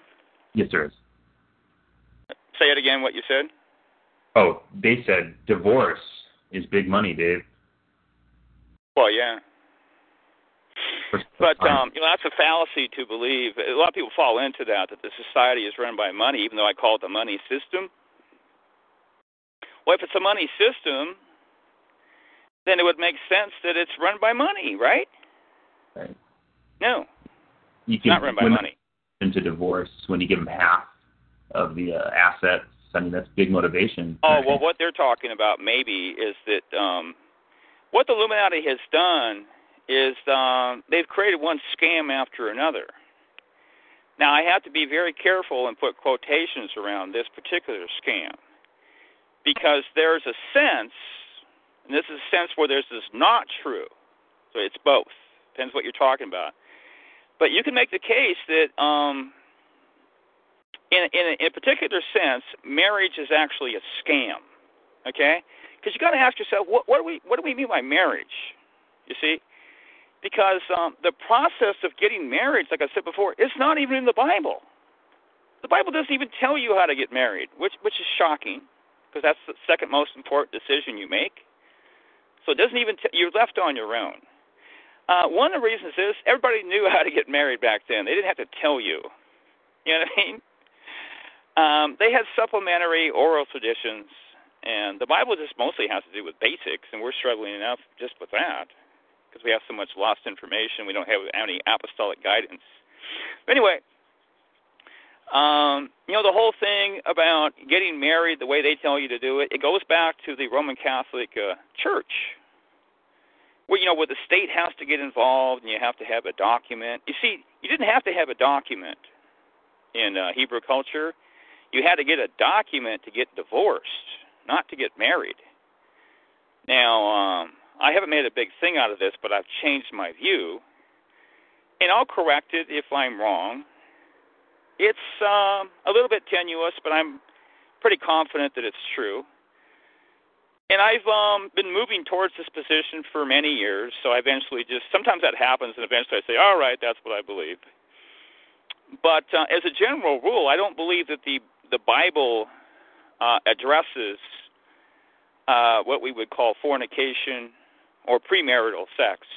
Yes, there is. Say it again. What you said. Oh, they said divorce is big money, Dave. Well, yeah. But um, you know that's a fallacy to believe. A lot of people fall into that that the society is run by money, even though I call it the money system. Well, if it's a money system, then it would make sense that it's run by money, right? Right. No, you it's not run by money. Into divorce when you give them half of the uh, assets. I mean, that's big motivation. Oh well, what they're talking about maybe is that um, what the Illuminati has done is um, they've created one scam after another. Now, I have to be very careful and put quotations around this particular scam because there's a sense, and this is a sense where there's this is not true. So it's both. Depends what you're talking about. But you can make the case that, um, in, in, a, in a particular sense, marriage is actually a scam. Okay? Because you got to ask yourself, what, what do we what do we mean by marriage? You see, because um, the process of getting married, like I said before, it's not even in the Bible. The Bible doesn't even tell you how to get married, which which is shocking, because that's the second most important decision you make. So it doesn't even t- you're left on your own. Uh, one of the reasons is everybody knew how to get married back then. They didn't have to tell you. You know what I mean? Um, they had supplementary oral traditions, and the Bible just mostly has to do with basics, and we're struggling enough just with that because we have so much lost information. We don't have any apostolic guidance. But anyway, um, you know the whole thing about getting married the way they tell you to do it. It goes back to the Roman Catholic uh, Church where you know where the state has to get involved and you have to have a document. You see, you didn't have to have a document in uh, Hebrew culture. You had to get a document to get divorced, not to get married. Now, um, I haven't made a big thing out of this, but I've changed my view, and I'll correct it if I'm wrong. It's um, a little bit tenuous, but I'm pretty confident that it's true and I've um, been moving towards this position for many years. So I eventually just sometimes that happens, and eventually I say, "All right, that's what I believe." But uh, as a general rule, I don't believe that the the Bible uh, addresses uh, what we would call fornication or premarital sex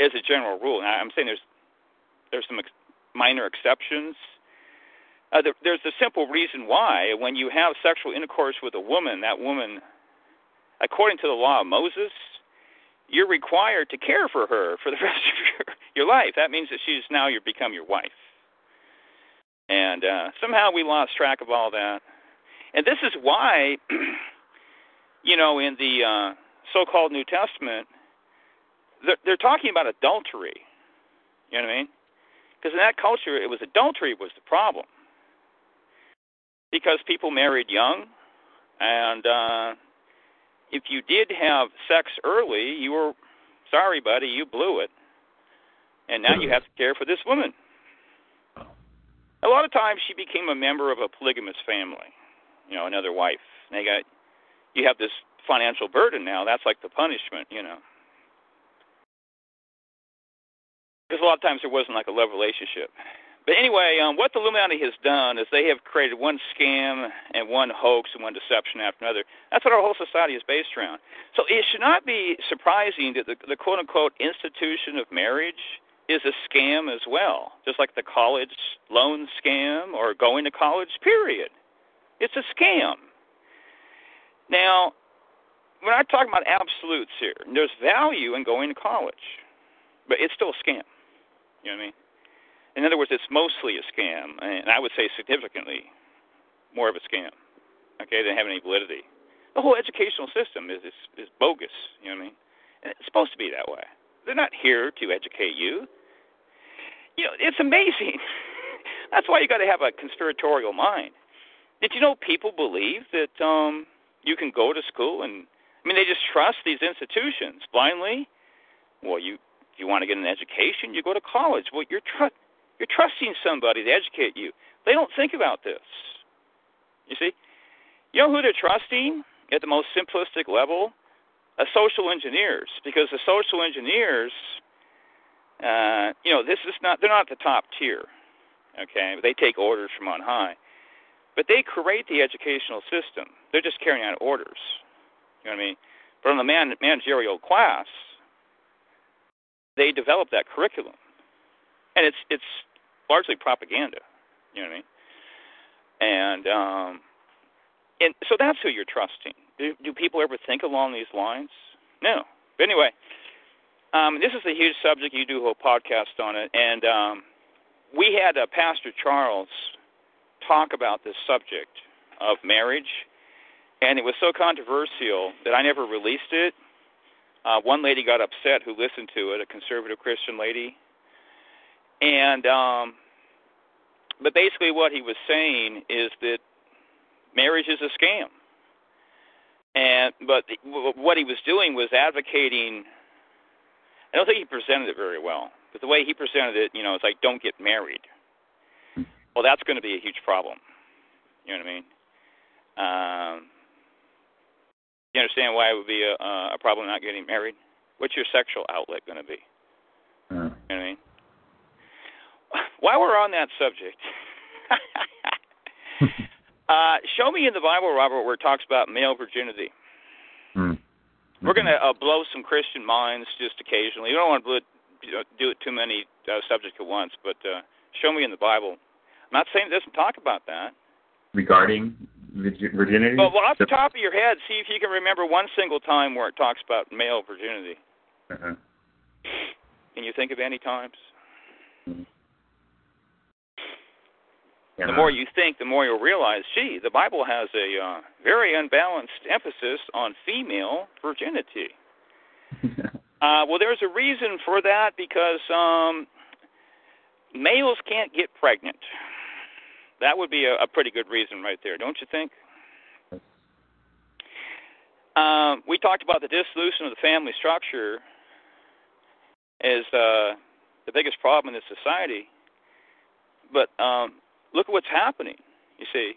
as a general rule. Now, I'm saying there's there's some ex- minor exceptions. Uh, there, there's a simple reason why when you have sexual intercourse with a woman, that woman according to the law of Moses, you're required to care for her for the rest of your, your life. That means that she's now you become your wife. And uh, somehow we lost track of all that. And this is why, you know, in the uh, so-called New Testament, they're, they're talking about adultery. You know what I mean? Because in that culture, it was adultery was the problem. Because people married young, and uh, if you did have sex early, you were sorry, buddy, you blew it, and now you have to care for this woman. A lot of times, she became a member of a polygamous family, you know, another wife. And they got you have this financial burden now. That's like the punishment, you know. Because a lot of times there wasn't like a love relationship. But anyway, um, what the Illuminati has done is they have created one scam and one hoax and one deception after another. That's what our whole society is based around. So it should not be surprising that the, the quote unquote institution of marriage is a scam as well, just like the college loan scam or going to college, period. It's a scam. Now, we're not talking about absolutes here. There's value in going to college, but it's still a scam. You know what I mean? In other words, it's mostly a scam, and I would say significantly more of a scam. Okay, don't have any validity. The whole educational system is, is is bogus. You know what I mean? And it's supposed to be that way. They're not here to educate you. You know, it's amazing. That's why you got to have a conspiratorial mind. Did you know people believe that um you can go to school and I mean they just trust these institutions blindly? Well, you if you want to get an education, you go to college. Well, you're tr- you're trusting somebody to educate you. They don't think about this. You see? You know who they're trusting at the most simplistic level? Uh, social engineers, because the social engineers, uh, you know, this is not they're not the top tier. Okay, they take orders from on high, but they create the educational system. They're just carrying out orders. You know what I mean? But on the man, managerial class, they develop that curriculum and it's it's largely propaganda. You know what I mean? And um, and so that's who you're trusting. Do, do people ever think along these lines? No. But anyway, um, this is a huge subject. You do a whole podcast on it, and um, we had uh, Pastor Charles talk about this subject of marriage, and it was so controversial that I never released it. Uh, one lady got upset who listened to it, a conservative Christian lady, and um, but basically, what he was saying is that marriage is a scam. And but what he was doing was advocating. I don't think he presented it very well, but the way he presented it, you know, it's like don't get married. Well, that's going to be a huge problem. You know what I mean? Um, You understand why it would be a, a problem not getting married? What's your sexual outlet going to be? Uh, You know what I mean? While we're on that subject, uh, show me in the Bible, Robert, where it talks about male virginity. mm. We're going to uh, blow some Christian minds just occasionally. You don't want to blow, you know, do it too many uh, subjects at once, but uh, show me in the Bible. I'm not saying it doesn't talk about that. regarding virginity. But well, off the top of your head, see if you can remember one single time where it talks about male virginity. Uh-huh. Can you think of any times? Yeah, The more you think, the more you'll realize, gee, the Bible has a uh, very unbalanced emphasis on female virginity. Uh, well, there's a reason for that because um, males can't get pregnant. That would be a, a pretty good reason right there, don't you think? Um, we talked about the dissolution of the family structure as uh, the biggest problem in this society. But um, look at what's happening. You see,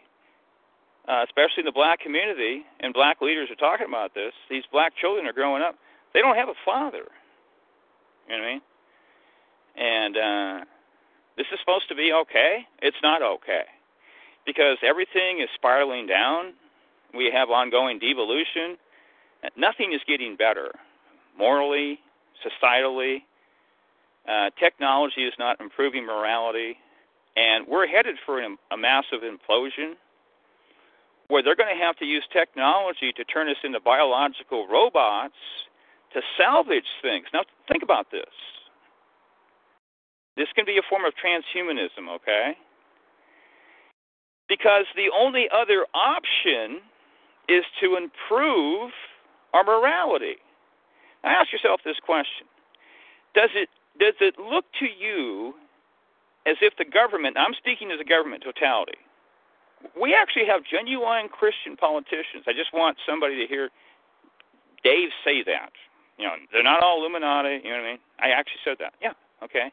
uh, especially in the black community, and black leaders are talking about this. These black children are growing up; they don't have a father. You know what I mean? And uh, this is supposed to be okay. It's not okay because everything is spiraling down. We have ongoing devolution. Nothing is getting better morally, societally. Uh, technology is not improving morality and we're headed for an, a massive implosion where they're going to have to use technology to turn us into biological robots to salvage things. Now, think about this. This can be a form of transhumanism, okay? Because the only other option is to improve our morality. Now, ask yourself this question: Does it does it look to you as if the government, I'm speaking as a government totality, we actually have genuine Christian politicians. I just want somebody to hear Dave say that. You know, they're not all Illuminati, you know what I mean? I actually said that. Yeah, okay.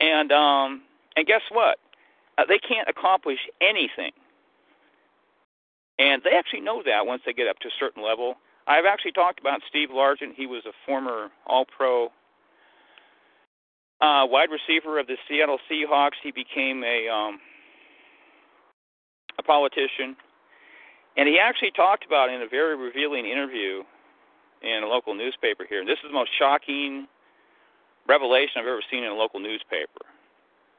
And um and guess what? Uh, they can't accomplish anything. And they actually know that once they get up to a certain level. I've actually talked about Steve Largent. He was a former All Pro uh, wide receiver of the Seattle Seahawks. He became a um, a politician, and he actually talked about in a very revealing interview in a local newspaper here. And this is the most shocking revelation I've ever seen in a local newspaper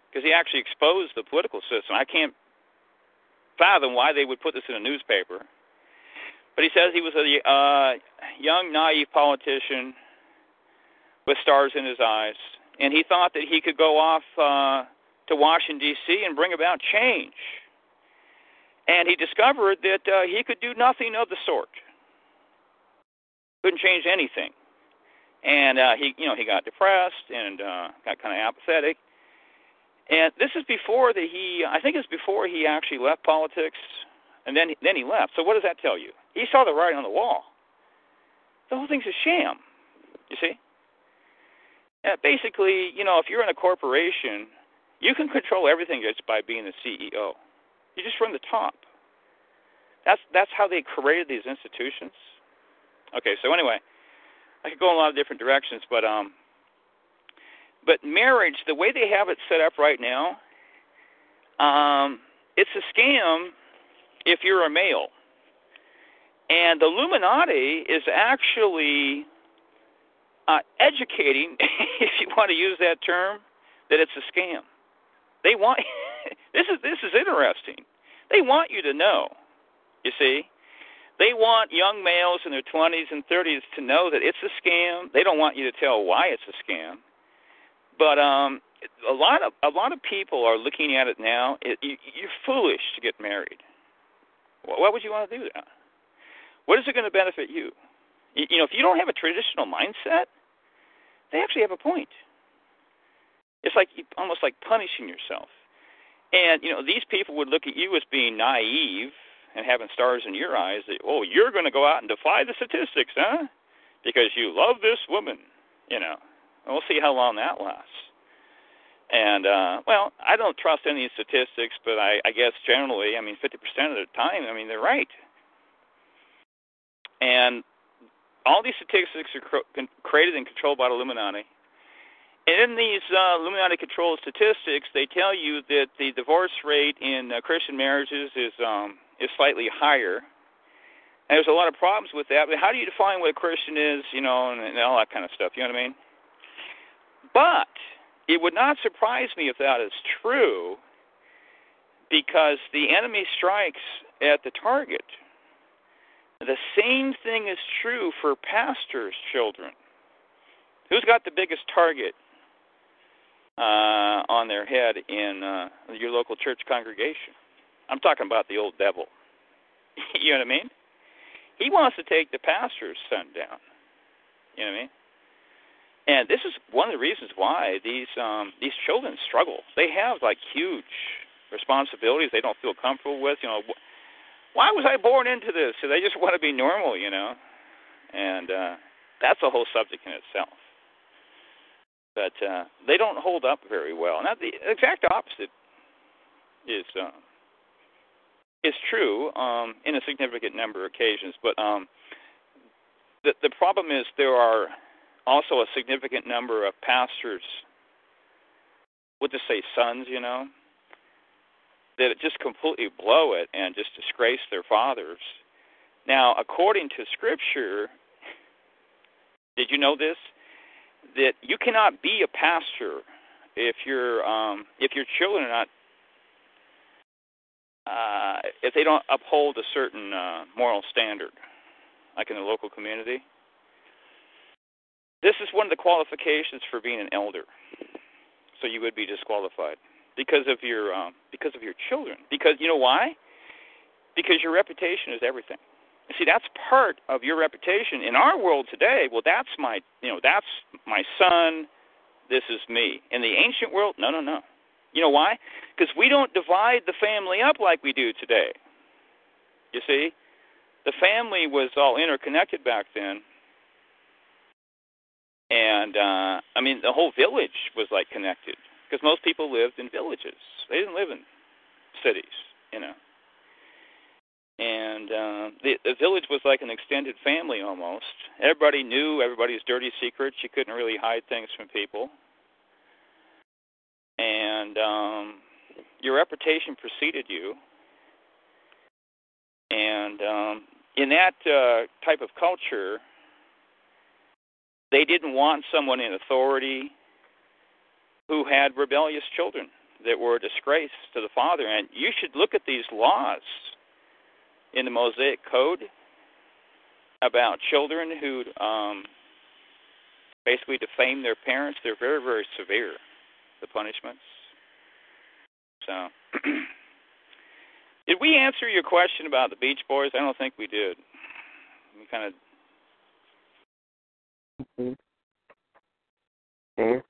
because he actually exposed the political system. I can't fathom why they would put this in a newspaper. But he says he was a uh, young, naive politician with stars in his eyes and he thought that he could go off uh, to Washington D.C. and bring about change. And he discovered that uh, he could do nothing of the sort. Couldn't change anything. And uh, he, you know, he got depressed and uh, got kind of apathetic. And this is before that he, I think it's before he actually left politics, and then then he left. So what does that tell you? He saw the writing on the wall. The whole thing's a sham. You see? Uh, basically, you know, if you're in a corporation, you can control everything just by being the CEO. You just run the top. That's that's how they created these institutions. Okay, so anyway, I could go in a lot of different directions, but um, but marriage, the way they have it set up right now, um, it's a scam if you're a male. And the Illuminati is actually uh, educating, if you want to use that term, that it's a scam. They want this is this is interesting. They want you to know. You see, they want young males in their 20s and 30s to know that it's a scam. They don't want you to tell why it's a scam. But um, a lot of a lot of people are looking at it now. It, you, you're foolish to get married. Why would you want to do that? What is it going to benefit you? You know, if you don't have a traditional mindset, they actually have a point. It's like almost like punishing yourself. And you know, these people would look at you as being naive and having stars in your eyes. That oh, you're going to go out and defy the statistics, huh? Because you love this woman. You know, we'll see how long that lasts. And uh, well, I don't trust any statistics, but I, I guess generally, I mean, 50% of the time, I mean, they're right. and all these statistics are cr- created and controlled by the Illuminati. And in these uh, Illuminati-controlled statistics, they tell you that the divorce rate in uh, Christian marriages is um, is slightly higher. And there's a lot of problems with that. But how do you define what a Christian is, you know, and, and all that kind of stuff? You know what I mean? But it would not surprise me if that is true, because the enemy strikes at the target. The same thing is true for pastors' children. Who's got the biggest target uh, on their head in uh, your local church congregation? I'm talking about the old devil. you know what I mean? He wants to take the pastor's son down. You know what I mean? And this is one of the reasons why these um, these children struggle. They have like huge responsibilities they don't feel comfortable with. You know, why was I born into this? So they just want to be normal, you know, and uh, that's a whole subject in itself. But uh, they don't hold up very well. Now the exact opposite is uh, is true um, in a significant number of occasions. But um, the the problem is there are also a significant number of pastors, what to say, sons, you know, that just completely blow it and just disgrace their fathers. Now, according to Scripture, did you know this? That you cannot be a pastor if your um, if your children are not uh, if they don't uphold a certain uh, moral standard, like in the local community. This is one of the qualifications for being an elder. So you would be disqualified because of your um, because of your children. Because you know why? Because your reputation is everything. See, that's part of your reputation in our world today. Well, that's my you know that's my son. This is me. In the ancient world, no, no, no. You know why? Because we don't divide the family up like we do today. You see, the family was all interconnected back then. And uh I mean the whole village was like connected because most people lived in villages. They didn't live in cities, you know. And uh, the, the village was like an extended family almost. Everybody knew everybody's dirty secrets. You couldn't really hide things from people. And um, your reputation preceded you. And um, in that uh, type of culture, they didn't want someone in authority who had rebellious children that were a disgrace to the father. And you should look at these laws in the Mosaic Code about children who um, basically defame their parents. They're very, very severe, the punishments. So, did we answer your question about the Beach Boys? I don't think we did. We kind of. Mm-hmm. Dave?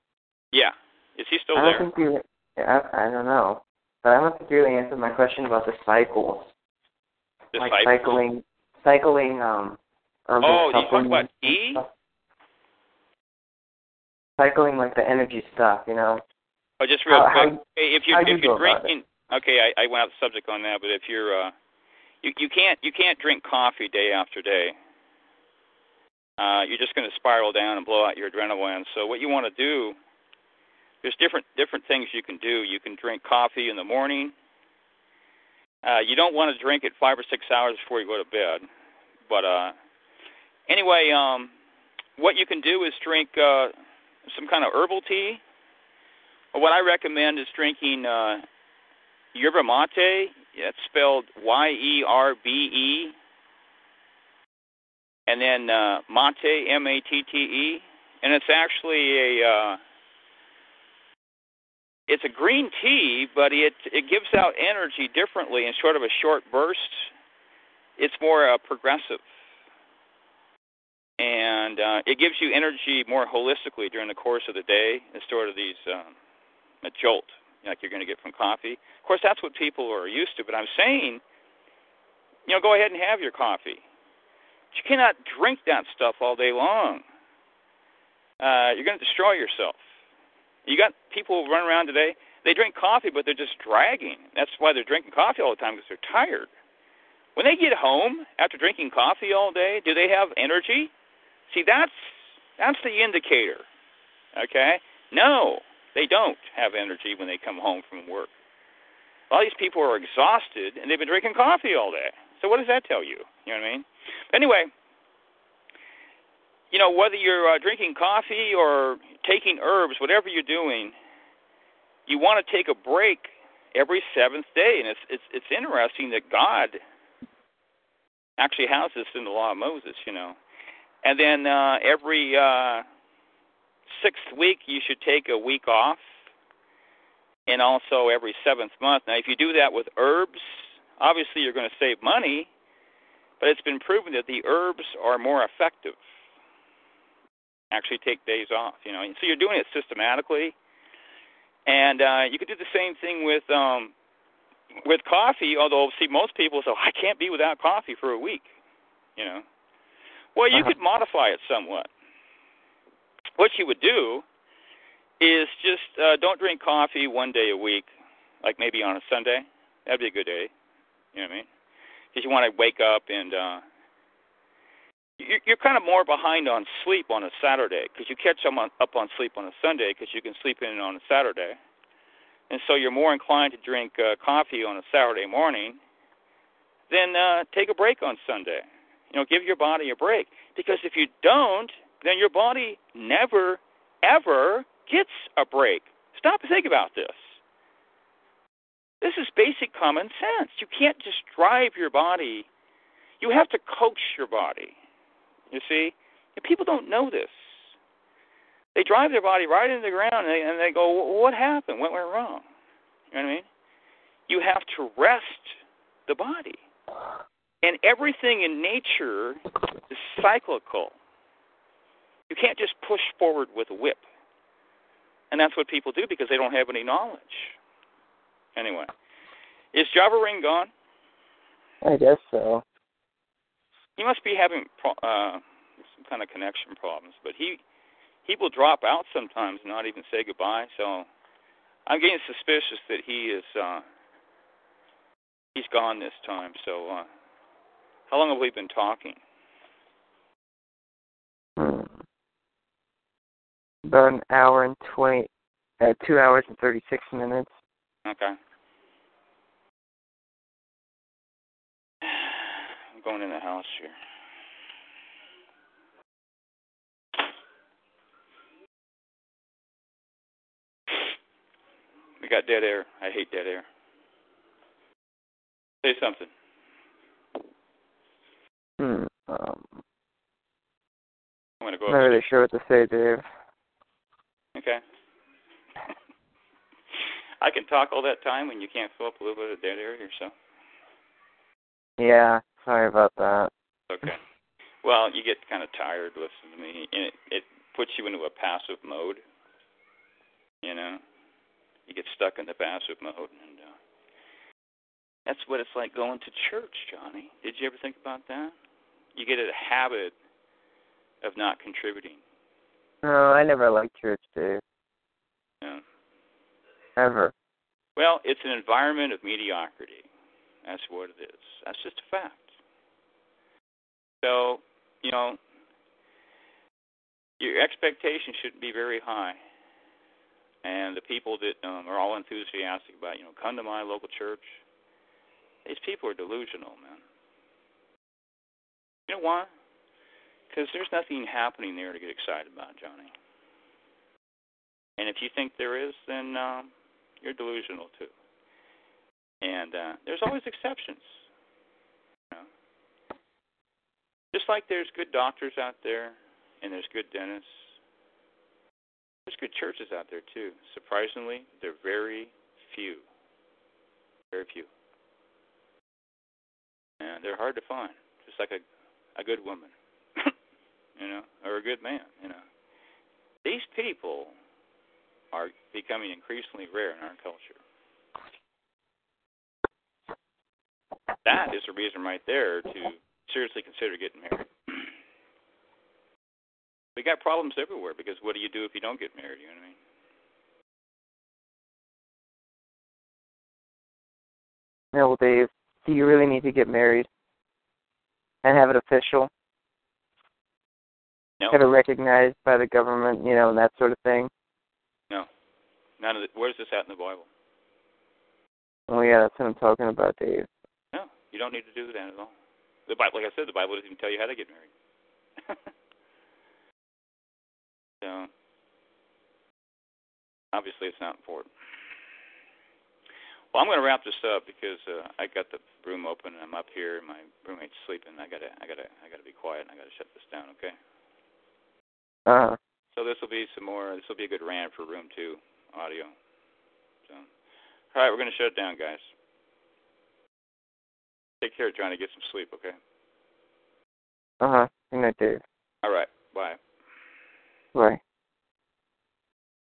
Yeah. Is he still I there? think you. I, I don't know, but I don't think you really answered my question about the cycles. The like cycle? cycling, cycling. Um. herbal Oh, you talk about stuff. Cycling like the energy stuff, you know. Oh, just real How- quick. how- if you how do if you you're about drinking, okay, I, I went off the subject on that, but if you're, uh, you you can't you can't drink coffee day after day. Uh, you're just going to spiral down and blow out your adrenaline. So what you want to do, there's different different things you can do. You can drink coffee in the morning. Uh, you don't want to drink it five or six hours before you go to bed. But uh, anyway, um, what you can do is drink uh, some kind of herbal tea. What I recommend is drinking uh, yerba mate. It's spelled Y E R B E, and then uh, mate M A T T E, and it's actually a uh, it's a green tea, but it it gives out energy differently in sort of a short burst. It's more uh, progressive, and uh, it gives you energy more holistically during the course of the day instead of these. Um, a jolt like you're going to get from coffee. Of course, that's what people are used to. But I'm saying, you know, go ahead and have your coffee. But you cannot drink that stuff all day long. Uh, you're going to destroy yourself. You got people who run around today. They drink coffee, but they're just dragging. That's why they're drinking coffee all the time because they're tired. When they get home after drinking coffee all day, do they have energy? See, that's that's the indicator. Okay? No, they don't have energy when they come home from work. All these people are exhausted and they've been drinking coffee all day. So what does that tell you? You know what I mean? Anyway, you know whether you're uh, drinking coffee or taking herbs, whatever you're doing, you want to take a break every seventh day, and it's it's it's interesting that God actually has this in the law of Moses, you know. And then uh, every uh, sixth week, you should take a week off, and also every seventh month. Now, if you do that with herbs, obviously you're going to save money, but it's been proven that the herbs are more effective. Actually, take days off, you know. So you're doing it systematically, and uh, you could do the same thing with um, with coffee. Although, see, most people say, "I can't be without coffee for a week," you know. Well, you uh-huh. could modify it somewhat. What you would do is just uh, don't drink coffee one day a week, like maybe on a Sunday. That'd be a good day. You know what I mean? Because you want to wake up and uh, you're kind of more behind on sleep on a Saturday because you catch up on, up on sleep on a Sunday because you can sleep in on a Saturday, and so you're more inclined to drink uh, coffee on a Saturday morning than uh, take a break on Sunday. You know, give your body a break. Because if you don't, then your body never, ever gets a break. Stop and think about this. This is basic common sense. You can't just drive your body, you have to coach your body. You see? And people don't know this. They drive their body right into the ground and they, and they go, What happened? What went wrong? You know what I mean? You have to rest the body. And everything in nature is cyclical. You can't just push forward with a whip. And that's what people do because they don't have any knowledge. Anyway, is Java Ring gone? I guess so. He must be having uh, some kind of connection problems, but he he will drop out sometimes and not even say goodbye. So I'm getting suspicious that he is uh, he's gone this time. So uh, how long have we been talking? Hmm. About an hour and twenty, uh, two hours and thirty-six minutes. Okay. I'm going in the house here. We got dead air. I hate dead air. Say something. Hmm. Um, I'm gonna go. Not really sure what to say, Dave. Okay. I can talk all that time when you can't fill up a little bit of dead air here, so. Yeah, sorry about that. Okay. Well, you get kind of tired listening to me, and it it puts you into a passive mode. You know, you get stuck in the passive mode, and uh, that's what it's like going to church, Johnny. Did you ever think about that? you get a habit of not contributing. No, I never liked church, Dave. No. Ever. Well, it's an environment of mediocrity. That's what it is. That's just a fact. So, you know, your expectations shouldn't be very high. And the people that um, are all enthusiastic about, you know, come to my local church, these people are delusional, man. You know why? Because there's nothing happening there to get excited about, Johnny. And if you think there is, then um, you're delusional too. And uh, there's always exceptions. You know? Just like there's good doctors out there, and there's good dentists. There's good churches out there too. Surprisingly, they're very few. Very few. And they're hard to find. Just like a a good woman, you know, or a good man, you know. These people are becoming increasingly rare in our culture. That is a reason right there to seriously consider getting married. we got problems everywhere because what do you do if you don't get married? You know what I mean? Well, Dave, do you really need to get married? and have it official, No, it recognized by the government, you know, and that sort of thing. no, none of the, where's this at in the Bible? Oh yeah, that's what I'm talking about, Dave. No, you don't need to do that at all. The Bible, like I said, the Bible doesn't even tell you how to get married. so obviously, it's not important. Well, I'm going to wrap this up because uh, I got the room open and I'm up here. and My roommate's sleeping. I gotta, I gotta, I gotta be quiet. and I gotta shut this down. Okay. Uh huh. So this will be some more. This will be a good rant for room two audio. So, all right, we're going to shut it down, guys. Take care, trying to get some sleep. Okay. Uh huh. Good night, Dave. All right. Bye. Bye.